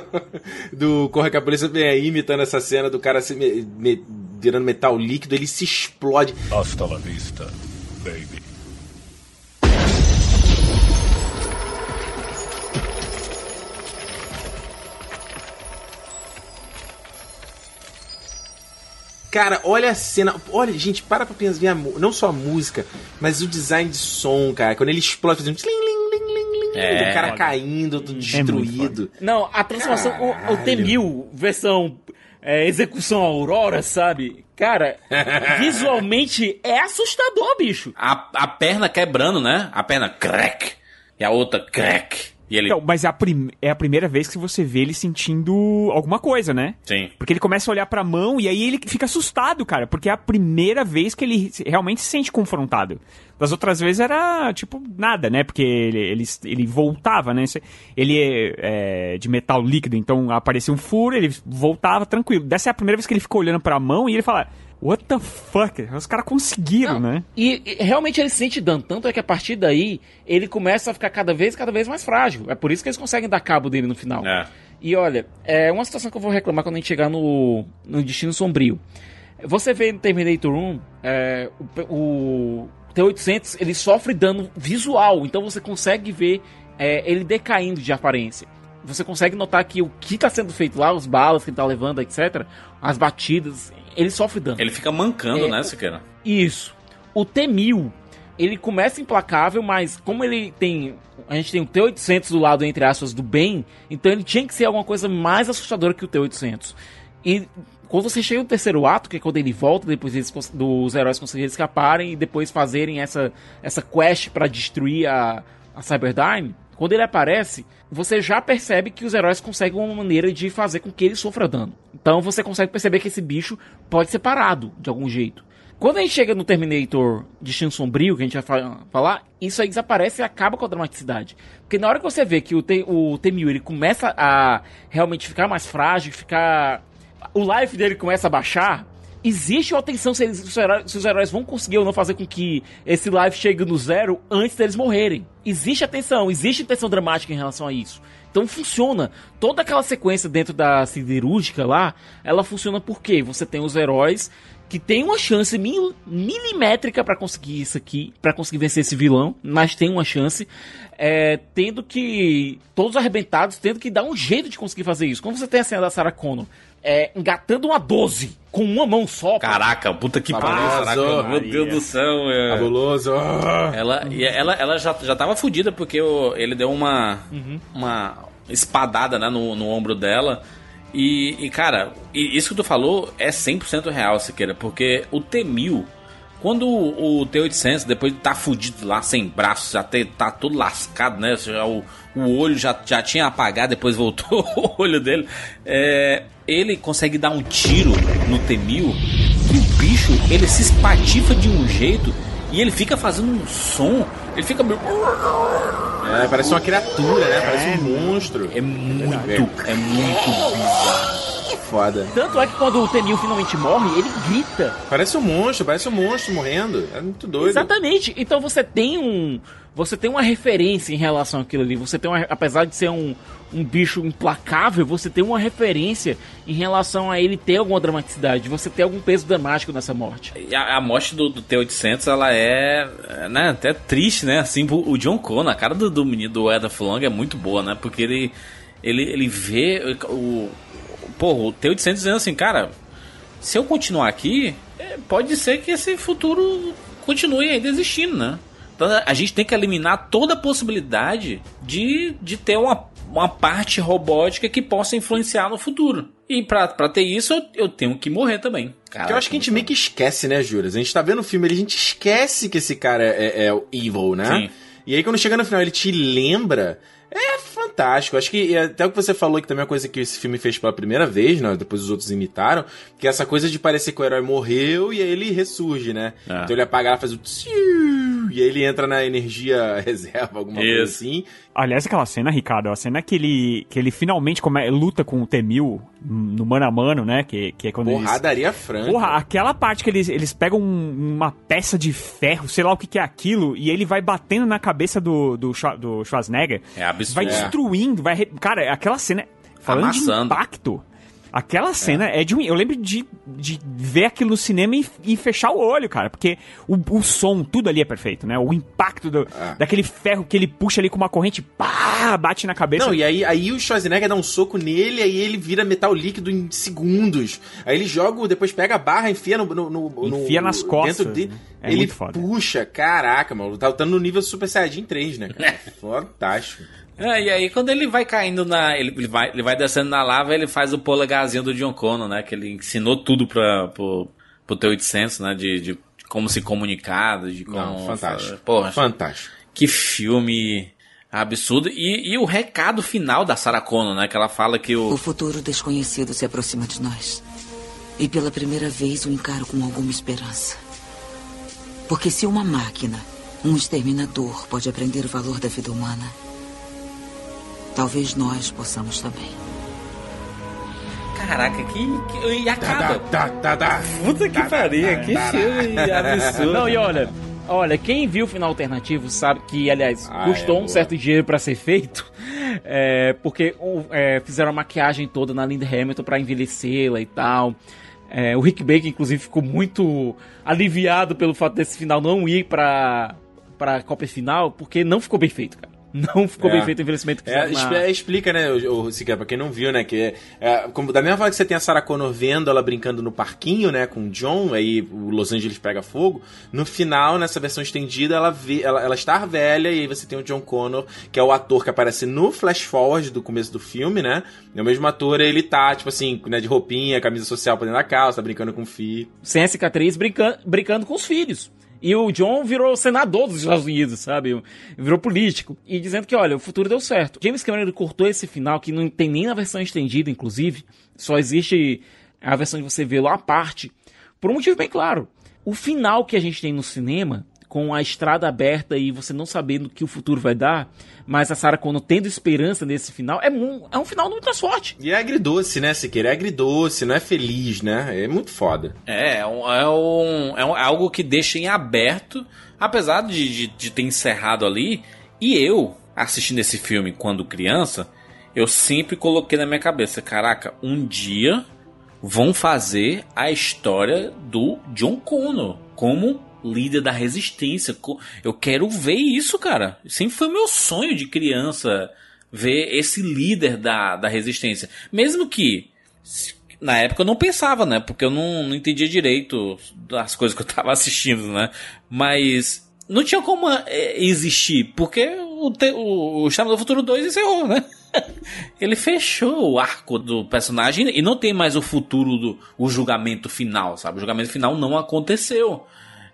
D: do Corre que a Polícia aí, imitando essa cena do cara se me- me- virando metal líquido, ele se explode.
L: Hasta la vista,
D: Cara, olha a cena. Olha, gente, para pra pensar. ver a Não só a música, mas o design de som, cara. Quando ele explode, fazendo. Tling, ling, ling, ling, ling,
B: É.
D: o cara caindo, tudo destruído.
F: Não, a transformação, o, o T-1000, versão é, execução Aurora, sabe? Cara, visualmente é assustador, bicho.
B: A, a perna quebrando, né? A perna crack. E a outra crack. Ele.
C: Então, mas é a, prim- é a primeira vez que você vê ele sentindo alguma coisa, né?
B: Sim.
C: Porque ele começa a olhar pra mão e aí ele fica assustado, cara. Porque é a primeira vez que ele realmente se sente confrontado. Das outras vezes era, tipo, nada, né? Porque ele, ele, ele voltava, né? Ele é, é de metal líquido, então aparecia um furo, ele voltava tranquilo. Dessa é a primeira vez que ele ficou olhando pra mão e ele fala... What the fuck? Os caras conseguiram, né?
F: E, e realmente ele se sente dano, tanto é que a partir daí ele começa a ficar cada vez cada vez mais frágil. É por isso que eles conseguem dar cabo dele no final.
B: É.
F: E olha, é uma situação que eu vou reclamar quando a gente chegar no, no Destino Sombrio. Você vê no Terminator 1, é, o, o T-800 ele sofre dano visual, então você consegue ver é, ele decaindo de aparência. Você consegue notar que o que está sendo feito lá, os balas que ele está levando, etc., as batidas, ele sofre dano.
B: Ele fica mancando,
F: É,
B: né, Siqueira?
F: Isso. O T-1000, ele começa implacável, mas como ele tem... A gente tem o T-800 do lado, entre aspas, do bem, então ele tinha que ser alguma coisa mais assustadora que o T-800. E quando você chega no terceiro ato, que é quando ele volta, depois eles, dos heróis conseguirem escaparem e depois fazerem essa, essa quest para destruir a, a Cyberdyne, quando ele aparece, você já percebe que os heróis conseguem uma maneira de fazer com que ele sofra dano. Então você consegue perceber que esse bicho pode ser parado de algum jeito. Quando a gente chega no Terminator Destino Sombrio, que a gente vai fa- falar, isso aí desaparece e acaba com a dramaticidade. Porque na hora que você vê que o, T, o T-1000 ele começa a realmente ficar mais frágil, ficar... O life dele começa a baixar, existe uma tensão se, eles- se os heróis, se os heróis vão conseguir ou não fazer com que esse life chegue no zero antes deles morrerem. Existe a tensão, existe tensão dramática em relação a isso. Então funciona. Toda aquela sequência dentro da siderúrgica lá, ela funciona porque você tem os heróis que tem uma chance mil- milimétrica pra conseguir isso aqui, pra conseguir vencer esse vilão, mas tem uma chance, é, tendo que todos arrebentados, tendo que dar um jeito de conseguir fazer isso. Como você tem a cena da Sarah Connor, é, engatando uma 12 com uma mão só.
B: Caraca, puta que pariu, meu Deus do céu. É...
D: Fabuloso.
B: Ela, ela, ela já, já tava fudida porque o- ele deu uma, uma espadada né, no, no ombro dela. E, e, cara, e isso que tu falou é 100% real, Siqueira, porque o T-1000, quando o, o T-800, depois de tá fudido lá, sem braço, já tá todo lascado, né? Já, o, o olho já, já tinha apagado, depois voltou o olho dele. É, ele consegue dar um tiro no T-1000 que o bicho, ele se espatifa de um jeito e ele fica fazendo um som, ele fica meio...
D: É, parece uma criatura, né? Parece um monstro.
B: É muito, é muito bizarro.
D: Foda.
F: Tanto é que quando o T-1000 finalmente morre, ele grita.
D: Parece um monstro, parece um monstro morrendo. É muito doido.
F: Exatamente. Então você tem um. Você tem uma referência em relação àquilo ali. Você tem uma, apesar de ser um, um bicho implacável, você tem uma referência em relação a ele ter alguma dramaticidade. Você tem algum peso dramático nessa morte.
B: A, a morte do, do T-800, ela é, é, né, até triste, né? Assim, o John Connor, a cara do, do menino do Edda Long é muito boa, né? Porque ele, ele, ele vê o, pô, o T-800 dizendo assim, cara, se eu continuar aqui, é, pode ser que esse futuro continue ainda existindo, né? Então a gente tem que eliminar toda a possibilidade de, de ter uma, uma parte robótica que possa influenciar no futuro. E pra, pra ter isso, eu, eu tenho que morrer também.
D: Porque eu acho que a gente meio que esquece, né, Juras? A gente tá vendo o filme, a gente esquece que esse cara é, é o evil, né?
B: Sim.
D: E aí quando chega no final ele te lembra, é fantástico. Acho que até o que você falou que também é uma coisa que esse filme fez pela primeira vez, né? Depois os outros imitaram, que é essa coisa de parecer que o herói morreu e aí ele ressurge, né?
B: É.
D: Então ele apaga lá, faz o tsiu, e aí ele entra na energia reserva, alguma coisa
B: Isso.
D: assim.
C: Aliás, aquela cena, Ricardo, a cena que ele, que ele finalmente come, luta com o Temil no mano a mano, né? Que, que é quando eles...
D: Porradaria franca.
C: Porra, aquela parte que eles, eles pegam um- uma peça de ferro, sei lá o que, que é aquilo, e ele vai batendo na cabeça do, do, do Schwarzenegger.
B: É absurdo.
C: Vai
B: É.
C: destruindo, vai. Cara, aquela cena. Falando
B: Amassando.
C: de impacto. Aquela cena é, de um. Eu lembro de, de ver aquilo no cinema e, e fechar o olho, cara. Porque o, o som, tudo ali é perfeito, né? O impacto do- daquele ferro que ele puxa ali com uma corrente, pá, bate na cabeça.
D: Não, e aí, aí o Schwarzenegger dá um soco nele, aí ele vira metal líquido em segundos. Aí ele joga, depois pega a barra, enfia no. no, no- no-
C: Enfia nas costas, né? É
D: ele
C: muito foda.
D: puxa, caraca, mano. Tá lutando no nível Super Saiyajin 3, né, cara? Fantástico.
B: É, e aí quando ele vai caindo na. Ele, vai, ele vai descendo na lava, ele faz o polegarzinho do John Connor, né? Que ele ensinou tudo pra, pro, pro T-800, né? De, de como se comunicar, de como.
D: Não, fantástico.
B: Porra,
D: Fantástico.
B: que filme absurdo. E, e o recado final da Sarah Connor, né? Que ela fala que o.
H: O futuro desconhecido se aproxima de nós. E pela primeira vez o encaro com alguma esperança. Porque se uma máquina, um exterminador, pode aprender o valor da vida humana, talvez nós possamos também.
B: Caraca, que. que e acaba.
D: Tá, tá, tá.
B: Puta que pariu, que filme absurdo.
F: Não, e olha, olha, quem viu o final alternativo sabe que, aliás,
D: Ah,
F: custou
D: é,
F: um
D: boa.
F: certo dinheiro pra ser feito, é, porque um, é, fizeram a maquiagem toda na Linda Hamilton pra envelhecê-la e tal. É, o Rick Baker, inclusive, ficou muito aliviado pelo fato desse final não ir pra, pra Copa final, porque não ficou bem feito, cara. Não ficou
D: É.
F: bem feito o envelhecimento que
D: É,
F: na...
D: explica, né, o, o Siqueira, pra quem não viu, né, que é, é, como, da mesma forma que você tem a Sarah Connor vendo ela brincando no parquinho, né, com o John, aí o Los Angeles pega fogo, no final, nessa versão estendida, ela vê, ela, ela está velha, e aí você tem o John Connor, que é o ator que aparece no flash forward do começo do filme, né, e o mesmo ator, ele tá, tipo assim, né, de roupinha, camisa social por dentro da calça, brincando com o filho.
F: sem a cicatriz, brincando, brincando com os filhos. E o John virou senador dos Estados Unidos, sabe? Virou político. E dizendo que, olha, o futuro deu certo. James Cameron ele cortou esse final, que não tem nem na versão estendida, inclusive. Só existe a versão de você vê-lo à parte. Por um motivo bem claro. O final que a gente tem no cinema, com a estrada aberta e você não sabendo o que o futuro vai dar, mas a Sarah Connor tendo esperança nesse final, é, mu- é um final muito forte.
D: E é agridoce, né, Siqueira? É agridoce, não é feliz, né? É muito foda.
B: É, é, um, é, um, é um- é algo que deixa em aberto, apesar de, de, de ter encerrado ali. E eu, assistindo esse filme quando criança, eu sempre coloquei na minha cabeça: caraca, um dia vão fazer a história do John Connor como líder da resistência. Eu quero ver isso, cara. Sempre foi meu sonho de criança ver esse líder da, da resistência. Mesmo que na época eu não pensava, né? Porque eu não, não entendia direito das coisas que eu tava assistindo, né? Mas não tinha como é, existir, porque o, o, o Exterminador do Futuro 2 encerrou, né? Ele fechou o arco do personagem e não tem mais o futuro do o julgamento final, sabe? O julgamento final não aconteceu.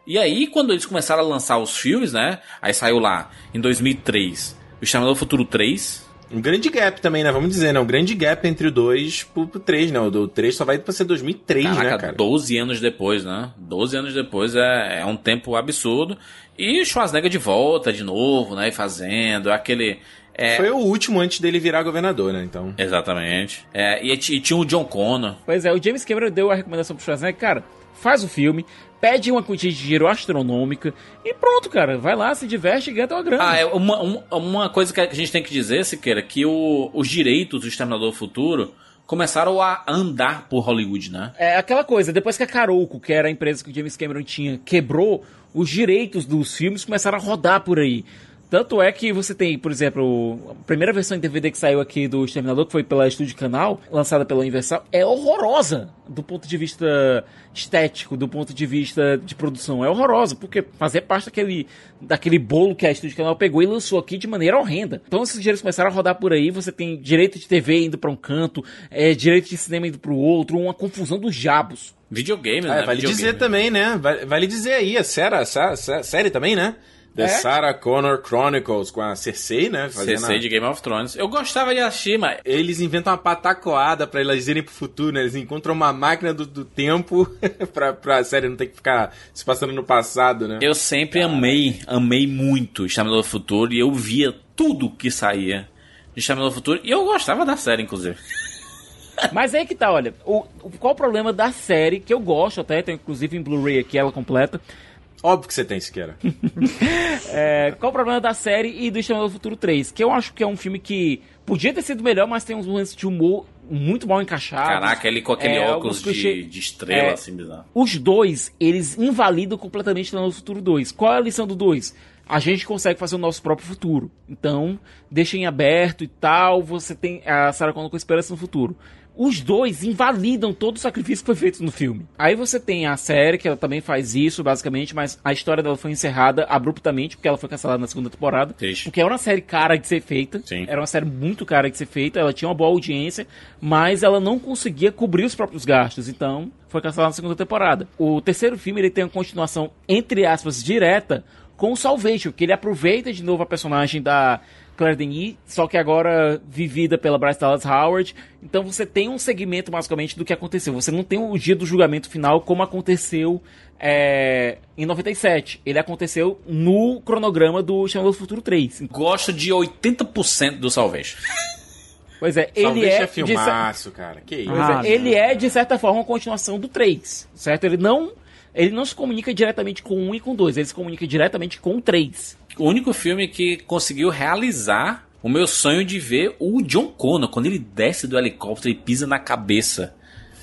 B: E aí, quando eles começaram a lançar os filmes, né? Aí saiu lá, em 2003, o Exterminador do Futuro 3,
D: Um grande gap também, né? Vamos dizer, né? Um grande gap entre o 2 pro, pro 3, né? O do 3 só vai pra ser 2003,
B: Caraca,
D: né, cara?
B: 12 anos depois, né? 12 anos depois é, é um tempo absurdo. E Schwarzenegger de volta de novo, né? E fazendo aquele. é,
D: Foi o último antes dele virar governador, né? Então.
B: Exatamente. É, e, e tinha o John Connor.
F: Pois é, o James Cameron deu a recomendação pro Schwarzenegger, cara, faz o filme, pede uma quantia de dinheiro astronômica e pronto, cara, vai lá, se diverte e ganha uma grana.
B: Ah, é uma, um- uma coisa que a gente tem que dizer, Siqueira, que o, os direitos do Exterminador do Futuro começaram a andar por Hollywood, né?
F: É aquela coisa, depois que a Caroco, que era a empresa que o James Cameron tinha, quebrou, os direitos dos filmes começaram a rodar por aí. Tanto é que você tem, por exemplo, a primeira versão em DVD que saiu aqui do Exterminador, que foi pela Estúdio Canal, lançada pela Universal, é horrorosa do ponto de vista estético, do ponto de vista de produção. É horrorosa, porque fazer parte daquele, daquele bolo que a Estúdio Canal pegou e lançou aqui de maneira horrenda. Então esses dinheiros começaram a rodar por aí, você tem direito de TV indo para um canto, é, direito de cinema indo para o outro, uma confusão dos diabos.
D: Videogame,
F: né?
D: É, vale
F: Videogame.
D: dizer também, né? Vale, vale dizer aí, a série, a, sé- série também, né? The
B: É?
D: Sarah Connor Chronicles com a Cersei, né? Fazendo
B: Cersei
D: a-
B: de Game of Thrones. Eu gostava de assistir, mas
D: Eles inventam uma patacoada pra elas irem pro futuro, né? Eles encontram uma máquina do, do tempo pra, pra série não ter que ficar se passando no passado, né?
B: eu sempre amei, amei muito Exterminador do Futuro e eu via tudo que saía de Exterminador do Futuro e eu gostava da série, inclusive.
F: Mas aí que tá, olha, o, o- qual o problema da série, que eu gosto até, tem inclusive em Blu-ray aqui ela completa.
D: Óbvio que você tem, Siqueira.
F: É, qual o problema da série e do Exterminador do Futuro 3? Que eu acho que é um filme que podia ter sido melhor, mas tem uns momentos de humor muito mal encaixados.
B: Caraca, ele com aquele
F: É,
B: óculos
F: alguns clichê-
B: de, de estrela,
F: É,
B: assim, bizarro.
F: Os dois, eles invalidam completamente o Exterminador do Futuro 2. Qual é a lição do 2? A gente consegue fazer o nosso próprio futuro. Então, deixem aberto e tal, você tem a Sarah Connor com esperança no futuro. Os dois invalidam todo o sacrifício que foi feito no filme. Aí você tem a série, que ela também faz isso, basicamente, mas a história dela foi encerrada abruptamente, porque ela foi cancelada na segunda temporada. Porque era uma série cara de ser feita. Era uma série muito cara de ser feita. Ela tinha uma boa audiência, mas ela não conseguia cobrir os próprios gastos. Então, foi cancelada na segunda temporada. O terceiro filme, ele tem uma continuação, entre aspas, direta com o Salvation, que ele aproveita de novo a personagem da Claire Denis, só que agora vivida pela Bryce Dallas Howard. Então você tem um segmento basicamente do que aconteceu. Você não tem o dia do julgamento final como aconteceu é, em 97. Ele aconteceu no cronograma do Exterminador do Futuro 3.
B: Gosto de 80% do Salvation.
F: Pois é, ele é,
D: é
F: de
D: filmaço,
F: cer-
D: cara. Que isso?
F: Pois
B: Ah,
F: é, ele é, de certa forma, uma continuação do 3, certo? Ele não, ele não se comunica diretamente com o 1 e com o 2, ele se comunica diretamente com o 3.
B: O único filme que conseguiu realizar o meu sonho de ver o John Connor, quando ele desce do helicóptero e pisa na cabeça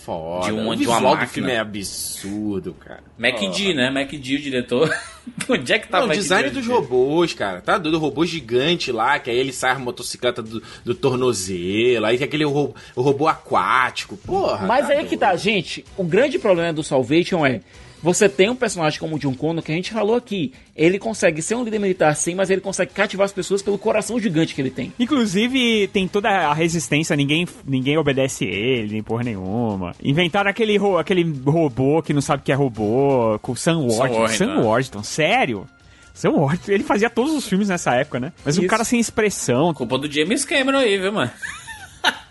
D: Foda.
B: de uma,
D: o
B: de uma
D: visual do
B: máquina.
D: filme é absurdo, cara.
B: MacD, né? MacD, o diretor. Onde é que tá
D: Não,
B: o
D: design dos robôs, cara. Tá doido? O robô gigante lá, que aí ele sai a motocicleta do, do tornozelo. Aí tem aquele robô, o robô aquático. Porra.
F: Mas
D: tá
F: aí que tá, gente. O grande problema do Salvation é. Você tem um personagem como o John Connor, que a gente falou aqui. Ele consegue ser um líder militar sim, mas ele consegue cativar as pessoas pelo coração gigante que ele tem.
C: Inclusive, tem toda a resistência, ninguém, ninguém obedece ele, nem porra nenhuma. Inventaram aquele, ro- aquele robô que não sabe que é robô, com o Sam Worthington.
B: Worthington,
C: Sam
B: né?
C: Worthington, sério? Sam Worthington, ele fazia todos os filmes nessa época, né? Mas um
B: Isso.
C: cara sem expressão.
B: Culpa do James Cameron aí, viu, mano?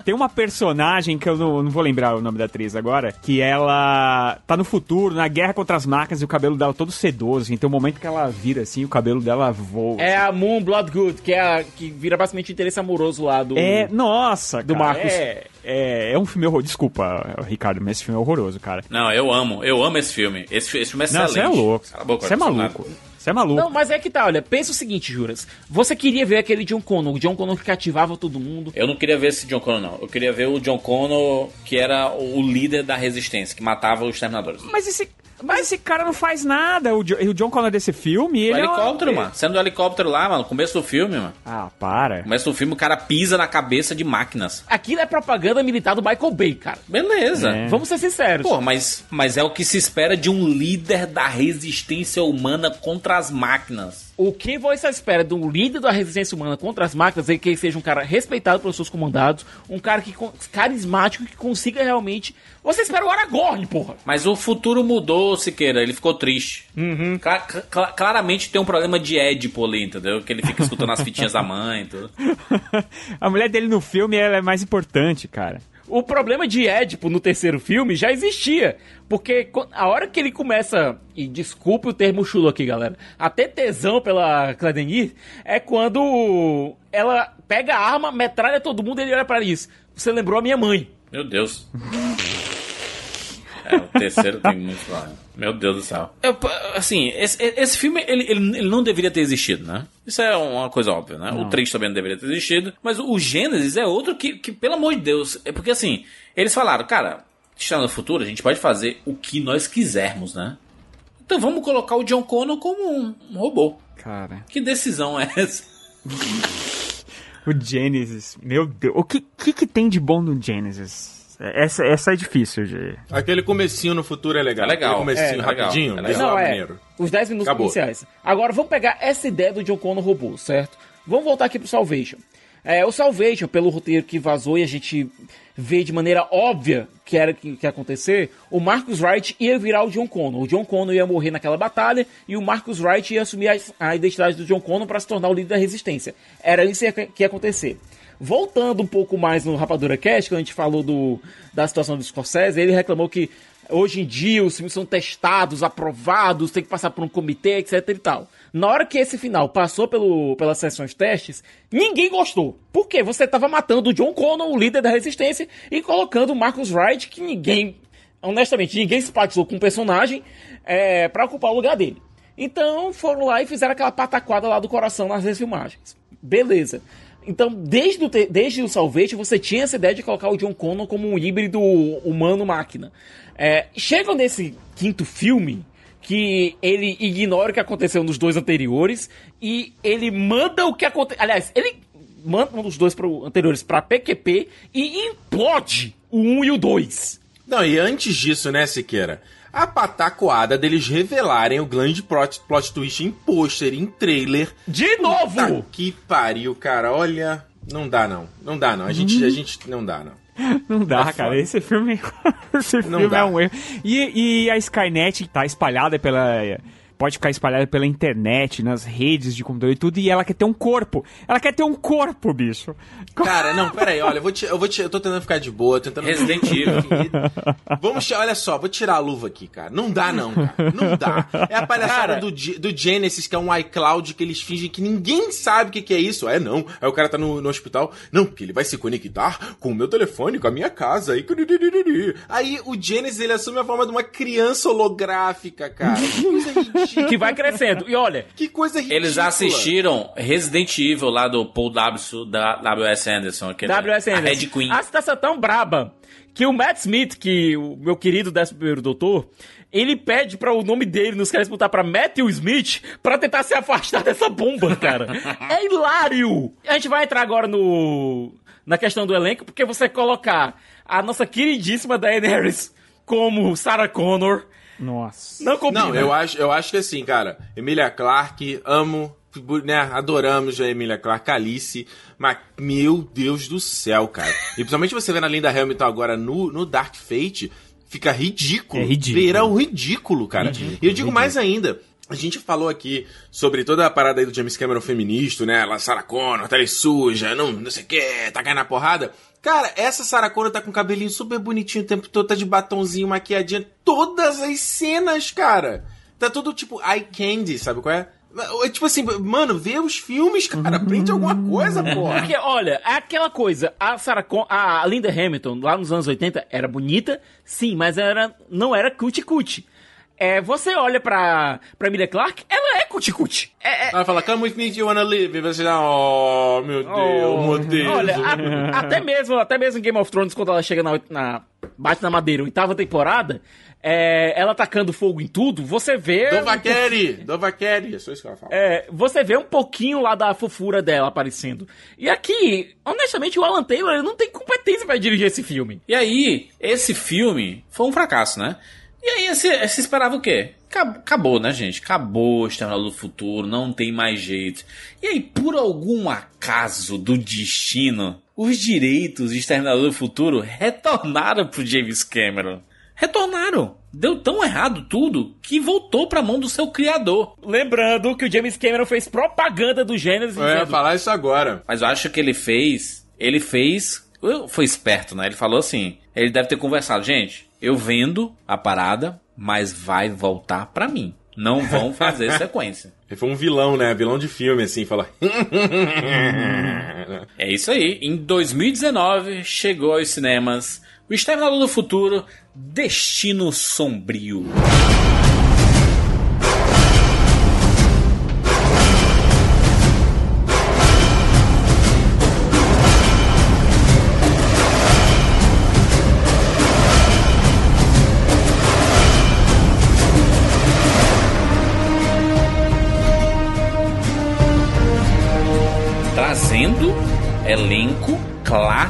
C: Tem uma personagem que eu não, não vou lembrar o nome da atriz agora, que ela tá no futuro, na guerra contra as máquinas e o cabelo dela todo sedoso. Então, tem um momento que ela vira assim, o cabelo dela voa.
F: É a Moon Bloodgood, que é a que vira basicamente o interesse amoroso lá do.
C: É, nossa,
F: do
C: cara,
F: Marcos.
C: É, é, é um filme horroroso. Desculpa, Ricardo, mas esse filme é horroroso, cara.
B: Não, eu amo, eu amo esse filme. Esse, esse filme é
C: Não,
B: excelente.
C: você é louco.
B: Cala a boca,
C: Você é maluco.
B: nada.
C: Você é maluco.
F: Não, mas é que tá, olha, pensa o seguinte, Juras. Você queria ver aquele John Connor, o John Connor que cativava todo mundo.
B: Eu não queria ver esse John Connor, não. Eu queria ver o John Connor, que era o líder da resistência, que matava os Terminadores.
C: Mas esse, mas esse cara não faz nada. O, o John Connor desse filme,
B: O
C: ele é uma-
B: helicóptero, mano. Sendo do helicóptero lá, mano. Começo do filme, mano.
C: Ah, para.
B: Começo do filme, o cara pisa na cabeça de máquinas.
F: Aquilo é propaganda militar do Michael Bay, cara.
B: Beleza.
C: É.
F: Vamos ser sinceros.
B: Pô, mas, mas é o que se espera de um líder da resistência humana contra as máquinas.
F: O que você espera de um líder da resistência humana contra as máquinas é que ele seja um cara respeitado pelos seus comandados, um cara que carismático que consiga realmente. Você espera o Aragorn, porra!
B: Mas o futuro mudou, Siqueira. Ele ficou triste. Cla- cla- claramente tem um problema de Édipo ali, entendeu? Que ele fica escutando as fitinhas da mãe e tudo.
C: A mulher dele no filme ela é mais importante, cara.
F: O problema de Édipo no terceiro filme já existia. Porque a hora que ele começa, e desculpe o termo chulo aqui, galera, a ter tesão pela Cladenir, é quando ela pega a arma, metralha todo mundo e ele olha pra isso. Você lembrou a minha mãe.
B: Meu Deus. É, o terceiro tem muito lá. Meu Deus do céu. Eu, p- assim, esse, esse filme, ele, ele, ele não deveria ter existido, né? Isso é uma coisa óbvia, né? O 3 também não deveria ter existido. Mas o Gênesis é outro que, que, pelo amor de Deus... É porque, assim, eles falaram, cara, está no futuro, a gente pode fazer o que nós quisermos, né? Então vamos colocar o John Connor como um, um robô.
C: Cara.
B: Que decisão é essa?
C: o Genesis, meu Deus. O que, que, que tem de bom no Genesis? Essa, essa é difícil de.
D: Aquele comecinho no futuro é legal.
B: É legal.
D: Aquele comecinho
F: É,
D: rapidinho,
F: É
D: legal.
F: legal. Não, é.
D: maneiro.
F: Os 10 minutos
D: Acabou.
F: iniciais. Agora, vamos pegar essa ideia do John Connor robô, certo? Vamos voltar aqui pro Salvation. É, o Salvation, pelo roteiro que vazou e a gente vê de maneira óbvia que era que, que ia acontecer, o Marcus Wright ia virar o John Connor. O John Connor ia morrer naquela batalha e o Marcus Wright ia assumir a, a identidade do John Connor para se tornar o líder da resistência. Era isso que ia, que ia acontecer. Voltando um pouco mais no Rapadura Cast, quando a gente falou do, da situação do Scorsese, ele reclamou que hoje em dia os filmes são testados, aprovados, tem que passar por um comitê, etc e tal. Na hora que esse final passou pelo, pelas sessões testes, ninguém gostou. Por quê? Você estava matando o John Connor, o líder da resistência, e colocando o Marcus Wright, que ninguém, honestamente, ninguém simpatizou com o personagem, é, para ocupar o lugar dele. Então foram lá e fizeram aquela pataquada lá do coração nas refilmagens. Beleza. Então, desde o, desde o Salvation, você tinha essa ideia de colocar o John Connor como um híbrido humano-máquina. É, chega nesse quinto filme que ele ignora o que aconteceu nos dois anteriores e ele manda o que aconteceu. Aliás, ele manda um dos dois pro, anteriores pra PQP e implode o 1 e o 2.
D: Não, e antes disso, né, Siqueira? A patacoada deles revelarem o grande plot, plot twist em pôster, em trailer.
F: De novo!
D: Puta que pariu, cara. Olha, não dá não. Não dá não. A gente, a gente não dá não.
C: Não dá,
D: É
C: cara.
D: foda.
C: Esse filme, esse
D: Não
C: filme
D: dá.
C: é um erro. E, e a Skynet tá espalhada pela. Pode ficar espalhada pela internet, nas redes de computador e tudo, e ela quer ter um corpo. Ela quer ter um corpo, bicho.
D: Cara, não, peraí, olha, eu vou te, eu vou te, eu tô tentando ficar de boa, tentando
B: Resident Evil.
D: Vamos, olha só, vou tirar a luva aqui, cara. Não dá não, cara. Não dá. É a palhaçada
F: Cara.
D: do, do Genesis, que é um iCloud que eles fingem que ninguém sabe o que, que é isso. É não. Aí o cara tá no, no hospital. Não, porque ele vai se conectar com o meu telefone, com a minha casa. Aí, aí o Genesis, ele assume a forma de uma criança holográfica, cara. Que coisa ridícula.
F: Que vai crescendo. E olha,
D: Que coisa ridícula.
B: Eles assistiram Resident Evil lá do Paul W. da W.S. Anderson. Aquele,
F: W.S. Anderson.
B: Red Queen.
F: A citação é tão braba que o Matt Smith, que o meu querido 11 primeiro doutor, ele pede para o nome dele nos quer botar para Matthew Smith para tentar se afastar dessa bomba, cara. é hilário! A gente vai entrar agora no na questão do elenco, porque você colocar a nossa queridíssima Diane Harris como Sarah Connor,
C: Nossa.
F: não combina.
D: Não, eu acho, eu acho que assim, cara, Emilia Clarke, amo, né, adoramos a Emilia Clarke, Alice, mas, meu Deus do céu, cara. E principalmente você vendo a Linda Hamilton agora no, no Dark Fate, fica ridículo.
C: É ridículo.
D: Beira o ridículo, cara. e eu digo mais ainda, a gente falou aqui sobre toda a parada aí do James Cameron feminista, né? Ela, Sarah Connor, tá ali suja, não, não sei o que, tá caindo na porrada. Cara, essa Sarah Connor tá com o cabelinho super bonitinho o tempo todo, tá de batonzinho, maquiadinha, todas as cenas, cara. Tá tudo tipo eye candy, sabe qual é? É Tipo assim, mano, vê os filmes, cara, aprende alguma coisa, porra.
F: Porque, olha, é aquela coisa, a Sarah Con a Linda Hamilton, lá nos anos 80, era bonita, sim, mas era, não era cuti-cuti. É, você olha pra, pra Emilia Clarke, ela é cuti-cuti. É, é,
D: Ela fala, come with me if you wanna live. E você dá, oh, meu Deus, meu Deus.
F: olha, a- até mesmo, até mesmo em Game of Thrones, quando ela chega na, na bate na madeira, oitava temporada, é, ela tacando fogo em tudo, você vê...
D: Dovakeri, Dovakeri, é só isso que ela fala.
F: É, você vê um pouquinho lá da fofura dela aparecendo. E aqui, honestamente, o Alan Taylor não tem competência pra dirigir esse filme.
B: E aí, esse filme foi um fracasso, né? E aí, você você esperava o quê? Acab- Acabou, né, gente? Acabou Exterminador do Futuro, não tem mais jeito. E aí, por algum acaso do destino, os direitos de Exterminador do Futuro retornaram pro James Cameron. Retornaram. Deu tão errado tudo que voltou pra mão do seu criador.
F: Lembrando que o James Cameron fez propaganda do Gênesis.
D: Eu ia
F: dizendo,
D: falar isso agora.
B: Mas eu acho que ele fez. Ele fez. Foi esperto, né? Ele falou assim. Ele deve ter conversado. Gente, eu vendo a parada, mas vai voltar pra mim. Não vão fazer sequência.
D: Ele foi um vilão, né? Vilão de filme, assim, fala.
B: É isso aí. Em 2019 chegou aos cinemas O Exterminador do Futuro Destino Sombrio.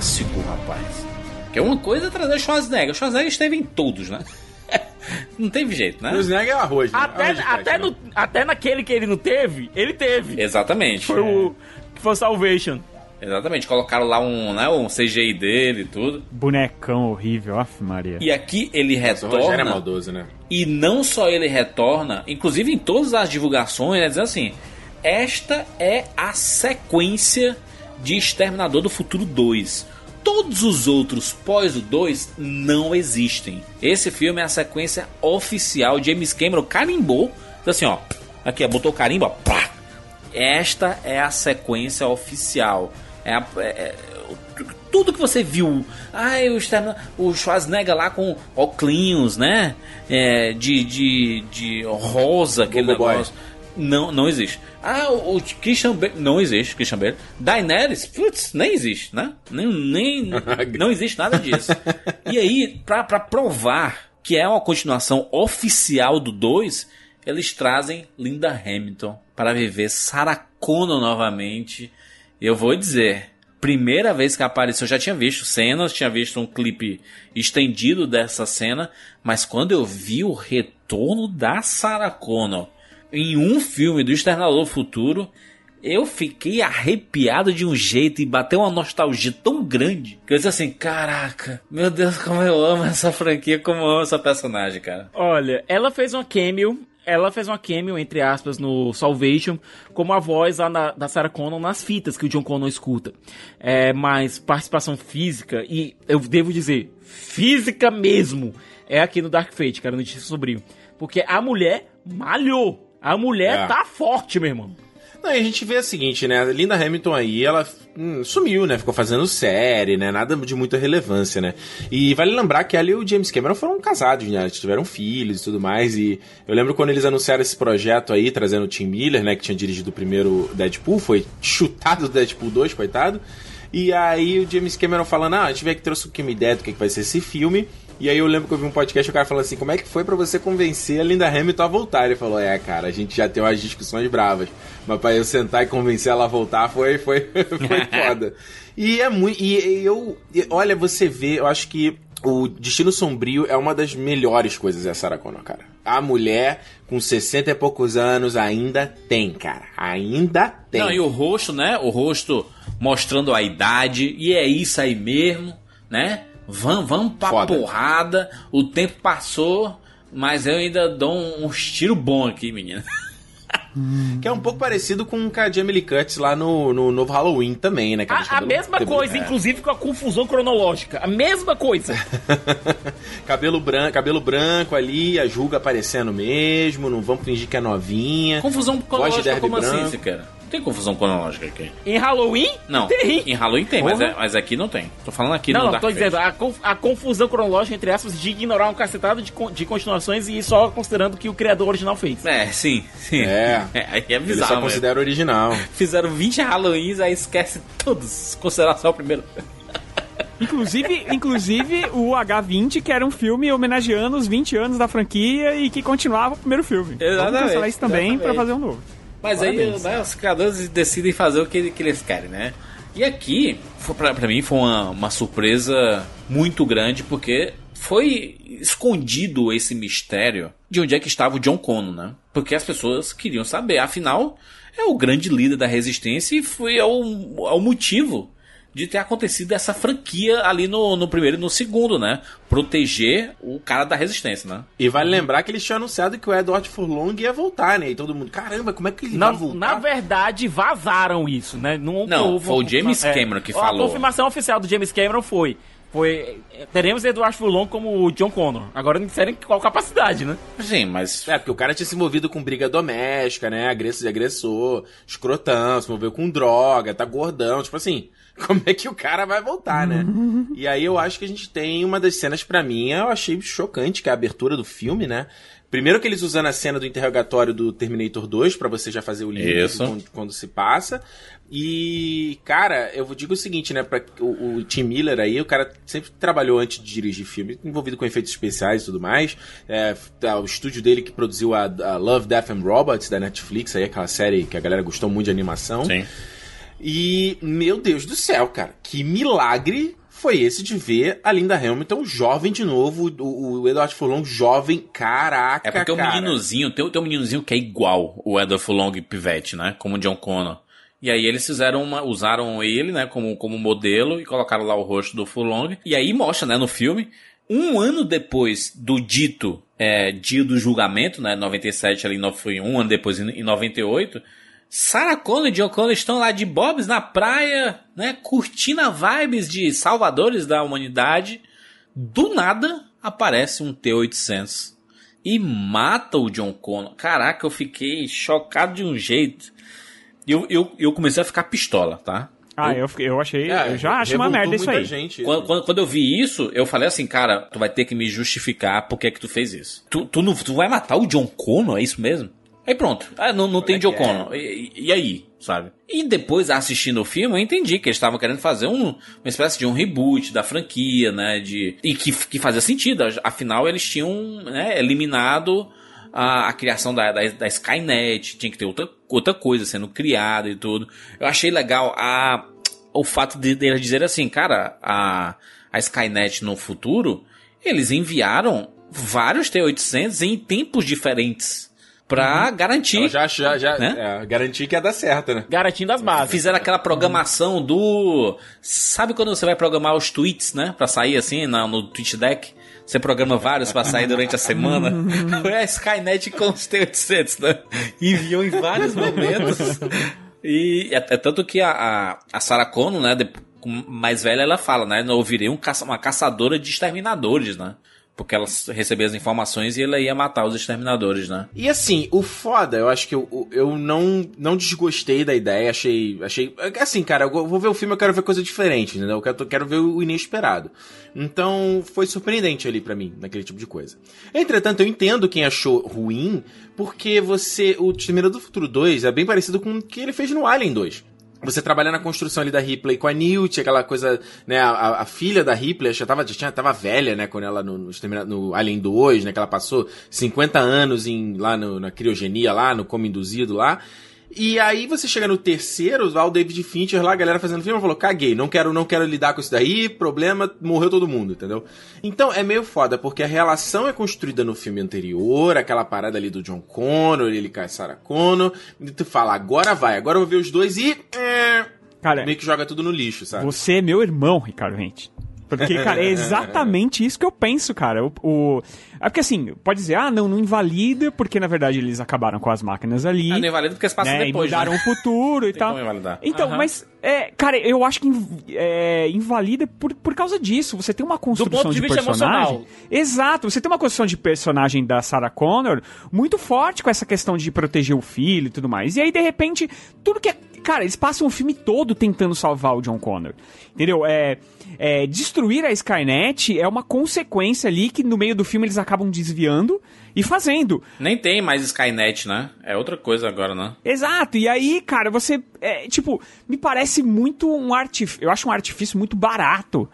B: Clássico, rapaz. Que é uma coisa é trazer o Schwarzenegger. O Schwarzenegger esteve em todos, né? não teve jeito, né?
D: O Schwarzenegger é arroz. Né?
F: Até,
D: arroz
F: até,
D: festa,
F: no, até naquele que ele não teve, ele teve.
B: Exatamente.
F: Foi o. Que foi o Salvation.
B: Exatamente, colocaram lá um, né, um CGI dele e tudo.
C: Bonecão horrível, af Maria.
B: E aqui ele
D: Nossa, o Rogério é
B: retorna.
D: maldoso, né?
B: E não só ele retorna, inclusive em todas as divulgações, ele diz assim: esta é a sequência de Exterminador do Futuro 2. Todos os outros pós o 2 não existem. Esse filme é a sequência oficial. James Cameron carimbou. Assim, ó. Aqui, ó, botou o carimbo, ó. Pá. Esta é a sequência oficial. É, a- é- é- tudo que você viu. Ai, o, Externa- o Schwarzenegger lá com óculos, né? É, de, de, de rosa, aquele
D: Google Boy.
B: Não, não existe. Ah, o, o Christian Bale. Não existe, Christian Bale. Daenerys, putz, nem existe, né? Nem, nem, não existe nada disso. E aí, pra, pra provar que é uma continuação oficial do 2, eles trazem Linda Hamilton para viver Sarah Connor novamente. Eu vou dizer, primeira vez que apareceu, eu já tinha visto cenas, tinha visto um clipe estendido dessa cena, mas quando eu vi o retorno da Sarah Connor em um filme do Exterminador do Futuro, eu fiquei arrepiado de um jeito e bateu uma nostalgia tão grande que eu disse assim: caraca, meu Deus, como eu amo essa franquia, como eu amo essa personagem, cara.
F: Olha, ela fez uma cameo. Ela fez uma cameo, entre aspas, no Salvation, como a voz lá na- da Sarah Connor nas fitas que o John Connor escuta. É, mas participação física, e eu devo dizer, física mesmo, é aqui no Dark Fate, cara, notícia sobrinho. Porque a mulher malhou. A mulher
D: É.
F: tá forte, meu irmão.
D: Não, e a gente vê o seguinte, né? A Linda Hamilton aí, ela hum, sumiu, né? Ficou fazendo série, né? Nada de muita relevância, né? E vale lembrar que ela e o James Cameron foram casados, né? Eles tiveram filhos e tudo mais. E eu lembro quando eles anunciaram esse projeto aí, trazendo o Tim Miller, né? Que tinha dirigido o primeiro Deadpool, foi chutado do Deadpool 2, coitado. E aí o James Cameron falando, ah, a gente veio que trouxe aqui uma ideia do que, que vai ser esse filme. E aí eu lembro que eu vi um podcast e o cara falando assim, como é que foi pra você convencer a Linda Hamilton a voltar? Ele falou, é, cara, a gente já tem umas discussões bravas. Mas pra eu sentar e convencer ela a voltar foi, foi, foi foda. E é muito. E, e eu. e olha, você vê, eu acho que o Destino Sombrio é uma das melhores coisas da Sarah Connor, cara. A mulher com 60 e poucos anos ainda tem, cara. Ainda tem.
B: Não, e o rosto, né? O rosto mostrando a idade, e é isso aí mesmo, né? Vamos, vamos pra
D: Foda.
B: porrada. O tempo passou, mas eu ainda dou um, uns tiro bom aqui, menina.
D: Que é um pouco parecido com o a Jamie Lee Curtis lá no, no novo Halloween também, né? que
F: A, a mesma
D: cabelo-
F: coisa,
D: é.
F: inclusive com a confusão cronológica. A mesma coisa.
D: cabelo, branco, cabelo branco ali, a Julga aparecendo mesmo, não vamos fingir que é novinha.
B: Confusão cronológica como assim,
D: branco.
B: você quer? Não tem confusão cronológica aqui.
F: Em Halloween?
B: Não,
F: Tem.
B: em Halloween tem, mas, é- mas aqui não tem. Tô falando aqui
F: não,
B: no
F: não,
B: Dark
F: tô
B: Fate.
F: dizendo, a, conf- a confusão cronológica, entre aspas, de ignorar um cacetado de, de continuações e só considerando que o criador original fez.
B: É, sim, sim.
D: É.
B: aí é bizarro.
D: só
B: mesmo.
D: considera original.
B: Fizeram 20 Halloweens, aí esquece todos. Considerar só o primeiro.
C: Inclusive, inclusive o H20, que era um filme homenageando os 20 anos da franquia e que continuava o primeiro filme. Vamos
B: Exatamente,
C: cancelar isso também pra fazer um novo.
B: Mas
C: Parabéns.
B: aí né, os criadores decidem fazer o que, que eles querem, né? E aqui, pra mim, foi uma, uma surpresa muito grande, porque foi escondido esse mistério de onde é que estava o John Connor, né? Porque as pessoas queriam saber. Afinal, é o grande líder da resistência e foi ao, ao motivo de ter acontecido essa franquia ali no, no primeiro e no segundo, né? Proteger o cara da resistência, né?
D: E vale lembrar que eles tinham anunciado que o Edward Furlong ia voltar, né? E todo mundo, caramba, como é que ele
F: Na,
D: vai voltar?
F: na verdade, vazaram isso, né? Não,
B: Não,
F: houve
B: foi o
F: uma
B: James
F: confirma-
B: Cameron que
F: A
B: falou.
F: confirmação oficial do James Cameron foi... Foi, eh, teremos Eduardo Furlong como o John Connor. Agora não disseram qual capacidade, né?
B: Sim, mas.
D: É, porque o cara tinha se envolvido com briga doméstica, né? Agressor, agressor, escrotão, se envolveu com droga, tá gordão. Tipo assim, como é que o cara vai voltar, né? e aí eu acho que a gente tem uma das cenas, pra mim, eu achei chocante, que é a abertura do filme, né? Primeiro que eles usando a cena do interrogatório do Terminator 2 pra você já fazer o link quando, quando se passa. E, cara, eu digo o seguinte, né? Pra, o, o Tim Miller aí, o cara sempre trabalhou antes de dirigir filme, envolvido com efeitos especiais e tudo mais. É, tá, o estúdio dele que produziu a, a Love, Death and Robots da Netflix, aí aquela série que a galera gostou muito de animação.
B: Sim.
D: E, meu Deus do céu, cara, que milagre foi esse de ver a Linda Hamilton jovem de novo, o, o Edward Furlong jovem, caraca,
B: É porque o
D: cara.
B: meninozinho, tem, tem um meninozinho que é igual o Edward Furlong Pivete, né? Como o John Connor. E aí eles fizeram uma, usaram ele, né, como, como modelo e colocaram lá o rosto do Furlong. E aí mostra, né, no filme, um ano depois do dito é, dia do julgamento, né, 97 ali, foi um ano depois, em 98, Sarah Connor e John Connor estão lá de bobs na praia, né, curtindo a vibes de salvadores da humanidade. Do nada aparece um T-800 e mata o John Connor. Caraca, eu fiquei chocado de um jeito. E eu, eu, eu comecei a ficar pistola, tá?
C: Ah, eu, eu achei.
B: É,
C: eu já acho uma merda isso aí.
B: Quando, quando, quando eu vi isso, eu falei assim, cara, tu vai ter que me justificar por que que tu fez isso. Tu, tu, não, tu vai matar o John Connor, é isso mesmo? Aí pronto. Ah, não, não tem John Connor. E, e- e aí, sabe? E depois, assistindo o filme, eu entendi que eles estavam querendo fazer um, uma espécie de um reboot da franquia, né? De, e que, que fazia sentido. Afinal, eles tinham né, eliminado a, a criação da, da, da Skynet, tinha que ter outra, outra coisa sendo criada e tudo. Eu achei legal a, o fato de, de eles dizerem assim, cara, a, a Skynet no futuro, eles enviaram vários T-800 em tempos diferentes pra garantir.
D: Ela já, já, já
B: né?
D: é, garantir que ia dar certo, né?
F: Garantindo as bases.
B: Fizeram aquela programação do. Sabe quando você vai programar os tweets, né? Pra sair assim na, no tweet deck? Você programa vários pra sair durante a semana. Foi a Skynet com os T-800, né? Enviou em vários momentos. E é, é tanto que a, a, a Sarah Connor, né? mais velha, ela fala, né? Eu virei um caça, uma caçadora de exterminadores, né? Porque ela recebia as informações e ela ia matar os exterminadores, né?
D: E assim, o foda, eu acho que eu, eu não, não desgostei da ideia, achei. achei Assim, cara, eu vou ver o filme, eu quero ver coisa diferente, entendeu? Eu quero, quero ver o inesperado. Então, foi surpreendente ali pra mim, naquele tipo de coisa. Entretanto, eu entendo quem achou ruim, porque você. O Exterminador do Futuro 2 é bem parecido com o que ele fez no Alien 2. Você trabalhar na construção ali da Ripley com a Newt, aquela coisa, né, a, a filha da Ripley já tava, já tinha, tava velha, né, quando ela no, no, no Alien 2, né, que ela passou 50 anos em, lá no- na criogenia lá, no coma induzido lá. E aí você chega no terceiro, lá o David Fincher lá, a galera fazendo filme, falou, caguei, não quero, não quero lidar com isso daí, problema, morreu todo mundo, entendeu? Então é meio foda, porque a relação é construída no filme anterior, aquela parada ali do John Connor, ele com a Sarah Connor, e tu fala, agora vai, agora eu vou ver os dois e... é,
C: Cara,
D: meio que joga tudo no lixo, sabe?
C: Você é meu irmão, Ricardo Rente. Porque, cara, é exatamente isso que eu penso, cara. O, o- É porque assim, pode dizer, ah, não, não invalida, porque na verdade eles acabaram com as máquinas ali.
B: Ah, não invalida porque se passa
C: né,
B: depois,
C: E mudaram
B: né?
C: o futuro e
B: Tem
C: tal. Então,
B: Aham.
C: mas, é, cara, eu acho que é, invalida por, por causa disso. Você tem uma construção
F: ponto de
C: de,
F: vista
C: personagem.
F: emocional.
C: Exato, você tem uma construção de personagem da Sarah Connor muito forte com essa questão de proteger o filho e tudo mais. E aí, de repente, tudo que é. Cara, eles passam o filme todo tentando salvar o John Connor. Entendeu? É, é, destruir a Skynet é uma consequência ali que no meio do filme eles acabam desviando e fazendo.
B: Nem tem mais Skynet, né? É outra coisa agora, né?
C: Exato, e aí, cara, você. É, tipo, me parece muito um artifício. Eu acho um artifício muito barato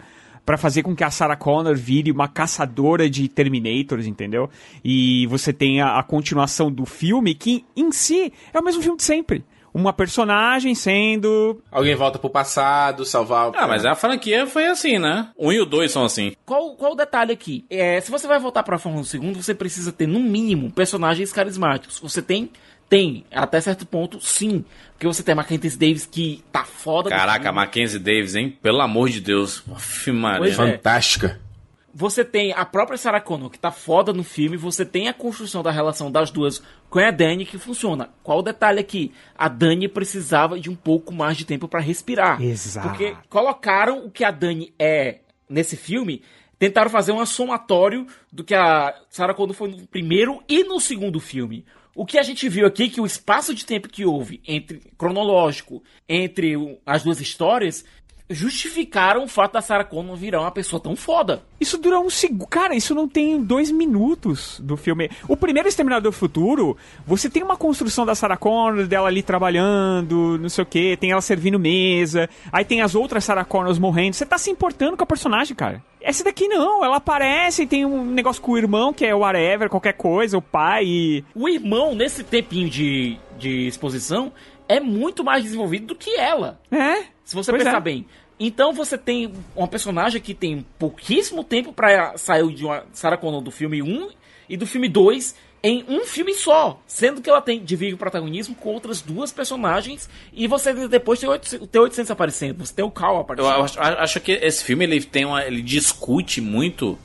C: pra fazer com que a Sarah Connor vire uma caçadora de Terminators, entendeu? E você tenha a continuação do filme, que em si é o mesmo filme de sempre. Uma personagem sendo.
D: Alguém volta pro passado, salvar...
B: Ah, mas a franquia foi assim, né? Um e o dois são assim.
F: Qual, qual o detalhe aqui? É, se você vai voltar pra Fórmula 1 você precisa ter, no mínimo, personagens carismáticos. Você tem? Tem. Até certo ponto, sim. Porque você tem a Mackenzie Davis que tá foda. do
B: Caraca, a. Mackenzie Davis, hein? Pelo amor de Deus. Aff, Maria.
F: Pois é.
D: Fantástica.
F: Você tem a própria Sarah Connor, que tá foda no filme. Você tem a construção da relação das duas com a Dani, que funciona. Qual o detalhe aqui? A Dani precisava de um pouco mais de tempo pra respirar.
C: Exato.
F: Porque colocaram o que a Dani é nesse filme, tentaram fazer um somatório do que a Sarah Connor foi no primeiro e no segundo filme. O que a gente viu aqui é que o espaço de tempo que houve entre cronológico entre as duas histórias justificaram o fato da Sarah Connor virar uma pessoa tão foda.
C: Isso dura um segundo. Cara, isso não tem dois minutos do filme. O primeiro Exterminador do Futuro, você tem uma construção da Sarah Connor, dela ali trabalhando, não sei o que, tem ela servindo mesa, aí tem as outras Sarah Connors morrendo. Você tá se importando com a personagem, cara. Essa daqui não, ela aparece e tem um negócio com o irmão, que é whatever, qualquer coisa, o pai e.
F: O irmão, nesse tempinho de, de exposição, é muito mais desenvolvido do que ela.
C: É?
F: Se você
C: Pois
F: pensar
C: é.
F: bem. Então você tem uma personagem que tem pouquíssimo tempo pra sair de uma Sarah Connor do filme 1 e do filme 2 em um filme só, sendo que ela tem divide o protagonismo com outras duas personagens e você depois tem o 800 tem o 800 aparecendo, você tem o Cal
B: Eu
F: aparecendo.
B: acho, acho que esse filme ele tem uma, ele discute muito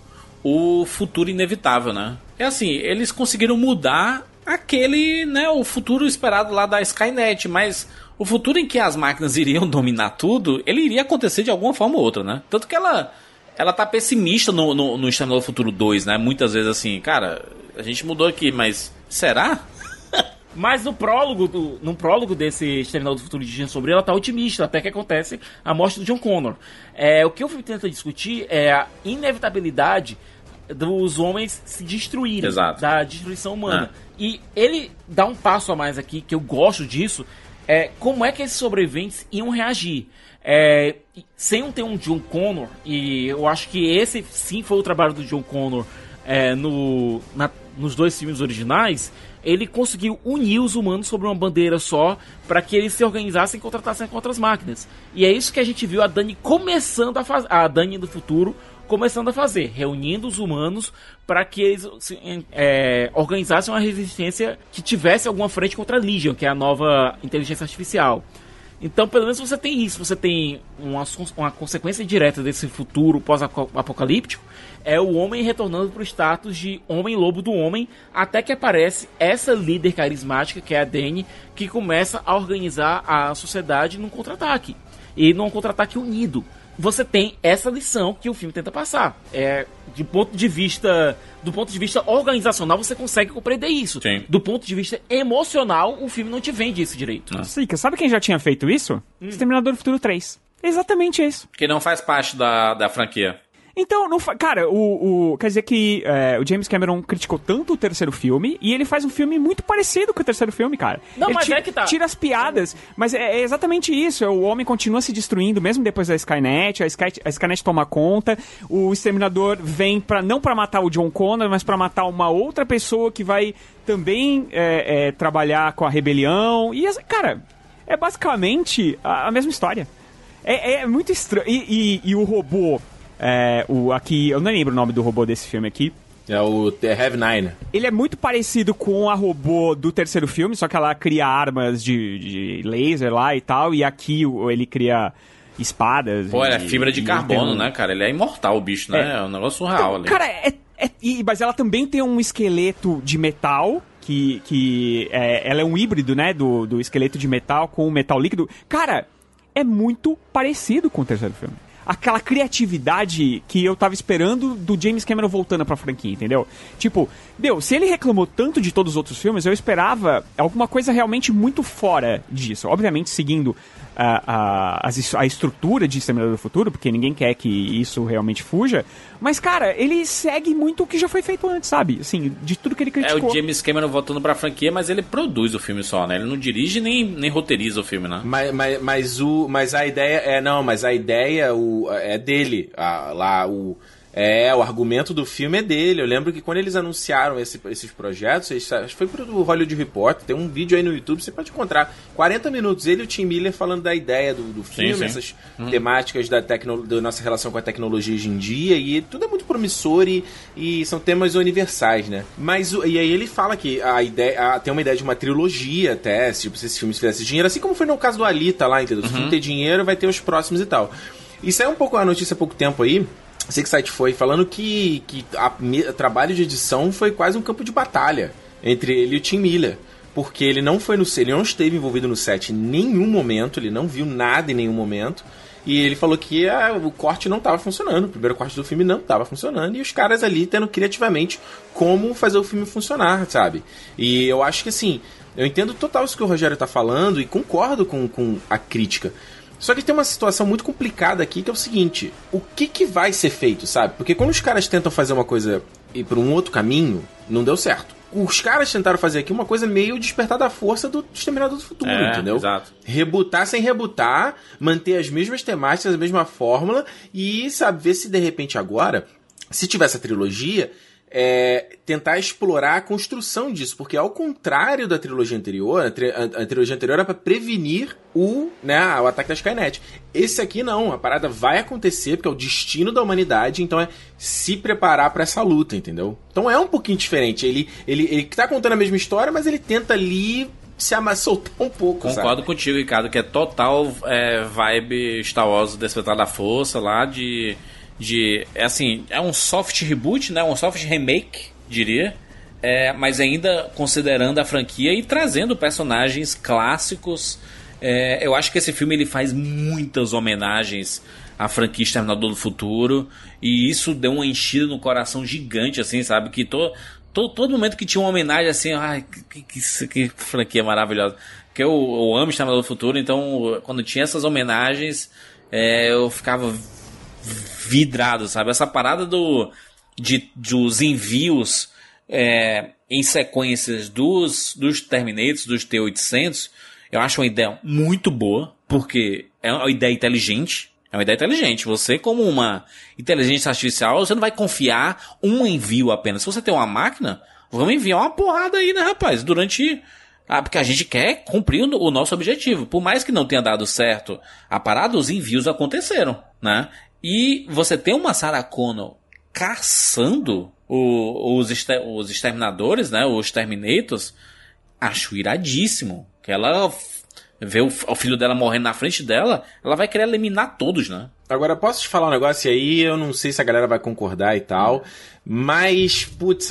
B: o futuro inevitável, né? É assim, eles conseguiram mudar aquele, né, o futuro esperado lá da Skynet, mas o futuro em que as máquinas iriam dominar tudo, ele iria acontecer de alguma forma ou outra, né? Tanto que ela ela tá pessimista no, no, no Exterminador do Futuro 2, né? Muitas vezes assim, cara, a gente mudou aqui, mas será?
F: Mas no prólogo, do, no prólogo desse Exterminador do Futuro de Dia Sobre, ela tá otimista, até que acontece a morte do John Connor. É, o que o filme tenta discutir é a inevitabilidade dos homens se destruírem,
B: Exato.
F: da destruição humana. E ele dá um passo a mais aqui, que eu gosto disso, é como é que esses sobreviventes iam reagir. É, sem um ter um John Connor, e eu acho que esse sim foi o trabalho do John Connor é, no, na- nos dois filmes originais, ele conseguiu unir os humanos sobre uma bandeira só para que eles se organizassem e contratassem contra as máquinas. E é isso que a gente viu a Dani começando a fazer, a Dani do futuro começando a fazer, reunindo os humanos para que eles se, é, organizassem uma resistência que tivesse alguma frente contra a Legion, que é a nova inteligência artificial. Então, pelo menos você tem isso, você tem uma, uma consequência direta desse futuro pós-apocalíptico, é o homem retornando para o status de homem-lobo do homem, até que aparece essa líder carismática, que é a Dani, que começa a organizar a sociedade num contra-ataque. E num contra-ataque unido. Você tem essa lição que o filme tenta passar. É, de ponto de vista, do ponto de vista organizacional, você consegue compreender isso. Do ponto de vista emocional, o filme não te vende isso direito.
C: Sica, sabe quem já tinha feito isso? Exterminador do Futuro 3. Exatamente isso.
B: Que não faz parte da, da franquia.
C: Então, não fa- cara, o, o- quer dizer que é, o James Cameron criticou tanto o terceiro filme e ele faz um filme muito parecido com o terceiro filme, cara.
F: Não,
C: ele
F: mas
C: tira,
F: é que tá.
C: tira as piadas, mas é, é exatamente isso. é, O homem continua se destruindo mesmo depois da Skynet, a, Sky, a Skynet toma conta, o exterminador vem para não pra matar o John Connor, mas pra matar uma outra pessoa que vai também é, é, trabalhar com a rebelião. E, cara, é basicamente a, a mesma história. É, é muito estranho. E, e- e o robô, é, o, aqui, eu não lembro o nome do robô desse filme aqui.
D: É o The Have Nine.
C: Ele é muito parecido com a robô do terceiro filme, só que ela cria armas de, de laser lá e tal, e aqui ele cria espadas.
B: Pô, é fibra de carbono,
C: um-
B: né, cara? Ele é imortal, o bicho, né? É, um negócio surreal ali.
C: Cara, é, é- mas ela também tem um esqueleto de metal, que, que é, ela é um híbrido, né, do, do esqueleto de metal com o metal líquido. Cara, é muito parecido com o terceiro filme. Aquela criatividade que eu tava esperando do James Cameron voltando pra franquia, entendeu? Tipo, deu, se ele reclamou tanto de todos os outros filmes, eu esperava alguma coisa realmente muito fora disso. Obviamente seguindo a, a, as- a estrutura de Exterminador do Futuro, porque ninguém quer que isso realmente fuja. Mas, cara, ele segue muito o que já foi feito antes, sabe? Assim, de tudo que ele
B: É
C: criticou.
B: o James Cameron voltando pra franquia, mas ele produz o filme só, né? Ele não dirige nem, nem roteiriza o filme, né?
D: Mas, mas, mas, o, mas a ideia é não, mas a ideia o, é dele. A- lá o é o argumento do filme é dele. Eu lembro que quando eles anunciaram esse- esses projetos, eles, acho que foi pro Hollywood Report, tem um vídeo aí no YouTube, você pode encontrar 40 minutos ele e o Tim Miller falando da ideia do, do filme,
B: sim.
D: essas
B: Hum.
D: temáticas da, tecno, da nossa relação com a tecnologia hoje em dia e tudo é muito promissor e, e são temas universais, né? Mas e aí ele fala que a ideia a- tem uma ideia de uma trilogia até, se, tipo, se esse filme fizesse dinheiro, assim como foi no caso do Alita lá, entendeu? Se o filme ter dinheiro, vai ter os próximos e tal. E saiu um pouco a notícia há pouco tempo aí. Que site foi falando que, que a, o trabalho de edição foi quase um campo de batalha entre ele e o Tim Miller. Porque ele não foi no ele não esteve envolvido no set em nenhum momento, ele não viu nada em nenhum momento. E ele falou que ah, o corte não estava funcionando, o primeiro corte do filme não estava funcionando, e os caras ali tendo criativamente como fazer o filme funcionar, sabe? E eu acho que assim, eu entendo total isso que o Rogério tá falando e concordo com, com a crítica. Só que tem uma situação muito complicada aqui que é o seguinte: o que, que vai ser feito, sabe? Porque quando os caras tentam fazer uma coisa e por um outro caminho, não deu certo. Os caras tentaram fazer aqui uma coisa meio despertar da força do Exterminador do Futuro,
B: É,
D: entendeu?
B: exato.
D: Rebutar sem rebutar, manter as mesmas temáticas, a mesma fórmula e saber se de repente agora, se tivesse a trilogia, é, tentar explorar a construção disso, porque ao contrário da trilogia anterior, a, tri a, a trilogia anterior era para prevenir o, né, o ataque da Skynet. Esse aqui não, a parada vai acontecer porque é o destino da humanidade, então é se preparar para essa luta, entendeu? Então é um pouquinho diferente. Ele, ele, ele tá contando a mesma história, mas ele tenta ali se soltar um pouco.
B: Concordo
D: sabe?
B: contigo, Ricardo, que é total é, vibe Star Wars Despertar da Força lá de. De é assim, é um soft reboot, né? Um soft remake, diria. É, mas ainda considerando a franquia e trazendo personagens clássicos. É, eu acho que esse filme ele faz muitas homenagens à franquia Exterminador do Futuro e isso deu uma enchida no coração gigante, assim, sabe? Que to, todo, momento que tinha uma homenagem assim, que, que, que franquia maravilhosa. Porque eu, eu amo Exterminador do Futuro, então quando tinha essas homenagens, é, eu ficava vidrado, sabe? Essa parada do, de, dos envios é, em sequências dos, dos Terminators, dos T-800, eu acho uma ideia muito boa, porque é uma ideia inteligente. É uma ideia inteligente. Você, como uma inteligência artificial, você não vai confiar um envio apenas. Se você tem uma máquina, vamos enviar uma porrada aí, né, rapaz? Durante. Ah, porque a gente quer cumprir o nosso objetivo. Por mais que não tenha dado certo a parada, os envios aconteceram, né? E você tem uma Sarah Connor caçando o, os, os exterminadores, né? Os Terminators. Acho iradíssimo. Que ela vê o, o, filho dela morrendo na frente dela, ela vai querer eliminar todos, né?
D: Agora, posso te falar um negócio aí? Eu não sei se a galera vai concordar e tal, mas, putz,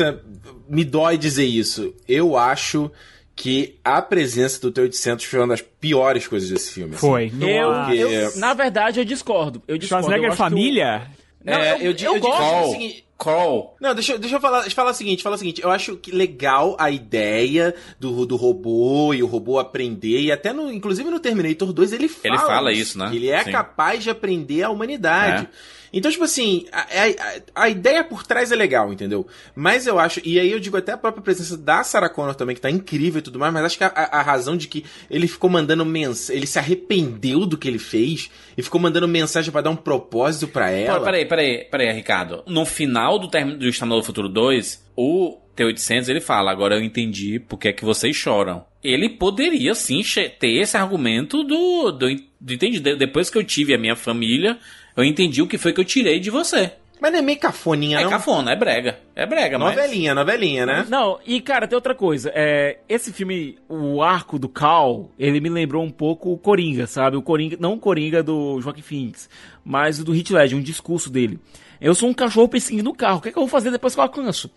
D: me dói dizer isso. Eu acho que a presença do T-800 foi uma das piores coisas desse filme.
C: Foi.
F: Assim. Eu, eu, na verdade, eu discordo. Eu discordo.
C: Schwarzenegger Família?
D: Eu... Não, é, eu, eu, eu, eu gosto. Assim,
B: Call.
D: Não, deixa, deixa eu falar, falar o seguinte, falar o seguinte. Eu acho que legal a ideia do, do robô e o robô aprender, e até no, inclusive no Terminator 2 ele fala.
B: Ele fala isso, né?
D: Ele é Sim. capaz de aprender a humanidade. É. Então, tipo assim, a, a, a, ideia por trás é legal, entendeu? Mas eu acho, e aí eu digo até a própria presença da Sarah Connor também, que tá incrível e tudo mais, mas acho que a, a razão de que ele ficou mandando mensagem, ele se arrependeu do que ele fez e ficou mandando mensagem para dar um propósito para ela.
B: Pô, peraí, peraí, peraí, Ricardo. No final do, term do Exterminador do Futuro 2, o T-800 ele fala, agora eu entendi porque é que vocês choram. Ele poderia sim ter esse argumento do, do, do entendi, depois que eu tive a minha família, eu entendi o que foi que eu tirei de você.
D: Mas não é meio cafoninha,
B: é
D: não?
B: É cafona, é brega. É brega,
D: novelinha,
B: mas...
D: Novelinha, né?
F: Não, e cara, tem outra coisa. É, esse filme, o arco do Cal, ele me lembrou um pouco o Coringa, sabe? O Coringa, não o Coringa do Joaquim Phoenix, mas o do Hit Ledger, um discurso dele. Eu sou um cachorro perseguindo o carro, o que, é que eu vou fazer depois que eu alcanço?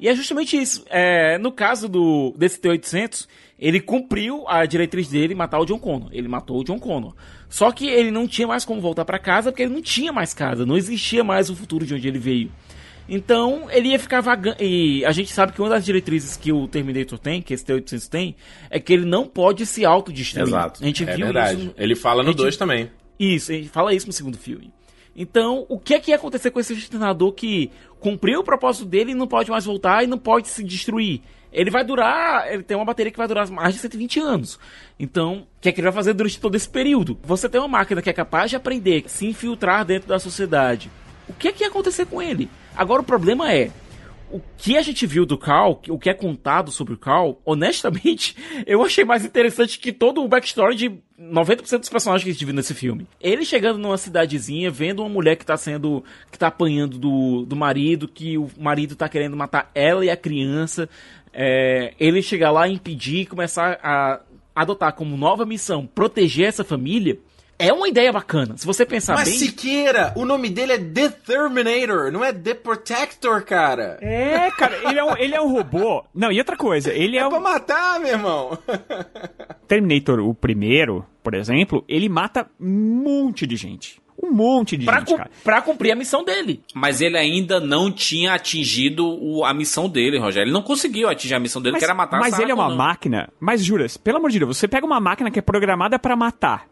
F: E é justamente isso. É, no caso do desse T-800, ele cumpriu a diretriz dele matar o John Connor. Ele matou o John Connor. Só que ele não tinha mais como voltar para casa porque ele não tinha mais casa, não existia mais o futuro de onde ele veio. Então ele ia ficar vagando. E a gente sabe que uma das diretrizes que o Terminator tem, que esse T-800 tem, é que ele não pode se autodestruir.
D: Exato.
F: A gente
D: é
F: viu
D: verdade.
F: isso.
D: Ele fala no 2 gente... também.
F: Isso, ele fala isso no segundo filme. Então, o que é que ia acontecer com esse treinador que cumpriu o propósito dele e não pode mais voltar e não pode se destruir? Ele vai durar, ele tem uma bateria que vai durar mais de 120 anos. Então, o que é que ele vai fazer durante todo esse período? Você tem uma máquina que é capaz de aprender, se infiltrar dentro da sociedade. O que é que ia acontecer com ele? Agora o problema é, o que a gente viu do Cal, o que é contado sobre o Cal, honestamente, eu achei mais interessante que todo o backstory de 90% dos personagens que a gente viu nesse filme. Ele chegando numa cidadezinha, vendo uma mulher que tá sendo. que tá apanhando do, do marido, que o marido tá querendo matar ela e a criança. É, ele chegar lá, impedir e começar a adotar como nova missão proteger essa família é uma ideia bacana. Se você pensar
D: Mas
F: bem.
D: Mas Siqueira, o nome dele é The Terminator, não é The Protector, cara.
C: É, cara, ele é um, ele é um robô. Não, e outra coisa, ele é,
D: é
C: um...
D: pra matar, meu irmão.
C: Terminator, o primeiro, por exemplo, ele mata um monte de gente. Um monte de
F: pra
C: gente, cara.
F: Pra cumprir a missão dele.
B: Mas ele ainda não tinha atingido o, a missão dele, Rogério. Ele não conseguiu atingir a missão dele,
C: mas,
B: que era matar
C: Mas ele é uma máquina. Mas juras, pelo amor de Deus, você pega uma máquina que é programada para matar.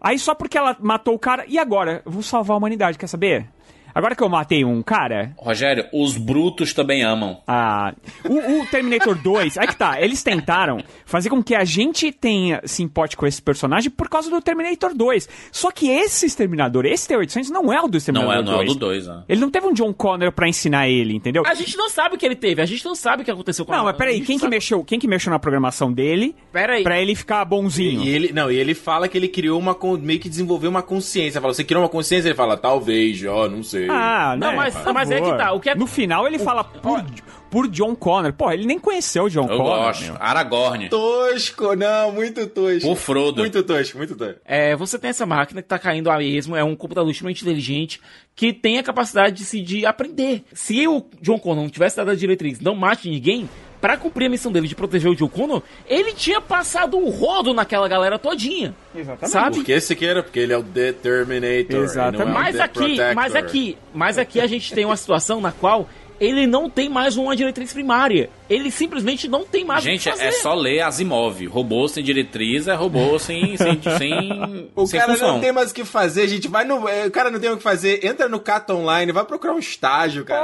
C: Aí só porque ela matou o cara, e agora? Eu vou salvar a humanidade, quer saber? Agora que eu matei um cara.
B: Rogério, os brutos também amam.
C: Ah. O, o Terminator 2, aí que tá, eles tentaram fazer com que a gente tenha simpático com esse personagem por causa do Terminator 2. Só que esse Exterminador, esse T-800, não é o do Exterminador
B: Não é,
C: 2.
B: não é o do 2, né?
C: Ele não teve um John Connor pra ensinar ele, entendeu?
F: A gente não sabe o que ele teve, a gente não sabe o que aconteceu com
C: Não,
F: a-
C: mas peraí, quem que mexeu, quem que mexeu na programação dele
F: Peraí.
C: pra ele ficar bonzinho?
D: E ele, não, e ele fala que ele criou uma, meio que desenvolveu uma consciência. Fala, você criou uma consciência? Ele fala, talvez, ó, não sei.
C: Ah,
F: Não,
C: né,
F: mas-
C: por
F: mas é que tá, o que é-
C: No final ele fala por, por John Connor. Pô, ele nem conheceu o John
B: Eu
C: Connor.
B: gosto.
C: meu.
B: Aragorn.
D: Tosco, não, muito tosco.
B: O Frodo.
D: Muito tosco, muito tosco.
F: É, você tem essa máquina que tá caindo a esmo, é um computador extremamente inteligente que tem a capacidade de, se, de aprender. Se o John Connor não tivesse dado a diretriz, não mate ninguém, pra cumprir a missão dele de proteger o Connor, ele tinha passado o rodo naquela galera todinha.
C: Exatamente.
F: Sabe?
D: Porque esse aqui era, porque ele é o Determinator.
C: Exatamente.
D: ele não é
F: Mas aqui, mas aqui, mas aqui a gente tem uma situação na qual ele não tem mais uma diretriz primária. Ele simplesmente não tem mais
B: Gente,
F: o que fazer.
B: é só ler Asimov. Robô sem diretriz é robô sem, sem, sem,
D: O
B: sem
D: cara
B: função.
D: não tem mais o que fazer, gente. Vai no, é, o cara não tem o que fazer. Entra no Cata Online, vai procurar um estágio, cara.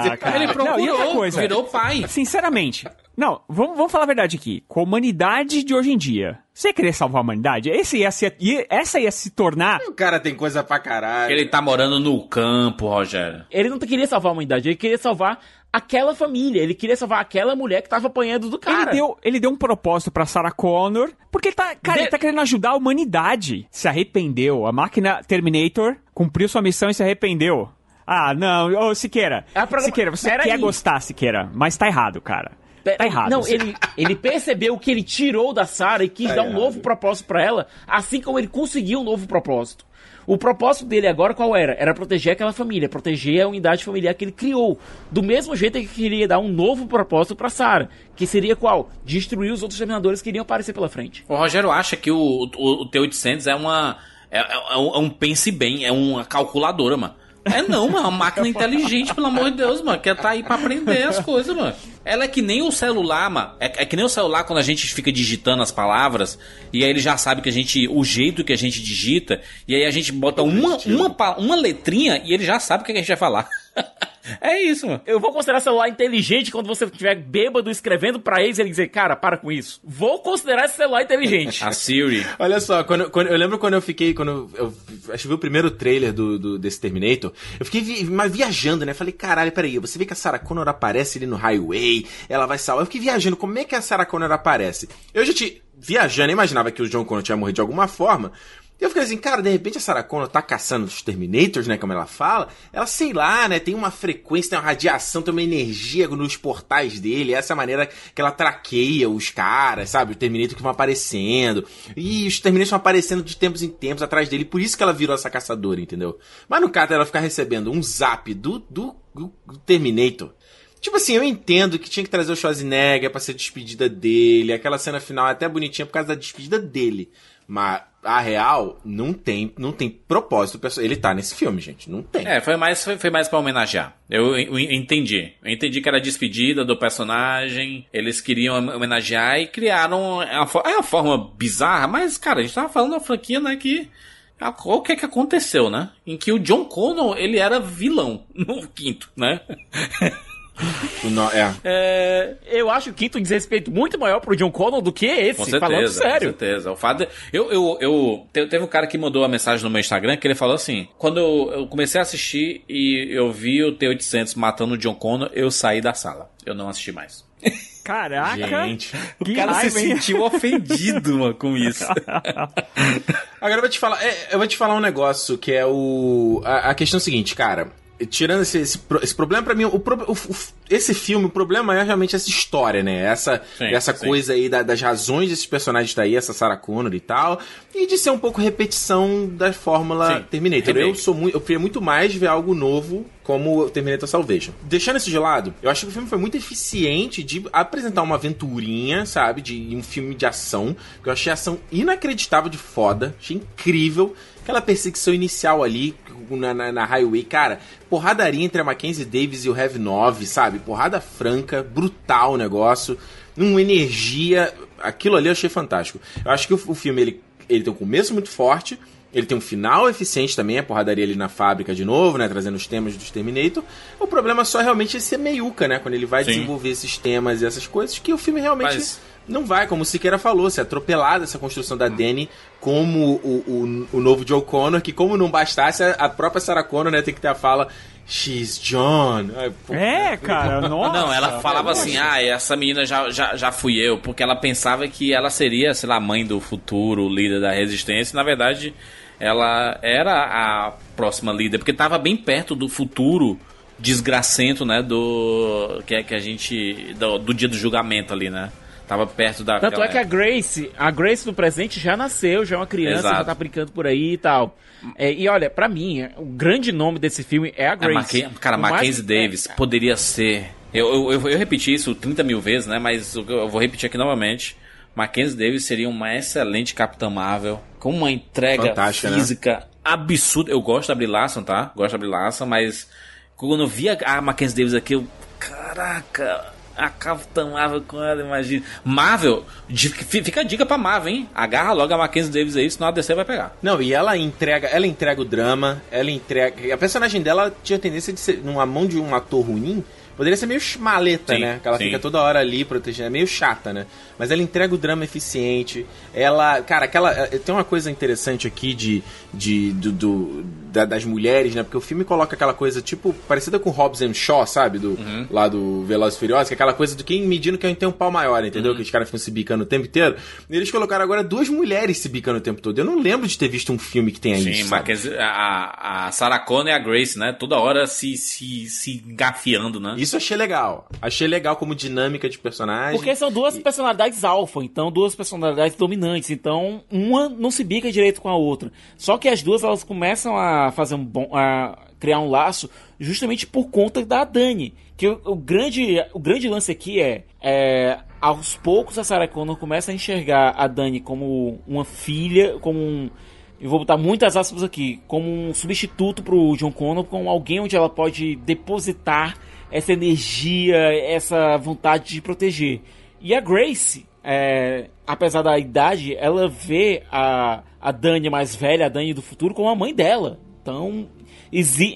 C: Porra, cara.
B: Ele procurou,
C: Não, e outra coisa?
B: virou pai.
C: Sinceramente, não, vamos, vamos falar a verdade aqui. Com a humanidade de hoje em dia, você querer salvar a humanidade, esse ia se, ia- essa ia se tornar.
D: O cara tem coisa pra caralho.
B: Ele tá morando no campo, Rogério.
F: Ele não queria salvar a humanidade, ele queria salvar aquela família, ele queria salvar aquela mulher que tava apanhando do cara.
C: Ele deu, ele deu um propósito pra Sarah Connor, porque ele tá, cara,
F: De-
C: ele tá querendo ajudar a humanidade. Se arrependeu. A máquina Terminator cumpriu sua missão e se arrependeu. Ah, não, ô Siqueira.
F: Programa-
C: Siqueira, você
F: Pera
C: quer
F: aí.
C: gostar, Siqueira, mas tá errado, cara. Tá errado.
F: Não,
C: Você-
F: ele, ele percebeu que ele tirou da Sarah e quis
D: Tá
F: dar um
D: errado.
F: novo propósito pra ela, assim como ele conseguiu um novo propósito. O propósito dele agora qual era? Era proteger aquela família, proteger a unidade familiar que ele criou. Do mesmo jeito que queria dar um novo propósito pra Sarah, que seria qual? Destruir os outros terminadores que iriam aparecer pela frente.
B: O Rogério acha que o, o, o T-800 é uma. É, é- é um, é um pense bem, é uma calculadora, mano. É não, mano, é uma máquina inteligente, pelo amor de Deus, mano. Que tá aí pra aprender as coisas, mano. Ela é que nem o celular, mano. É, é que nem o celular quando a gente fica digitando as palavras e aí ele já sabe que a gente. o jeito que a gente digita. E aí a gente bota uma, uma, uma letrinha e ele já sabe o que a gente vai falar. É isso, mano.
F: Eu vou considerar celular inteligente quando você estiver bêbado escrevendo pra eles e ele dizer, cara, para com isso. Vou considerar esse celular inteligente.
B: A Siri.
D: Olha só, quando, quando- eu lembro quando eu fiquei, quando eu, eu acho que vi o primeiro trailer do, do- desse Terminator, eu fiquei vi, mas viajando, né? Falei, caralho, peraí, você vê que a Sarah Connor aparece ali no highway, ela vai salvar. Eu fiquei viajando, como é que a Sarah Connor aparece? Eu já tinha, viajando, eu imaginava que o John Connor tinha morrido de alguma forma. Eu fiquei assim, cara, de repente a Sarah Connor tá caçando os Terminators, né, como ela fala. Ela, sei lá, né, tem uma frequência, tem uma radiação, tem uma energia nos portais dele. Essa é a maneira que ela traqueia os caras, sabe? Os Terminators que vão aparecendo. E os Terminators vão aparecendo de tempos em tempos atrás dele. Por isso que ela virou essa caçadora, entendeu? Mas no caso ela ficar recebendo um zap do, do, do Terminator. Tipo assim, eu entendo que tinha que trazer o Schwarzenegger pra ser despedida dele. Aquela cena final é até bonitinha por causa da despedida dele. Mas a real não tem, não tem propósito. Ele tá nesse filme, gente. Não tem.
B: É, foi mais, foi, foi mais pra homenagear. Eu, eu entendi. Eu entendi que era a despedida do personagem. Eles queriam homenagear e criaram. É uma, uma forma bizarra, mas, cara, a gente tava falando da franquia, né? Que. O que é que aconteceu, né? Em que o John Connor, ele era vilão no quinto, né?
D: O no- é.
F: É, eu acho o quinto um desrespeito muito maior pro John Connor do que esse,
B: Com certeza,
F: falando sério.
B: com certeza. O fato de- eu, eu, eu te- teve um cara que mandou uma mensagem no meu Instagram que ele falou assim: quando eu, eu comecei a assistir e eu vi o T800 matando o John Connor, eu saí da sala. Eu não assisti mais.
C: Caraca!
D: Gente.
C: que
B: o cara se
C: raiva, hein?
B: sentiu ofendido, mano, com isso.
D: Agora eu vou te falar, é, eu vou te falar um negócio que é o. A, a questão é a seguinte, cara. Tirando esse, esse, esse problema, pra mim, o, o- o- esse filme, o problema é realmente essa história, né? Essa,
B: Sim,
D: essa
B: sim.
D: coisa aí da- das razões desses personagens daí, essa Sarah Connor e tal, e de ser um pouco repetição da fórmula
B: Sim,
D: Terminator. Eu
B: remake.
D: sou muito, eu queria muito mais ver algo novo como o Terminator Salvation. Deixando isso de lado, eu acho que o filme foi muito eficiente de apresentar uma aventurinha, sabe? De um filme de ação, que eu achei a ação inacreditável de foda, achei incrível. Aquela perseguição inicial ali na, na, na highway, cara, porradaria entre a Mackenzie Davis e o Heavy 9, sabe? Porrada franca, brutal o negócio, uma energia. Aquilo ali eu achei fantástico. Eu acho que o, o filme ele, ele tem um começo muito forte, Ele tem um final eficiente também, a porradaria ali na fábrica de novo, né? Trazendo os temas do Terminator. O problema só realmente é ser meiuca, né? Quando ele vai
B: Sim.
D: desenvolver esses temas e essas coisas, que o filme realmente
B: Mas-
D: não vai, como o Siqueira falou, ser atropelada essa construção da Dani como o, o, o novo Joe Connor, que como não bastasse, a- a própria Sarah Connor, né, tem que ter a fala She's John. Ai,
C: É, cara, nossa.
B: Não, ela falava assim, ah, essa menina já, já, já fui eu, porque ela pensava que ela seria, sei lá, mãe do futuro, líder da resistência. Na verdade, ela era a próxima líder, porque tava bem perto do futuro desgracento, né, do que, é que a gente do, do dia do julgamento ali, né? Tava perto da
F: Tanto é que a Grace, a Grace no presente já nasceu, já é uma criança,
B: Exato.
F: já tá brincando por aí e tal. É, e olha, pra mim, o grande nome desse filme é a
B: A
F: Grace.
B: Mackenzie- cara,
F: mais-
B: Mackenzie Davis poderia ser. Eu, eu, eu, eu repeti isso 30 mil vezes, né? Mas eu, vou repetir aqui novamente. Mackenzie Davis seria uma excelente Capitã Marvel, com uma entrega
D: Fantástica, né?
B: física absurda. Eu gosto da Brie Larson, tá? Gosto da Brie Larson, mas quando eu vi a, a Mackenzie Davis aqui, eu. Caraca! A Capitã Marvel com ela, imagina. Marvel, fica a dica pra Marvel, hein? Agarra logo a Mackenzie Davis aí, senão a DC vai pegar.
D: Não, e ela entrega, ela entrega o drama, ela entrega. A personagem dela tinha tendência de ser, numa mão de um ator ruim, poderia ser meio maleta,
B: Sim,
D: né? Que ela
B: sim.
D: fica toda hora ali protegendo, é meio chata, né? Mas ela entrega o drama eficiente. Ela, cara, aquela eh, tem uma coisa interessante aqui de, de do, do- da- das mulheres, né? Porque o filme coloca aquela coisa tipo parecida com Hobbs and Shaw, sabe? Do
B: Uhum.
D: lá do Velozes e Furiosos, que é aquela coisa do quem medindo quem tem um pau maior, entendeu?
B: Uhum.
D: Que os caras ficam se bicando o tempo inteiro. E eles colocaram agora duas mulheres se bicando o tempo todo. Eu não lembro de ter visto um filme que tenha
B: Sim,
D: isso. sabe?
B: Mackenzie, a, a Sarah Connor e a Grace, né? Toda hora se, se, se engafiando, né?
D: Isso eu achei legal. Achei legal como dinâmica de personagem.
F: Porque são duas personalidades alfa, então duas personalidades dominantes, então uma não se bica direito com a outra. Só que as duas elas começam a fazer um bom, a criar um laço justamente por conta da Dani. Que o, o grande, o grande lance aqui é, é aos poucos a Sarah Connor começa a enxergar a Dani como uma filha, como um eu vou botar muitas aspas aqui, como um substituto pro John Connor, como alguém onde ela pode depositar essa energia, essa vontade de proteger. E a Grace, é, apesar da idade, ela vê a, a Dani mais velha, a Dani do futuro, como a mãe dela. Então,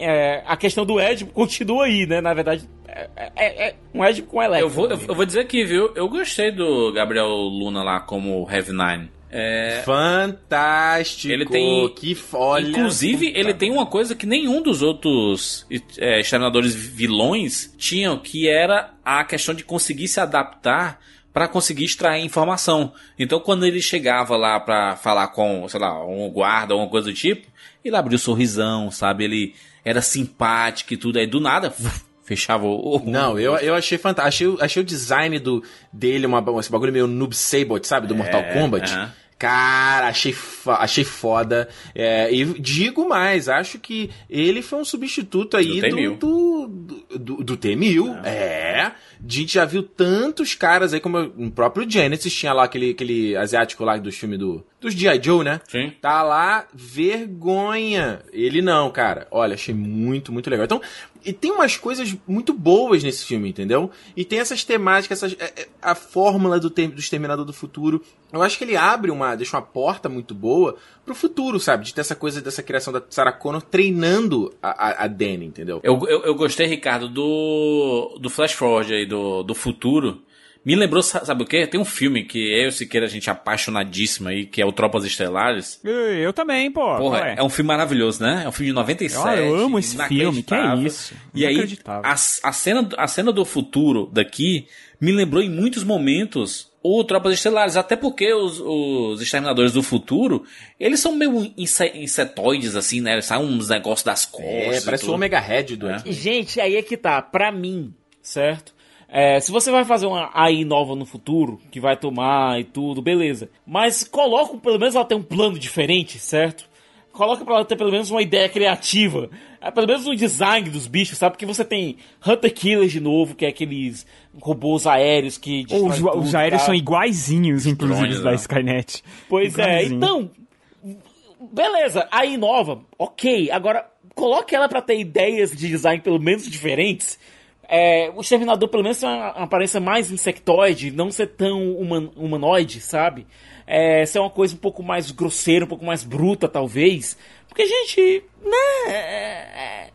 F: é, a questão do Ed continua aí, né? Na verdade, é, é- é um Ed com Electra.
B: Eu vou, eu vou dizer aqui, viu? Eu gostei do Gabriel Luna lá como Heavy Nine. É,
D: Fantástico.
B: Ele tem-
D: Que olha.
B: Inclusive, ele tem uma coisa que nenhum dos outros é, exterminadores vilões tinham, que era a questão de conseguir se adaptar para conseguir extrair informação. Então, quando ele chegava lá para falar com, sei lá, um guarda ou alguma coisa do tipo, ele abria o sorrisão, sabe? Ele era simpático e tudo. Aí, do nada, fechava o...
D: Não, eu, eu achei fantástico. Achei, o- achei o design do, dele, uma, esse bagulho meio Noob Sabot, sabe? Do Mortal
B: É,
D: Kombat.
B: aham.
D: Cara, achei, achei foda. É, e digo mais, acho que ele foi um substituto aí
B: Do
D: do,
B: T-1000.
D: do, do, do T-1000. É. A gente já viu tantos caras aí, como o próprio Genesis tinha lá aquele, aquele asiático lá dos filmes do, dos G.I. Joe, né?
B: Sim.
D: Tá lá, vergonha. Ele não, cara. Olha, achei muito, muito legal. Então, e tem umas coisas muito boas nesse filme, entendeu? E tem essas temáticas, essas, é, é, a fórmula do, do Exterminador do Futuro. Eu acho que ele abre uma, deixa uma porta muito boa pro futuro, sabe? De ter essa coisa dessa criação da Sarah Connor treinando a, a, a Dani, entendeu?
B: Eu, eu, eu gostei, Ricardo, do, do Flash Forward aí, do, do futuro. Me lembrou, sa- sabe o quê? Tem um filme que eu e o Siqueira, a gente é apaixonadíssimo aí, que é o Tropas Estelares.
C: Eu, também, pô.
B: Porra,
C: ué.
B: é um filme maravilhoso, né? É um filme de 97.
C: Ah, eu amo esse filme, que é isso.
B: E aí, a, a, cena, a cena do futuro daqui me lembrou em muitos momentos o Tropas Estelares, até porque os, os Exterminadores do Futuro, eles são meio inse- insetoides, assim, né? Eles saem uns negócios das costas.
D: É, parece o. Omega Red do
B: É.
F: Gente, aí é que tá. Pra mim, certo? É, se você vai fazer uma AI nova no futuro, que vai tomar e tudo, beleza. Mas coloca, pelo menos ela tem um plano diferente, certo? Coloca pra ela ter pelo menos uma ideia criativa. É, pelo menos um design dos bichos, sabe? Porque você tem Hunter Killers de novo, que é aqueles robôs aéreos que...
C: Os,
F: destroem
C: os
F: tudo,
C: aéreos
F: tá?
C: são iguaizinhos, inclusive, da
B: né?
C: Skynet.
F: Pois é, então. Beleza, aí nova, ok. Agora, coloque ela pra ter ideias de design pelo menos diferentes. É, o Exterminador pelo menos tem uma, uma aparência mais insectoide, não ser tão human, humanoide, sabe? É, ser uma coisa um pouco mais grosseira, um pouco mais bruta, talvez. Porque, gente, né? É, é,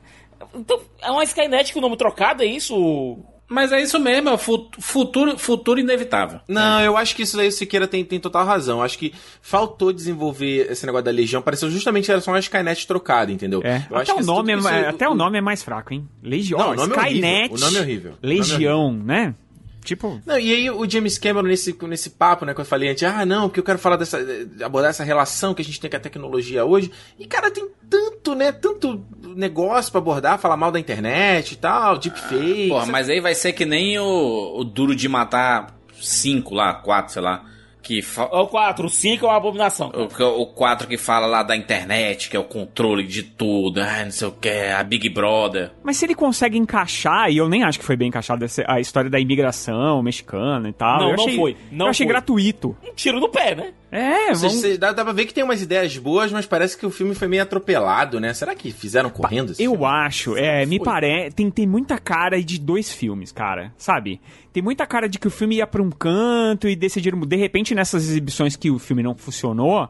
F: então, é uma Skynet com o nome trocado, é isso?
B: Mas é isso mesmo, é o futuro, futuro inevitável.
D: Não, eu acho que isso aí o Siqueira tem, tem total razão. Acho que faltou desenvolver esse negócio da Legião. Pareceu justamente que era só uma Skynet trocada, entendeu?
C: É.
D: Eu
C: até, o nome, é, isso... até o nome é mais fraco, hein? Legião. Não, o nome Skynet.
D: É o nome é horrível.
C: Legião, nome é horrível. né? Tipo.
D: Não, e aí o James Cameron nesse, nesse papo, né, que eu falei antes, ah, não, porque eu quero falar dessa. abordar essa relação que a gente tem com a tecnologia hoje. E, cara, tem tanto, né? Tanto negócio para abordar, falar mal da internet e tal, deepfake.
B: Ah, porra, mas aí vai ser que nem o, o duro de matar cinco lá, quatro, sei lá que
F: fa... O 4, o 5 é uma abominação.
B: O, o 4 que fala lá da internet, que é o controle de tudo, ah, não sei o que, a Big Brother.
C: Mas se ele consegue encaixar, e eu nem acho que foi bem encaixado a história da imigração mexicana e tal.
F: Não,
C: eu
F: não
C: achei,
F: foi. Não
C: eu achei
F: foi.
C: gratuito.
F: Um tiro no pé, né?
C: É,
D: vamos... dá, dá pra ver que tem umas ideias boas, mas parece que o filme foi meio atropelado, né? Será que fizeram correndo?
C: eu
D: filme?
C: acho, é, me parece. Tem, tem muita cara de dois filmes, cara, sabe? Tem muita cara de que o filme ia pra um canto e decidiram. De repente, nessas exibições que o filme não funcionou,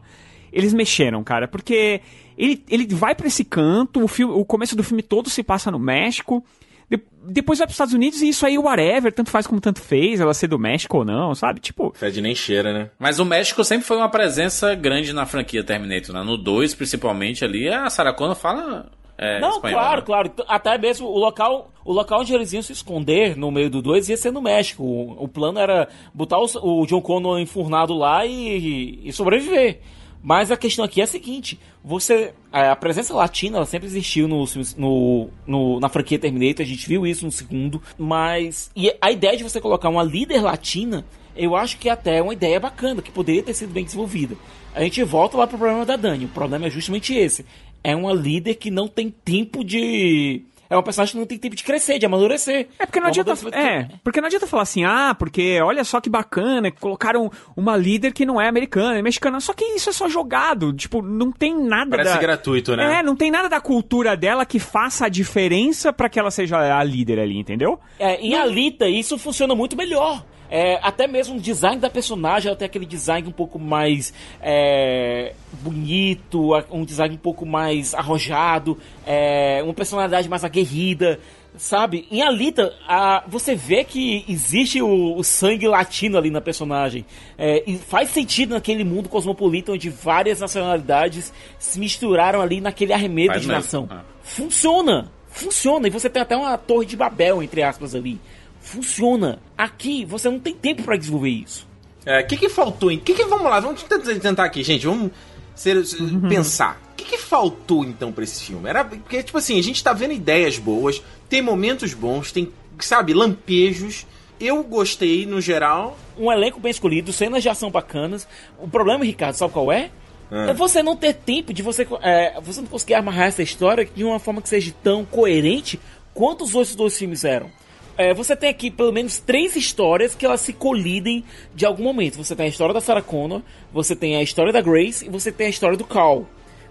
C: eles mexeram, cara, porque ele, ele vai para esse canto, o, filme, o começo do filme todo se passa no México. De, depois vai pros Estados Unidos e isso aí, whatever, tanto faz como tanto fez, ela ser do México ou não, sabe? Tipo.
D: Fede nem cheira, né?
B: Mas o México sempre foi uma presença grande na franquia Terminator, né? No 2, principalmente ali, a Sarah Connor fala. É,
F: não, claro,
B: né?
F: claro. Até mesmo o local, o local onde eles iam se esconder no meio do 2 ia ser no México. O, o plano era botar o, o John Connor enfurnado lá e, e sobreviver. Mas a questão aqui é a seguinte: você. A presença latina ela sempre existiu no, no, no, na franquia Terminator, a gente viu isso no segundo. Mas. E a ideia de você colocar uma líder latina, eu acho que até é uma ideia bacana, que poderia ter sido bem desenvolvida. A gente volta lá pro problema da Dani. O problema é justamente esse. É uma líder que não tem tempo de é uma personagem que não tem tempo de crescer, de amadurecer.
C: É porque não adianta, é, porque não adianta falar assim, ah, porque olha só que bacana, colocaram uma líder que não é americana, é mexicana. Só que isso é só jogado, tipo, não tem nada
D: Parece
C: da...
D: gratuito, né?
C: É, não tem nada da cultura dela que faça a diferença para que ela seja a líder ali, entendeu?
F: É, em Alita isso funciona muito melhor. É, até mesmo o design da personagem, ela tem aquele design um pouco mais é, bonito, um design um pouco mais arrojado, é, uma personalidade mais aguerrida, sabe? Em Alita, a, você vê que existe o, o, sangue latino ali na personagem. É, e faz sentido naquele mundo cosmopolita onde várias nacionalidades se misturaram ali naquele arremedo faz de mesmo. nação. Ah. Funciona! Funciona! E você tem até uma torre de Babel, entre aspas, ali funciona. Aqui você não tem tempo para desenvolver isso.
D: É, o que que faltou? O que que vamos lá, vamos tentar aqui, gente, vamos ser, uhum. pensar. O que que faltou então para esse filme? Era porque tipo assim, a gente tá vendo ideias boas, tem momentos bons, tem, sabe, lampejos. Eu gostei no geral.
F: Um elenco bem escolhido, cenas de ação bacanas. O problema, Ricardo, sabe qual é? É. é você não ter tempo de você. É, você não conseguir amarrar essa história de uma forma que seja tão coerente quanto os outros dois filmes eram. É, você tem aqui pelo menos três histórias que elas se colidem de algum momento. Você tem a história da Sarah Connor, você tem a história da Grace e você tem a história do Carl.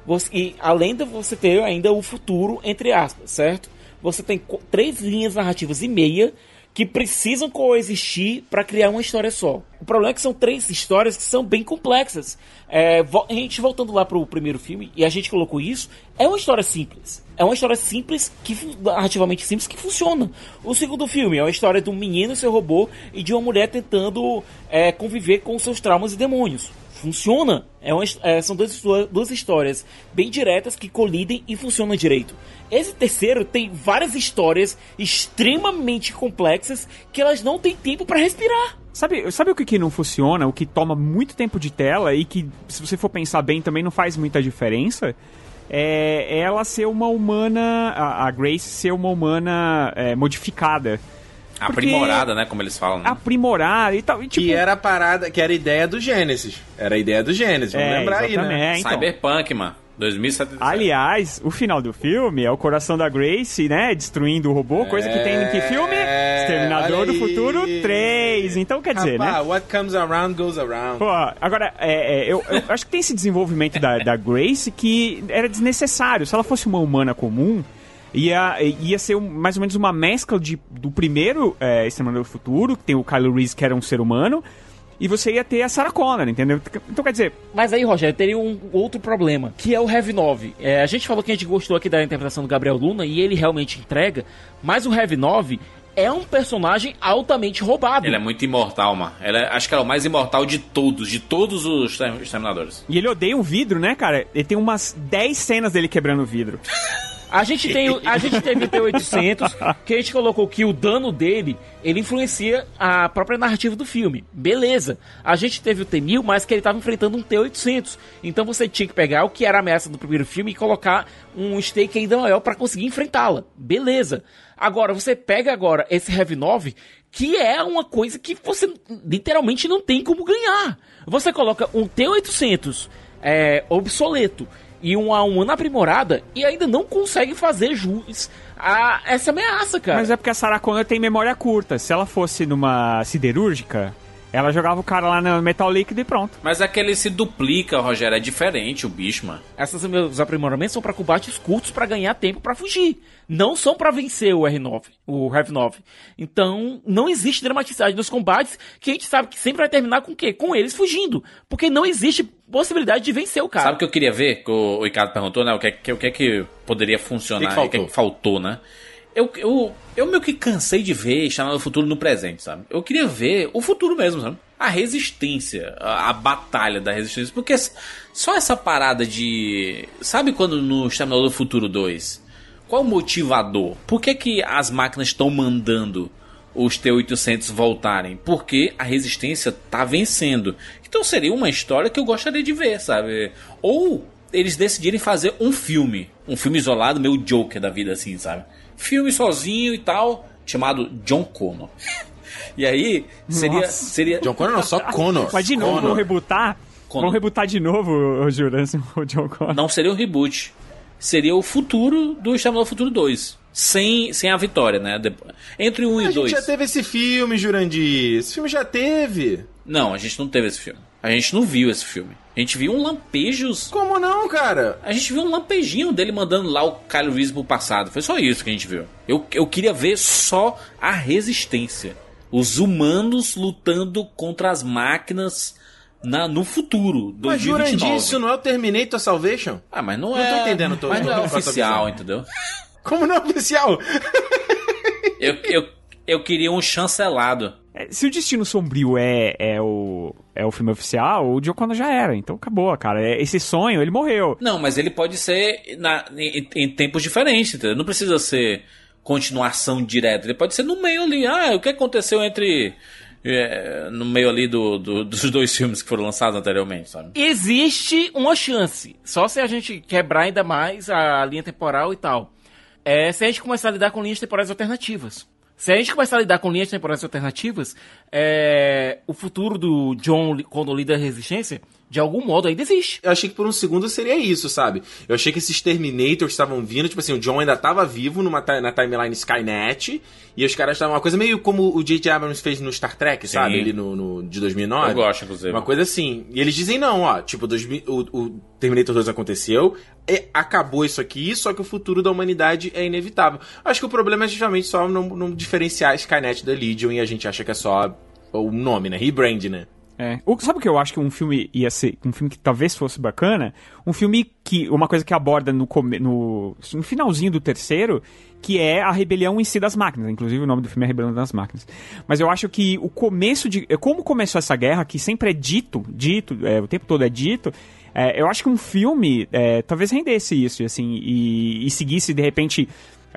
F: Você, e além de você ter ainda o futuro, entre aspas, certo? Você tem três linhas narrativas e meia que precisam coexistir para criar uma história só. O problema é que são três histórias que são bem complexas. É, a gente voltando lá pro primeiro filme, e a gente colocou isso, é uma história simples. É uma história simples, que narrativamente simples, que funciona. O segundo filme é uma história de um menino e seu robô e de uma mulher tentando é, conviver com seus traumas e demônios. Funciona. É uma, é, são duas, duas histórias bem diretas que colidem e funcionam direito. Esse terceiro tem várias histórias extremamente complexas que elas não têm tempo para respirar.
C: Sabe, sabe o que, que não funciona? O que toma muito tempo de tela e que, se você for pensar bem, também não faz muita diferença? É ela ser uma humana. A, a Grace ser uma humana é, modificada.
B: Aprimorada, né? Como eles falam. Né?
C: Aprimorada e tal. E, tipo...
D: Que era a parada, que era a ideia do Gênesis. Era a ideia do Gênesis, vamos é, lembrar aí, né?
B: Então. Cyberpunk, mano. 2077.
C: Aliás, o final do filme é o coração da Grace, né? Destruindo o robô, é... coisa que tem em que filme? Exterminador do Futuro 3. Então quer dizer, Rapaz,
D: né? What comes around goes around.
C: Pô, agora, é, é, eu, eu, acho que tem esse desenvolvimento da, da Grace que era desnecessário. Se ela fosse uma humana comum, Ia, ia ser um- mais ou menos uma mescla de, do primeiro é, Exterminador do Futuro, que tem o Kylo Reese, que era um ser humano, e você ia ter a Sarah Connor, entendeu? Então, quer dizer,
F: Mas aí, Rogério, teria um outro problema, que é o Heavy 9. É, a gente falou que a gente gostou aqui da interpretação do Gabriel Luna e ele realmente entrega, mas o Heavy 9 é um personagem altamente roubado.
B: Ele é muito imortal, mano. Ele é- acho que é o mais imortal de todos, de todos os exterm- exterminadores.
C: E ele odeia um vidro, né, cara? Ele tem umas 10 cenas dele quebrando o vidro.
F: A gente tem, a gente teve o T-800, que a gente colocou que o dano dele, ele influencia a própria narrativa do filme. Beleza. A gente teve o T-1000, mas que ele estava enfrentando um T-800. Então você tinha que pegar o que era a ameaça do primeiro filme e colocar um stake ainda maior para conseguir enfrentá-la. Beleza. Agora, você pega agora esse Heavy 9, que é uma coisa que você literalmente não tem como ganhar. Você coloca um T-800 é, obsoleto e uma humana aprimorada e ainda não consegue fazer jus a essa ameaça, cara.
C: Mas é porque a Sarah tem memória curta. Se ela fosse numa siderúrgica, ela jogava o cara lá no metal líquido e pronto.
B: Mas aquele se duplica, Rogério. É diferente o bicho, mano.
F: Esses meus aprimoramentos são pra combates curtos pra ganhar tempo pra fugir. Não são pra vencer o R9, o Heavy 9. Então, não existe dramaticidade nos combates que a gente sabe que sempre vai terminar com o quê? Com eles fugindo. Porque não existe possibilidade de vencer o cara.
B: Sabe o que eu queria ver? Que o Ricardo perguntou, né? O que, é que- o que é que poderia funcionar?
D: O que que
B: O que, é que faltou, né? Eu, eu, eu meio que cansei de ver no Futuro no presente, sabe? Eu queria ver o futuro mesmo, sabe? A resistência, a, a batalha da resistência. Porque só essa parada de. Sabe quando no Exterminador do Futuro 2? Qual o motivador? Por que, que as máquinas estão mandando os T-800 voltarem? Porque a resistência tá vencendo. Então seria uma história que eu gostaria de ver, sabe? Ou eles decidirem fazer um filme. Um filme isolado, meio Joker da vida, assim, sabe? Filme sozinho e tal, chamado John Connor. E aí, seria.
C: Nossa.
B: seria...
D: John Connor não, só Connor.
C: Mas de novo,
D: Connor.
C: vão rebutar?
B: Connor.
C: Vão rebutar de novo o Jurança, o John Connor.
B: Não seria um reboot. Seria o futuro do Exterminador do Futuro 2. Sem, sem a vitória, né? Entre um
D: A
B: e
D: gente
B: dois.
D: já teve esse filme, Jurandir. Esse filme já teve.
B: Não, a gente não teve esse filme. A gente não viu esse filme. A gente viu um lampejos.
D: Como não, cara?
B: A gente viu um lampejinho dele mandando lá o Kylo Reese pro passado. Foi só isso que a gente viu. Eu, eu queria ver só a resistência. Os humanos lutando contra as máquinas na, no futuro.
D: Mas
B: 2029.
D: Jurandir, isso não é o Terminator Salvation?
B: Ah, mas não,
D: Não
B: é.
D: tô entendendo todo-
B: Mas não é oficial, entendeu?
D: Como não é oficial?
B: Eu, eu, eu queria um chancelado.
C: É, Se o Destino Sombrio é, é, o, é o filme oficial, o Connor já era. Então acabou, cara. É, Esse sonho, ele morreu.
B: Não, mas ele pode ser na, em, em tempos diferentes, entendeu? Não precisa ser continuação direta. Ele pode ser no meio ali. Ah, o que aconteceu entre. é, no meio ali do, do- dos dois filmes que foram lançados anteriormente, sabe?
F: Existe uma chance. Só se a gente quebrar ainda mais a linha temporal e tal. É se a gente começar a lidar com linhas temporais alternativas. Se a gente começar a lidar com linhas temporais alternativas, é, o futuro do John quando líder da resistência, de algum modo ainda existe.
D: Eu achei que por um segundo seria isso, sabe? Eu achei que esses Terminators estavam vindo, tipo assim, o John ainda tava vivo numa na timeline Skynet, e os caras estavam uma coisa meio como o J.J. Abrams fez no Star Trek,
B: Sim.
D: sabe? Ele no, no- de 2009.
B: Eu gosto, inclusive.
D: Uma coisa assim. E eles dizem não, ó, tipo, 2000 o, o Terminator 2 aconteceu, e acabou isso aqui, só que o futuro da humanidade é inevitável. Acho que o problema é justamente só não, não diferenciar a Skynet da Legion e a gente acha que é só o nome, né? Rebrand, né?
C: É. O, sabe o que eu acho que um filme ia ser, um filme que talvez fosse bacana? Um filme que, uma coisa que aborda no, no, no finalzinho do terceiro, que é a rebelião em si das máquinas. Inclusive o nome do filme é Rebelião das Máquinas. Mas eu acho que o começo de, como começou essa guerra, que sempre é dito, dito, é, o tempo todo é dito, é, eu acho que um filme é, talvez rendesse isso, assim, e, e seguisse de repente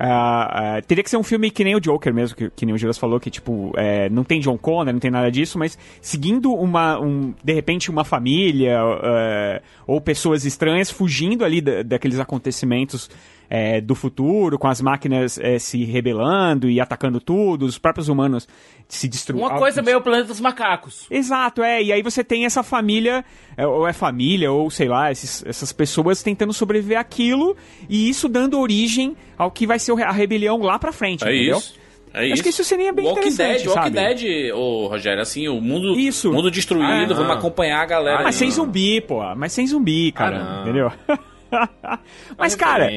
C: ah, ah, teria que ser um filme que nem o Joker mesmo, que, que nem o Juras falou, que tipo, é, não tem John Connor, não tem nada disso, mas seguindo uma, um, de repente, uma família ah, ou pessoas estranhas fugindo ali da- daqueles acontecimentos é, do futuro, com as máquinas é, se rebelando e atacando tudo, os próprios humanos se destruindo.
F: Uma coisa meio o planeta dos macacos.
C: Exato, é. E aí você tem essa família, é, ou é família, ou sei lá, esses- essas pessoas tentando sobreviver àquilo, e isso dando origem ao que vai ser a rebelião lá pra frente,
B: É
C: entendeu?
B: isso. É
C: Acho
B: isso.
C: que isso seria bem
B: Walking
C: interessante,
B: Dead, Walking
C: sabe?
B: Dead, ô Rogério, assim, o mundo,
C: Isso.
B: mundo destruído,
C: Ah,
B: vamos
C: não.
B: acompanhar a galera.
C: Ah, mas
B: aí.
C: sem zumbi, pô. Mas sem zumbi, cara.
B: não.
C: entendeu? Mas, cara,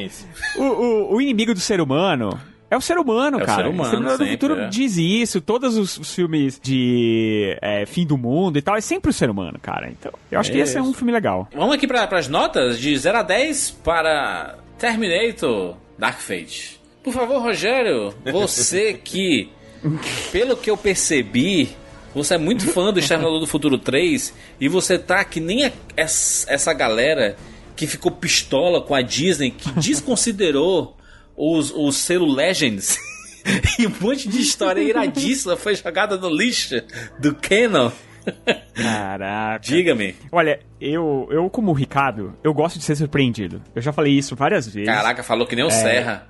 C: o, o, o inimigo do ser humano é o ser humano,
B: É o
C: cara.
B: ser humano,
C: Exterminador do
B: sempre,
C: Futuro
B: é.
C: diz isso. Todos os, os filmes de é, fim do mundo e tal, é sempre o ser humano, cara. Então, eu acho que esse é um filme legal.
B: Vamos aqui para as notas de 0 a 10 para Terminator Dark Fate. Por favor, Rogério, você que, pelo que eu percebi, você é muito fã do Exterminador do Futuro 3 e você tá que nem a- essa essa galera que ficou pistola com a Disney, que desconsiderou os, o selo Legends e um monte de história iradíssima foi jogada no lixo do Canon.
C: Caraca.
B: Diga-me.
C: Olha, eu, eu como Ricardo, eu gosto de ser surpreendido. Eu já falei isso várias vezes.
B: Caraca, falou que nem o
C: É.
B: Serra.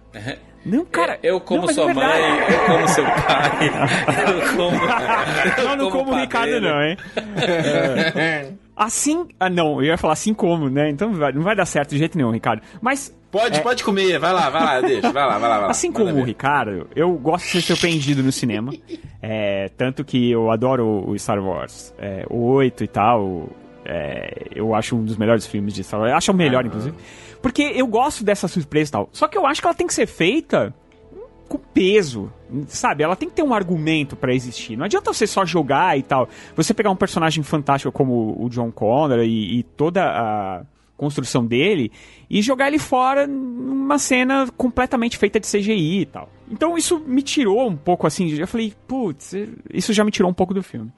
C: Não, cara.
B: Eu como
C: não,
B: sua
C: é
B: mãe, eu como seu pai, eu como.
C: Não, não como o Ricardo, não, hein? É. Assim. Ah, não, eu ia falar assim como, né? Então não vai, dar certo de jeito nenhum, Ricardo. Mas.
D: Pode,
C: é,
D: pode comer, vai lá, vai lá, deixa, vai lá, vai lá. Vai.
C: Assim como o. Ricardo, eu gosto de ser surpreendido no cinema. É, tanto que eu adoro o Star Wars é, o 8 e tal. é, eu acho um dos melhores filmes de Star Wars. Eu acho o melhor, inclusive. Porque eu gosto dessa surpresa e tal. Só que eu acho que ela tem que ser feita com peso, sabe? Ela tem que ter um argumento pra existir. Não adianta você só jogar e tal. Você pegar um personagem fantástico como o John Connor e, e toda a construção dele e jogar ele fora numa cena completamente feita de CGI e tal. Então isso me tirou um pouco assim. Eu falei, putz, isso já me tirou um pouco do filme.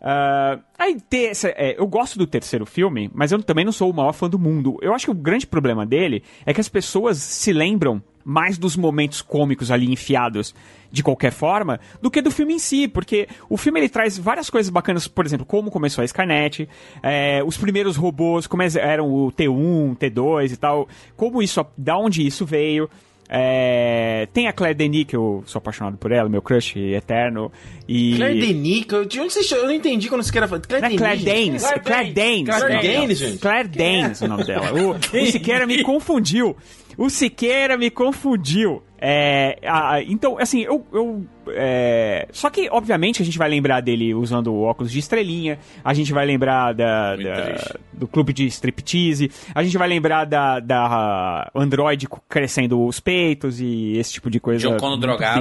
C: Ah, aí ter essa, é, eu gosto do terceiro filme, mas eu também não sou o maior fã do mundo. Eu acho que o grande problema dele é que as pessoas se lembram mais dos momentos cômicos ali enfiados de qualquer forma do que do filme em si, porque o filme ele traz várias coisas bacanas, por exemplo, como começou a Skynet, é, os primeiros robôs, como eram o T1, T2 e tal, como isso, da onde isso veio. É, tem a Claire Denis, que eu sou apaixonado por ela, meu crush eterno. E...
D: Claire Denis, de onde você Eu não entendi quando você quer falar. Claire
C: Não é Claire
D: Denis.
C: Danes, Claire Danes.
D: Claire Danes, gente.
C: Claire Danes, o nome dela. O, o Siqueira me confundiu. O Siqueira me confundiu. É, a- então, assim, eu. eu é, só que, obviamente, a gente vai lembrar dele usando o óculos de estrelinha. A gente vai lembrar da, da- do clube de striptease. A gente vai lembrar da, da Android crescendo os peitos e esse tipo de coisa.
B: John Connor drogado.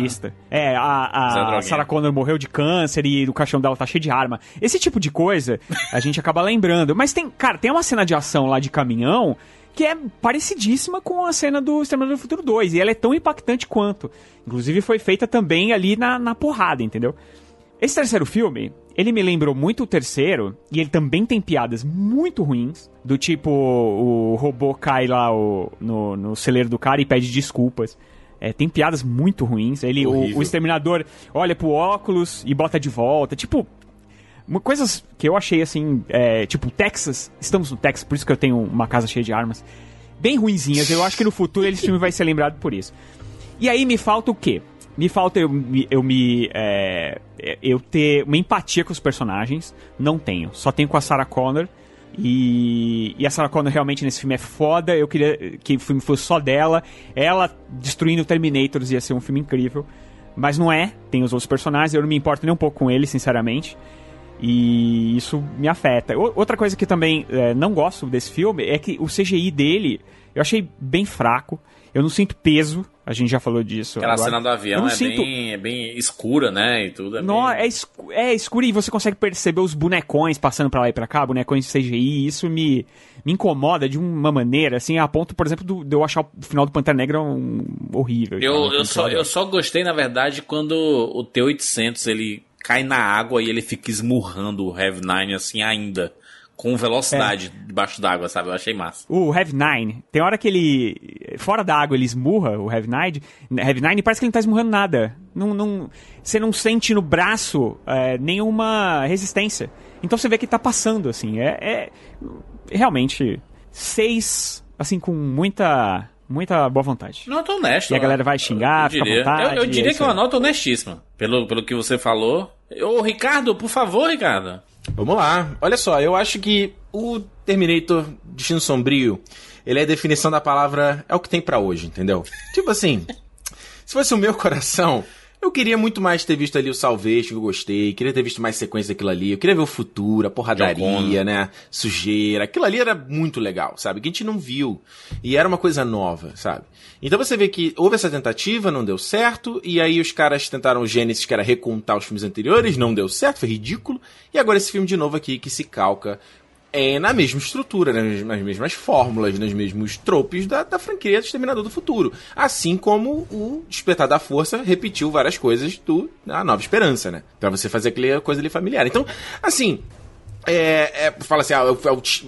C: É, a, a. Sarah Connor morreu de câncer e o caixão dela tá cheio de arma. Esse tipo de coisa a gente acaba lembrando. Mas tem, cara, tem uma cena de ação lá de caminhão que é parecidíssima com a cena do Exterminador do Futuro 2. E ela é tão impactante quanto. Inclusive foi feita também ali na, na porrada, entendeu? Esse terceiro filme, ele me lembrou muito o terceiro, e ele também tem piadas muito ruins, do tipo, o robô cai lá o- no, no celeiro do cara e pede desculpas. É, tem piadas muito ruins. Ele, o, o exterminador olha pro óculos e bota de volta. Tipo, uma- coisas que eu achei assim, é, tipo, Texas, estamos no Texas, por isso que eu tenho uma casa cheia de armas, bem ruinzinhas. Eu acho que no futuro esse filme vai ser lembrado por isso. E aí me falta o quê? Me falta eu eu me é, eu ter uma empatia com os personagens. Não tenho. Só tenho com a Sarah Connor. E, e a Sarah Connor realmente nesse filme é foda. Eu queria que o filme fosse só dela. Ela destruindo Terminators ia ser um filme incrível. Mas não é. Tem os outros personagens. Eu não me importo nem um pouco com eles, sinceramente. E isso me afeta. O- Outra coisa que também é, não gosto desse filme é que o CGI dele eu achei bem fraco. Eu não sinto peso. A gente já falou disso.
B: Aquela
C: agora.
B: cena do avião é,
C: sinto-
B: bem, é bem escura, né? E tudo. É
C: não,
B: bem...
C: é, escu é escuro e você consegue perceber os bonecões passando pra lá e pra cá, bonecões de CGI, isso me, me incomoda de uma maneira, assim, a ponto, por exemplo, do- de eu achar o final do Pantera Negra um, horrível.
B: Eu, eu,
C: filme
B: só, eu só gostei, na verdade, quando o T-800 ele cai na água e ele fica esmurrando o Heavy Nine assim ainda. Com velocidade
C: É.
B: debaixo d'água, sabe? Eu achei massa.
C: O Heavy Nine, tem hora que ele, fora da água, ele esmurra o Heavy Nine, Heavy Nine parece que ele não tá esmurrando nada. Não, não, você não sente no braço é, nenhuma resistência. Então você vê que tá passando, assim. É, é realmente seis, assim, com muita, muita boa vontade.
B: Nota honesta.
C: E a galera vai xingar,
B: eu
C: fica à vontade.
B: Eu, eu diria
C: é
B: que é uma nota honestíssima. Pelo, pelo que você falou. Ô, Ricardo, por favor, Ricardo.
D: Vamos lá. Olha só, eu acho que o Terminator Destino Sombrio, ele é a definição da palavra é o que tem pra hoje, entendeu? tipo assim, se fosse o meu coração, Eu queria muito mais ter visto ali o Salvation, que eu gostei. Queria ter visto mais sequência daquilo ali. Eu queria ver o futuro, a porradaria, né? Sujeira. Aquilo ali era muito legal, sabe? Que a gente não viu. E era uma coisa nova, sabe? Então você vê que houve essa tentativa, não deu certo. E aí os caras tentaram o Gênesis, que era recontar os filmes anteriores, não deu certo, foi ridículo. E agora esse filme de novo aqui, que se calca é na mesma estrutura, nas, nas mesmas fórmulas, nos mesmos tropes da, da franquia Exterminador do Futuro. Assim como o Despertar da Força repetiu várias coisas do A Nova Esperança, né? Pra você fazer aquela coisa ali familiar. Então, assim, é, é, fala assim, ah, é o,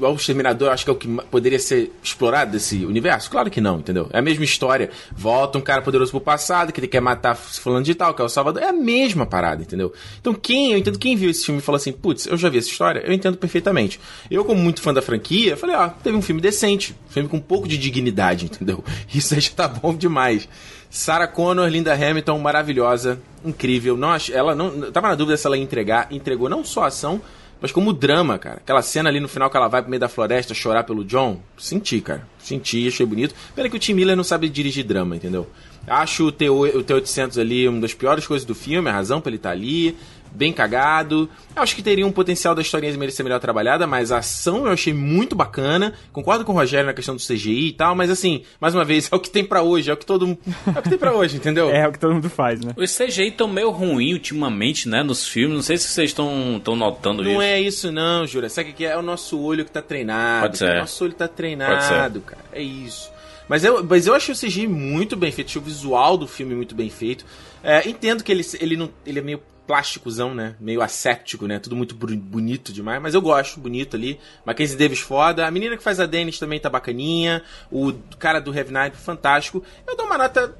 D: é o Exterminador, acho que é o que poderia ser explorado desse universo? Claro que não, entendeu? É a mesma história. Volta um cara poderoso pro passado, que ele quer matar fulano de tal, que é o Salvador. É a mesma parada, entendeu? Então quem, eu entendo, quem viu esse filme e falou assim, putz, eu já vi essa história, eu entendo perfeitamente. Eu, como muito fã da franquia, falei, ó, teve um filme decente, um filme com um pouco de dignidade, entendeu? Isso aí já tá bom demais. Sarah Connor, Linda Hamilton, maravilhosa, incrível. Não, ela não, tava na dúvida se ela ia entregar, entregou não só a ação, mas como drama, cara. Aquela cena ali no final que ela vai pro meio da floresta chorar pelo John, senti, cara. Senti, achei bonito. Pena que o Tim Miller não sabe dirigir drama, entendeu? Acho o T-800 ali uma das piores coisas do filme, a razão pra ele estar tá ali bem cagado. Eu acho que teria um potencial da historinha de merecer melhor trabalhada, mas a ação eu achei muito bacana. Concordo com o Rogério na questão do CGI e tal, mas assim, mais uma vez, é o que tem para hoje, é o que todo mundo. É o que tem pra hoje, entendeu?
C: é, é o que todo mundo faz, né?
B: Os CGI tão meio ruim ultimamente, né, nos filmes. Não sei se vocês estão notando
D: não
B: isso.
D: Não é isso, não, Jura. Sabe o que é? É o nosso olho que tá treinado.
B: Pode ser.
D: O nosso olho tá treinado, cara. É isso. Mas eu, mas eu achei o CGI muito bem feito, achei o visual do filme muito bem feito. É, entendo que ele, ele, não, ele é meio plásticozão, né? Meio asséptico, né? Tudo muito bonito demais, mas eu gosto, bonito ali. Mackenzie Davis foda. A menina que faz a Dennis também tá bacaninha. O cara do Heavy Night, fantástico. Eu dou uma nota.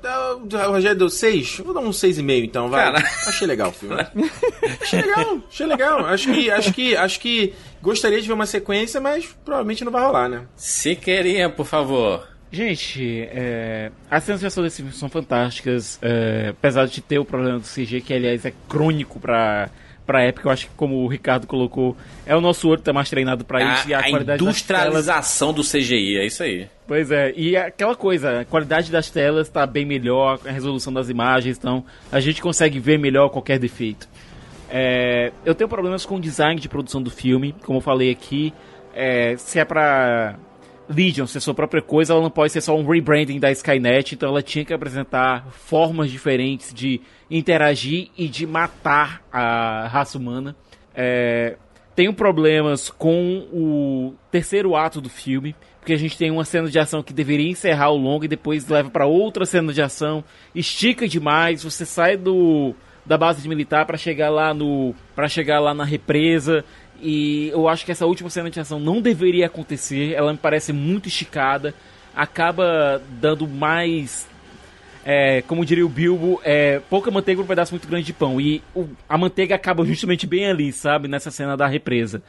D: O Rogério deu 6. Eu vou dar um 6,5 então, vai. Cara. Achei legal o filme. achei legal, achei legal. Acho que, acho que, acho que gostaria de ver uma sequência, mas provavelmente não vai rolar, né?
B: Se queria, por favor.
F: Gente, é, as cenas de ação desse filme são fantásticas, é, apesar de ter o problema do CG, que aliás é crônico pra, pra época, eu acho que como o Ricardo colocou, é o nosso olho tá mais treinado pra
B: a,
F: isso e a,
B: a
F: qualidade
B: industrialização do CGI, é isso aí.
F: Pois é, e aquela coisa, a qualidade das telas tá bem melhor, a resolução das imagens, então a gente consegue ver melhor qualquer defeito. É, eu tenho problemas com o design de produção do filme, como eu falei aqui, é, se é pra Legion ser sua própria coisa, ela não pode ser só um rebranding da Skynet, então ela tinha que apresentar formas diferentes de interagir e de matar a raça humana. É, tenho problemas com o terceiro ato do filme, porque a gente tem uma cena de ação que deveria encerrar o longo e depois leva para outra cena de ação, estica demais, você sai do da base militar para chegar lá no para chegar lá na represa e eu acho que essa última cena de ação não deveria acontecer. Ela me parece muito esticada. Acaba dando mais. É, como diria o Bilbo, é, pouca manteiga um pedaço muito grande de pão. E o, a manteiga acaba justamente bem ali, sabe? Nessa cena da represa.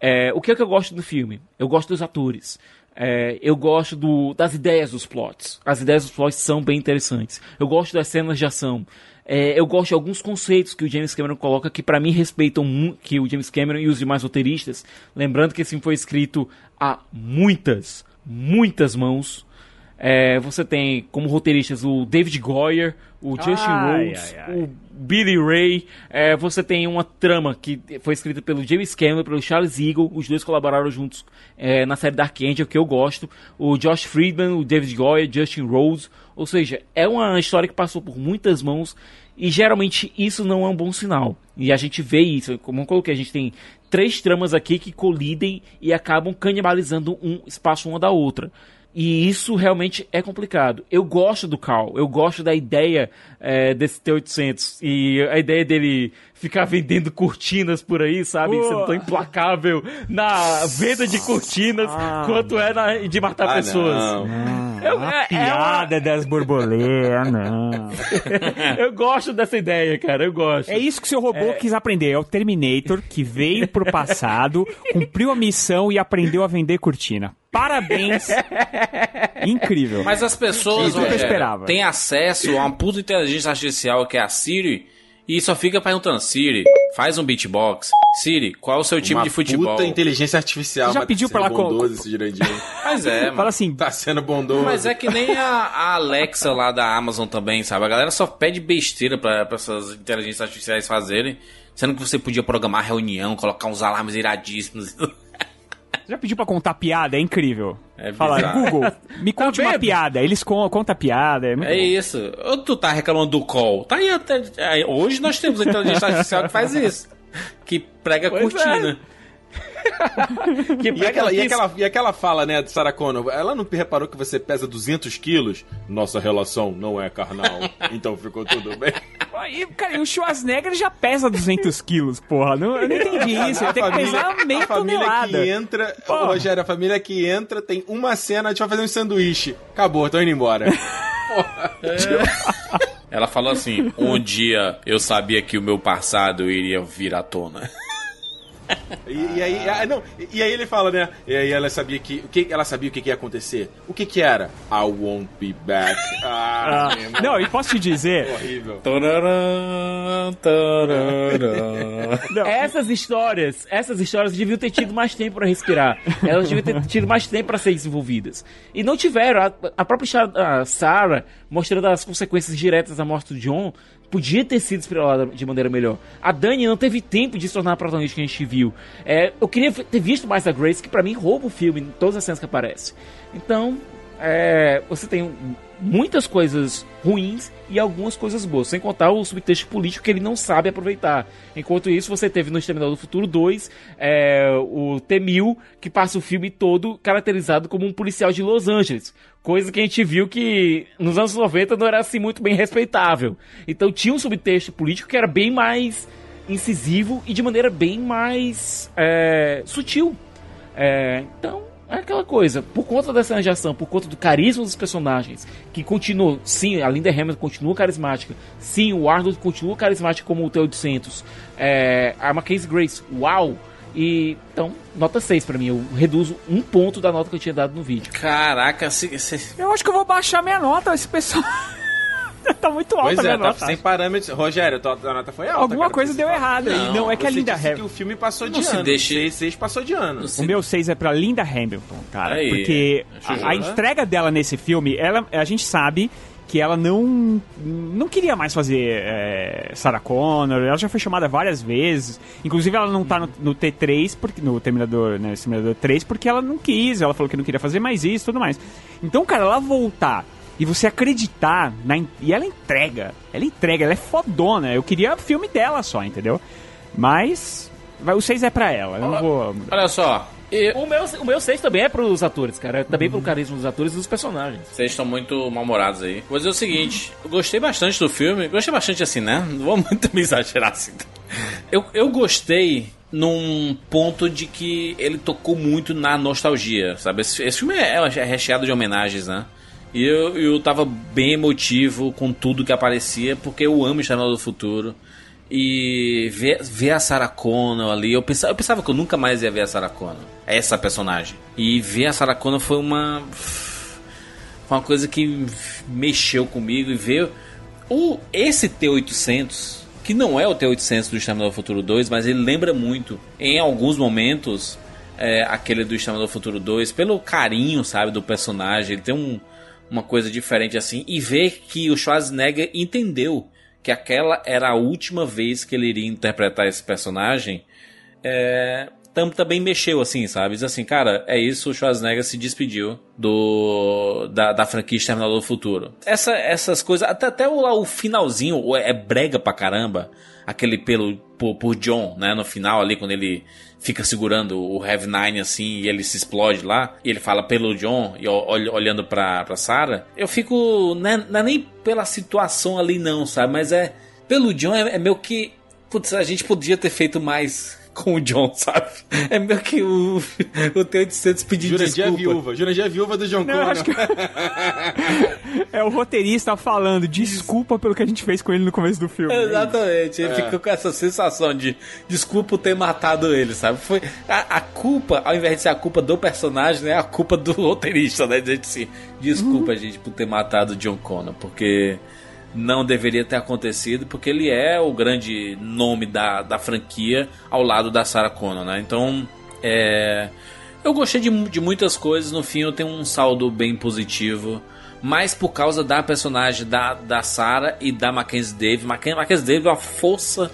F: É, o que é que eu gosto do filme? Eu gosto dos atores. É, eu gosto do, das ideias dos plots. As ideias dos plots são bem interessantes. Eu gosto das cenas de ação. É, eu gosto de alguns conceitos que o James Cameron coloca que para mim respeitam que o James Cameron e os demais roteiristas. Lembrando que esse filme foi escrito a muitas, muitas mãos. É, você tem como roteiristas o David Goyer, o Justin ai, Rhodes, ai, ai. o Billy Ray. É, você tem uma trama que foi escrita pelo James Cameron, pelo Charles Eagle. Os dois colaboraram juntos é, na série Dark Angel, que eu gosto. O Josh Friedman, o David Goyer, Justin Rhodes. Ou seja, é uma história que passou por muitas mãos e geralmente isso não é um bom sinal. E a gente vê isso, como eu coloquei, a gente tem três tramas aqui que colidem e acabam canibalizando um espaço uma da outra. E isso realmente é complicado. Eu gosto do Carl, eu gosto da ideia é, desse T-800 e a ideia dele ficar vendendo cortinas por aí, sabe? Pô. Sendo tão implacável na venda de cortinas ah. quanto é na, de matar
C: ah,
F: pessoas.
C: Não. não. Eu, a é, piada é uma... das borboletas, não.
F: eu gosto dessa ideia, cara, eu gosto.
C: É isso que o seu robô é... quis aprender. É o Terminator que veio pro passado, cumpriu a missão e aprendeu a vender cortina. Parabéns! Incrível.
B: Mas as pessoas
C: é, esperava.
B: têm acesso a uma puta inteligência artificial que é a Siri e só fica perguntando, Siri, faz um beatbox. Siri, qual é o seu time
D: Uma
B: de futebol?
D: Puta inteligência artificial.
C: Você já pediu
D: tá
C: pra
D: sendo
C: ela
D: bondoso esse Jurandir.
B: Mas é, mano.
C: Fala assim,
D: Tá sendo bondoso.
B: Mas é que nem a, a Alexa lá da Amazon também, sabe? A galera só pede besteira pra, pra essas inteligências artificiais fazerem. Sendo que você podia programar reunião, colocar uns alarmes iradíssimos.
C: já pediu pra contar piada? É incrível.
B: É
C: Fala,
B: bizarro.
C: Google, me conte uma
F: vendo?
C: piada. Eles con contam piada. É,
B: É
C: bom.
B: isso. Ou tu tá reclamando do call? Tá aí até. aí, Hoje nós temos a inteligência artificial que faz isso. Que prega
F: Pois
B: cortina.
F: Que
D: E aquela, e, aquela, e aquela fala, né, de Sarah Connor, ela não reparou que você pesa 200 quilos? Nossa relação não é carnal, então ficou tudo bem.
C: E, cara, e o Schwarzenegger já pesa 200 quilos, porra. Não, eu não entendi isso. Ele tem que pesar meia
D: a família
C: tonelada.
D: que entra, Rogério, a família que entra tem uma cena, a gente vai fazer um sanduíche. Acabou, tô indo embora.
B: Ela falou assim: um dia eu sabia que o meu passado iria vir à tona.
D: E, e aí, ah, não, e, aí ele fala, né? E aí ela sabia que, o que ela sabia o que, ia acontecer. O que que era? I won't be back. Ah,
C: Ah, não, e posso te dizer,
D: horrível.
C: Não.
F: Essas histórias, essas histórias deviam ter tido mais tempo pra respirar. Elas deviam ter tido mais tempo pra ser desenvolvidas. E não tiveram. A, a própria Sarah, mostrando as consequências diretas da morte do John, podia ter sido explorada de maneira melhor. A Dani não teve tempo de se tornar a protagonista que a gente viu. É, eu queria ter visto mais a Grace, que pra mim rouba o filme em todas as cenas que aparece. Então, é, você tem muitas coisas ruins e algumas coisas boas, sem contar o subtexto político que ele não sabe aproveitar. Enquanto isso, você teve no Exterminador do Futuro 2 é, o T-1000, que passa o filme todo caracterizado como um policial de Los Angeles. Coisa que a gente viu que nos anos 90 não era assim muito bem respeitável. Então tinha um subtexto político que era bem mais incisivo e de maneira bem mais é, sutil. É, então, é aquela coisa, por conta dessa cena de ação, por conta do carisma dos personagens, que continuou, sim, a Linda Hamilton continua carismática, sim, o Arnold continua carismático como o T-800, é, a Mackenzie Grace, uau! E, então, nota 6 pra mim, eu reduzo um ponto da nota que eu tinha dado no vídeo.
B: Caraca, se, se-
C: eu acho que eu vou baixar minha nota. Esse pessoal tá muito alta
D: Pois
C: a minha
D: é, tá
C: nota.
D: sem parâmetros. Rogério, tua, tua nota foi alta.
C: Alguma
D: cara,
C: coisa deu
D: fala.
C: errado aí. Não, é que a
D: você
C: Linda
D: disse que
C: Hamilton...
D: o filme passou de
B: Não se
D: ano.
B: deixe-
D: Seis, seis passou de ano.
C: O meu 6 é pra Linda Hamilton, cara.
B: Aí,
C: porque
B: Juju,
C: a, a
B: né?
C: entrega dela nesse filme, ela, a gente sabe que ela não não queria mais fazer é, Sarah Connor. Ela já foi chamada várias vezes. Inclusive, ela não tá no, no T3, porque, no Terminador, né, Terminador 3, porque ela não quis. Ela falou que não queria fazer mais isso e tudo mais. Então, cara, ela voltar e você acreditar na, e ela entrega. Ela entrega, ela é fodona. Eu queria filme dela só, entendeu? Mas vai, o 6 é pra ela. Eu não vou.
B: olha só. e-
F: O meu, o meu 6 também é pros atores, cara. É também pelo carisma dos atores e dos personagens.
B: Vocês estão muito mal-humorados aí. Vou dizer o seguinte: eu gostei bastante do filme. Gostei bastante assim, né? Não vou muito me exagerar assim. Eu, eu gostei num ponto de que ele tocou muito na nostalgia, sabe? Esse, esse filme é, é recheado de homenagens, né? E eu, eu tava bem emotivo com tudo que aparecia, porque eu amo Exterminador do Futuro. E ver, ver a Sarah Connor ali, eu pensava, eu pensava que eu nunca mais ia ver a Sarah Connor, essa personagem. E ver a Sarah Connor foi uma foi uma coisa que mexeu comigo e ver o esse T800, que não é o T800 do Exterminador do Futuro 2, mas ele lembra muito em alguns momentos é, aquele do Exterminador do Futuro 2, pelo carinho, sabe, do personagem, ele tem um, uma coisa diferente assim e ver que o Schwarzenegger entendeu que aquela era a última vez que ele iria interpretar esse personagem, é, tam, também mexeu assim, sabe? Diz assim, cara, é isso, o Schwarzenegger se despediu do da, da franquia Exterminador do Futuro. Essa, essas coisas, até, até o, o finalzinho é brega pra caramba, aquele pelo por, por John, né, no final ali, quando ele fica segurando o Heavy Nine assim e ele se explode lá, e ele fala pelo John e ol- olhando pra, pra Sarah, eu fico, não é, não é nem pela situação ali não, sabe, mas é, pelo John é, é meio que, putz, a gente podia ter feito mais com o John, sabe? É meio que o, o T-800 pedir
D: Jurandir é
B: desculpa.
D: viúva. Jurandir é viúva do John Connor.
C: que- É o roteirista falando, desculpa pelo que a gente fez com ele no começo do filme.
B: Exatamente, ele
D: É.
B: fica com essa sensação de desculpa por ter matado ele, sabe? Foi a, a culpa, ao invés de ser a culpa do personagem, é a culpa do roteirista, né? Dizer assim, desculpa, gente, por ter matado o John Connor, porque não deveria ter acontecido, porque ele é o grande nome da, da franquia ao lado da Sarah Connor, né? Então, é, eu gostei de, de muitas coisas, no fim eu tenho um saldo bem positivo, mas por causa da personagem da, da Sarah e da Mackenzie Davis. Mackenzie Davis é uma força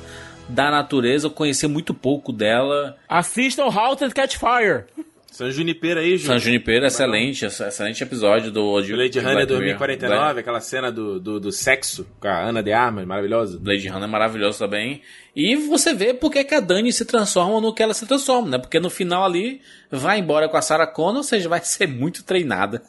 B: da natureza, eu conheci muito pouco dela.
F: Assistam Halt and Catch Fire.
D: San Junipero aí,
B: San Junipero, excelente, excelente episódio do
D: de, Blade Runner 2049, Blade. aquela cena do, do, do, sexo com a Ana de Armas, maravilhosa.
B: Blade Runner é maravilhoso também. E você vê porque que a Dani se transforma no que ela se transforma, né? Porque no final ali vai embora com a Sarah Connor, ou seja, vai ser muito treinada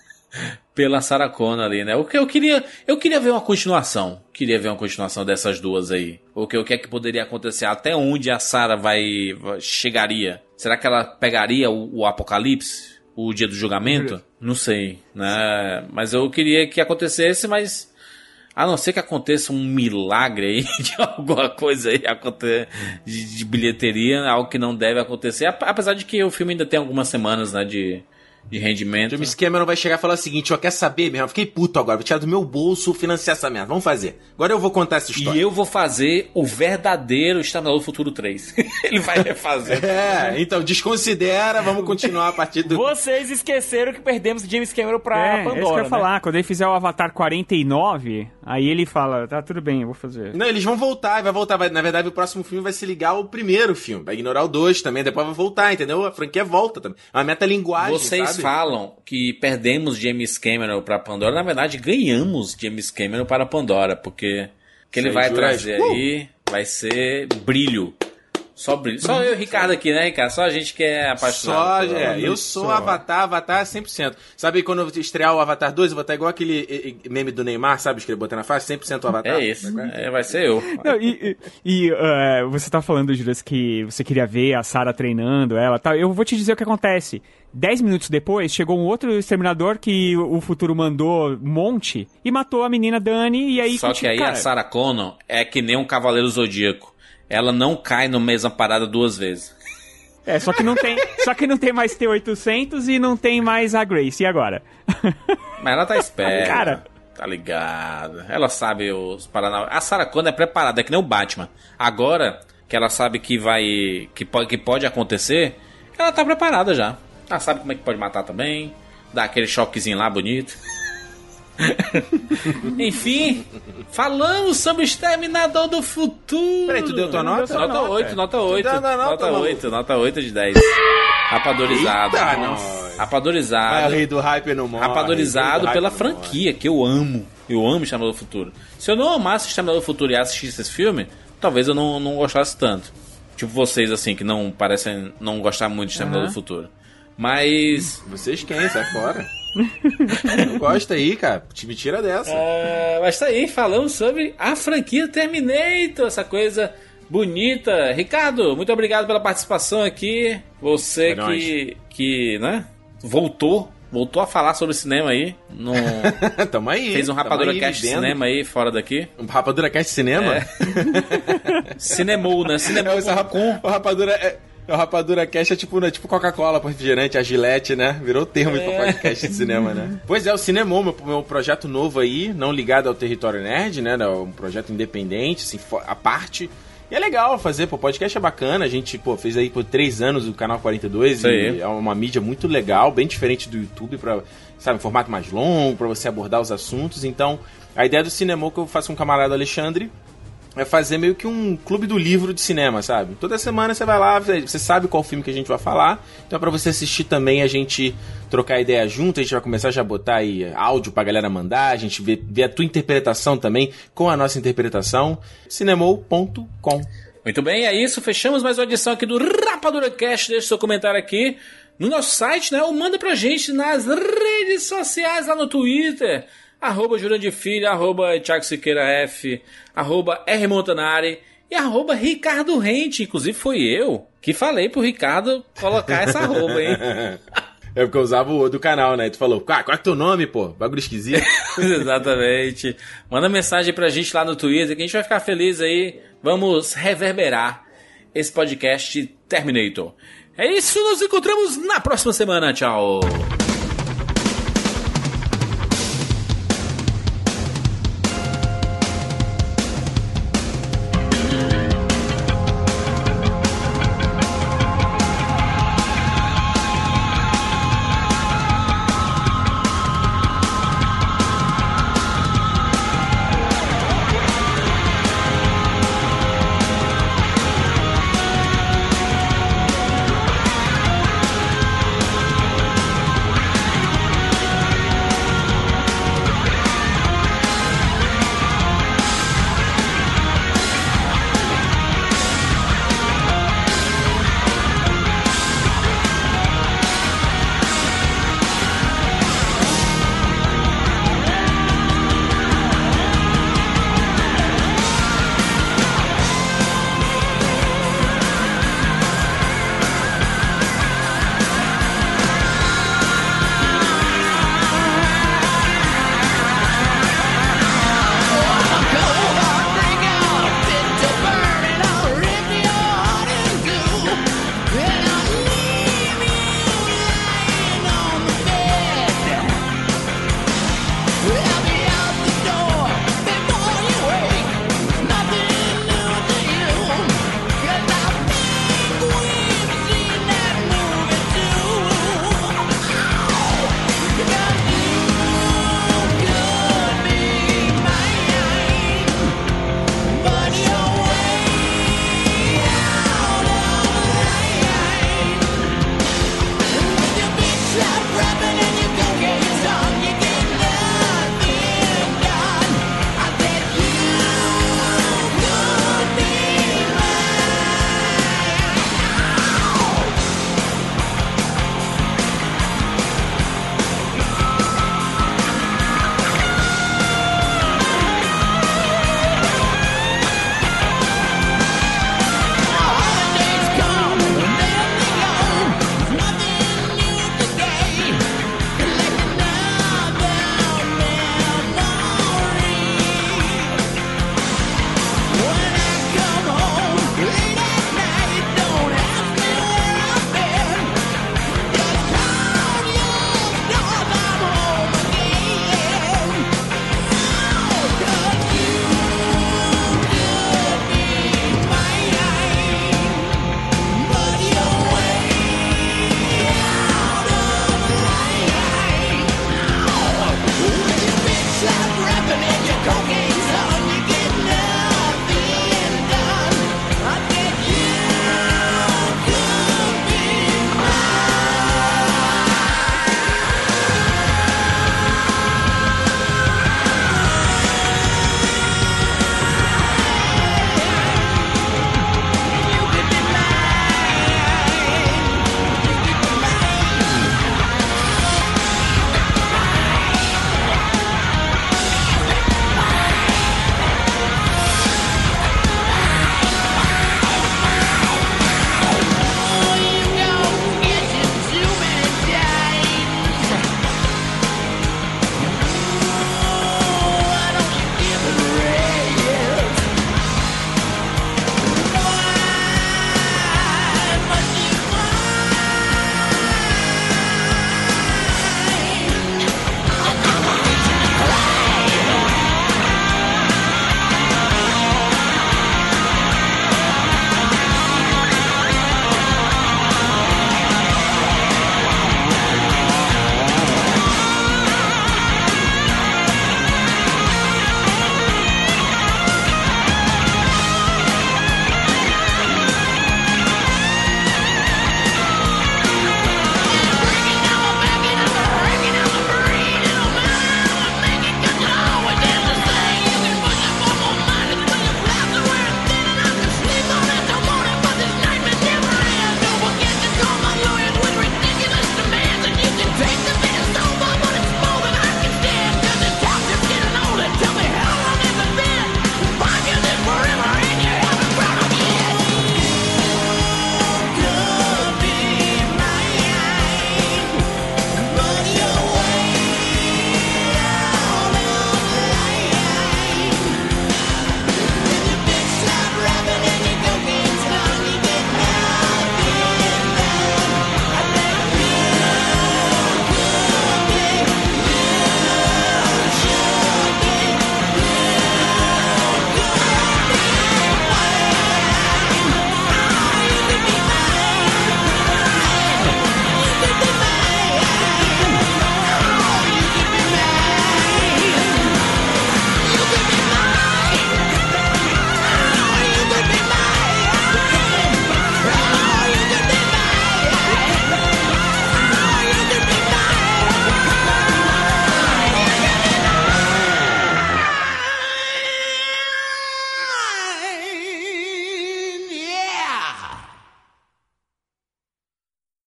B: pela Sarah Connor ali, né? O que eu queria, eu queria ver uma continuação. Queria ver uma continuação dessas duas aí. O que o que é que poderia acontecer? Até onde a Sarah vai chegaria? Será que ela pegaria o, o Apocalipse? O dia do julgamento? Não sei, né? Mas eu queria que acontecesse, mas a não ser que aconteça um milagre aí de alguma coisa aí de, de bilheteria, algo que não deve acontecer. Apesar de que o filme ainda tem algumas semanas, né, de, de rendimento.
D: James Cameron vai chegar e falar o seguinte: ó, quer saber mesmo? Eu fiquei puto agora, vou tirar do meu bolso financiar essa merda. Vamos fazer. Agora eu vou contar essa história.
B: E eu vou fazer o verdadeiro Exterminador do Futuro 3. Ele vai refazer.
D: é, então desconsidera, vamos continuar a partir do.
F: Vocês esqueceram que perdemos James Cameron pra
C: é,
F: Pandora.
C: É isso que eu ia
F: né?
C: falar. Quando ele fizer o Avatar 49, aí ele fala: tá, tudo bem, eu vou fazer.
D: Não, eles vão voltar, vai voltar. Vai, na verdade, o próximo filme vai se ligar ao primeiro filme. Vai ignorar o 2 também, depois vai voltar, entendeu? A franquia volta também. É uma metalinguagem.
B: Vocês
D: sabe?
B: falam que perdemos James Cameron para Pandora, na verdade ganhamos James Cameron para Pandora, porque o que ele vai trazer uh! aí vai ser brilho. Só brilho. Só eu e o Ricardo aqui, né, Ricardo? Só a gente que é apaixonado.
D: Só, é, eu sou só. Avatar, Avatar 100%. Sabe quando eu estrear o Avatar 2, eu vou estar igual aquele meme do Neymar, sabe? Que ele botou na face, 100% Avatar.
B: É isso, é, vai ser eu.
C: Não, e, e uh, você tá falando, Juras, que você queria ver a Sarah treinando ela tal. Eu vou te dizer o que acontece. Dez minutos depois, chegou um outro exterminador que o futuro mandou um monte e matou a menina Dani e aí...
B: Só que aí cara... a Sarah Connor é que nem um cavaleiro zodíaco ela não cai no mesma parada duas vezes.
C: É, só que não tem, só que não tem mais T800 e não tem mais a Grace. E agora?
B: Mas ela tá esperta. Cara, tá ligado. Ela sabe os paraná. A Sarah Connor é preparada, é que nem o Batman. Agora que ela sabe que vai que pode que pode acontecer, ela tá preparada já. Ela sabe como é que pode matar também, dá aquele choquezinho lá bonito. Enfim, falamos sobre o Exterminador do Futuro.
D: Peraí, tu deu tua nota?
B: Nota, nota 8, nota 8. Nota, nota 8, nota 8 de 10. Rapadorizado. Rapadorizado.
D: rei do hype no morre.
B: Rapadorizado pela franquia, que eu amo. Eu amo Exterminador do Futuro. Se eu não amasse Exterminador do Futuro e assistisse esse filme, talvez eu não, não gostasse tanto. Tipo vocês, assim, que não parecem não gostar muito de Exterminador uhum. do Futuro. Mas.
D: Vocês quem? Sai fora. Não gosta aí, cara. Me tira dessa.
B: Uh, mas tá aí, falamos sobre a franquia Terminator, essa coisa bonita. Ricardo, muito obrigado pela participação aqui. Você que, que, né, voltou. Voltou a falar sobre cinema aí. No...
D: tamo aí.
B: Fez um Rapadura Cast cinema aí, fora daqui.
D: Um Rapadura Cast cinema? É.
B: Cinemou, né? Cinemou.
D: É, o Rapadura é, o Rapadura Cash é tipo, né, tipo Coca-Cola refrigerante, a Gillette, né? Virou termo é. pra podcast de cinema, né? Pois é, o Cinemon, meu, meu projeto novo aí, não ligado ao Território Nerd, né? Um projeto independente, assim, a parte. E é legal fazer, pô, podcast é bacana. A gente, pô, fez aí por três anos o canal 42 Isso e aí. é uma mídia muito legal, bem diferente do YouTube, pra, sabe, um formato mais longo, para você abordar os assuntos. Então, a ideia do Cinemon que eu faço com um camarada Alexandre é fazer meio que um clube do livro de cinema, sabe? Toda semana você vai lá, você sabe qual filme que a gente vai falar, então é pra você assistir também, a gente trocar ideia junto, a gente vai começar já a botar aí áudio pra galera mandar, a gente vê, vê a tua interpretação também com a nossa interpretação, cinemou.com.
B: Muito bem, é isso, fechamos mais uma edição aqui do Rapadura Cast, deixa seu comentário aqui no nosso site, né, ou manda pra gente nas redes sociais lá no Twitter, arroba Jurandir Filho, arroba Thiago Siqueira F, arroba R Montanari e arroba Ricardo Rente. Inclusive foi eu que falei pro Ricardo colocar essa arroba, hein?
D: É porque eu usava o do canal, né? tu falou, ah, qual é teu nome, pô? Bagulho esquisito.
B: Exatamente. Manda mensagem pra gente lá no Twitter que a gente vai ficar feliz aí. Vamos reverberar esse podcast Terminator. É isso, nos encontramos na próxima semana. Tchau.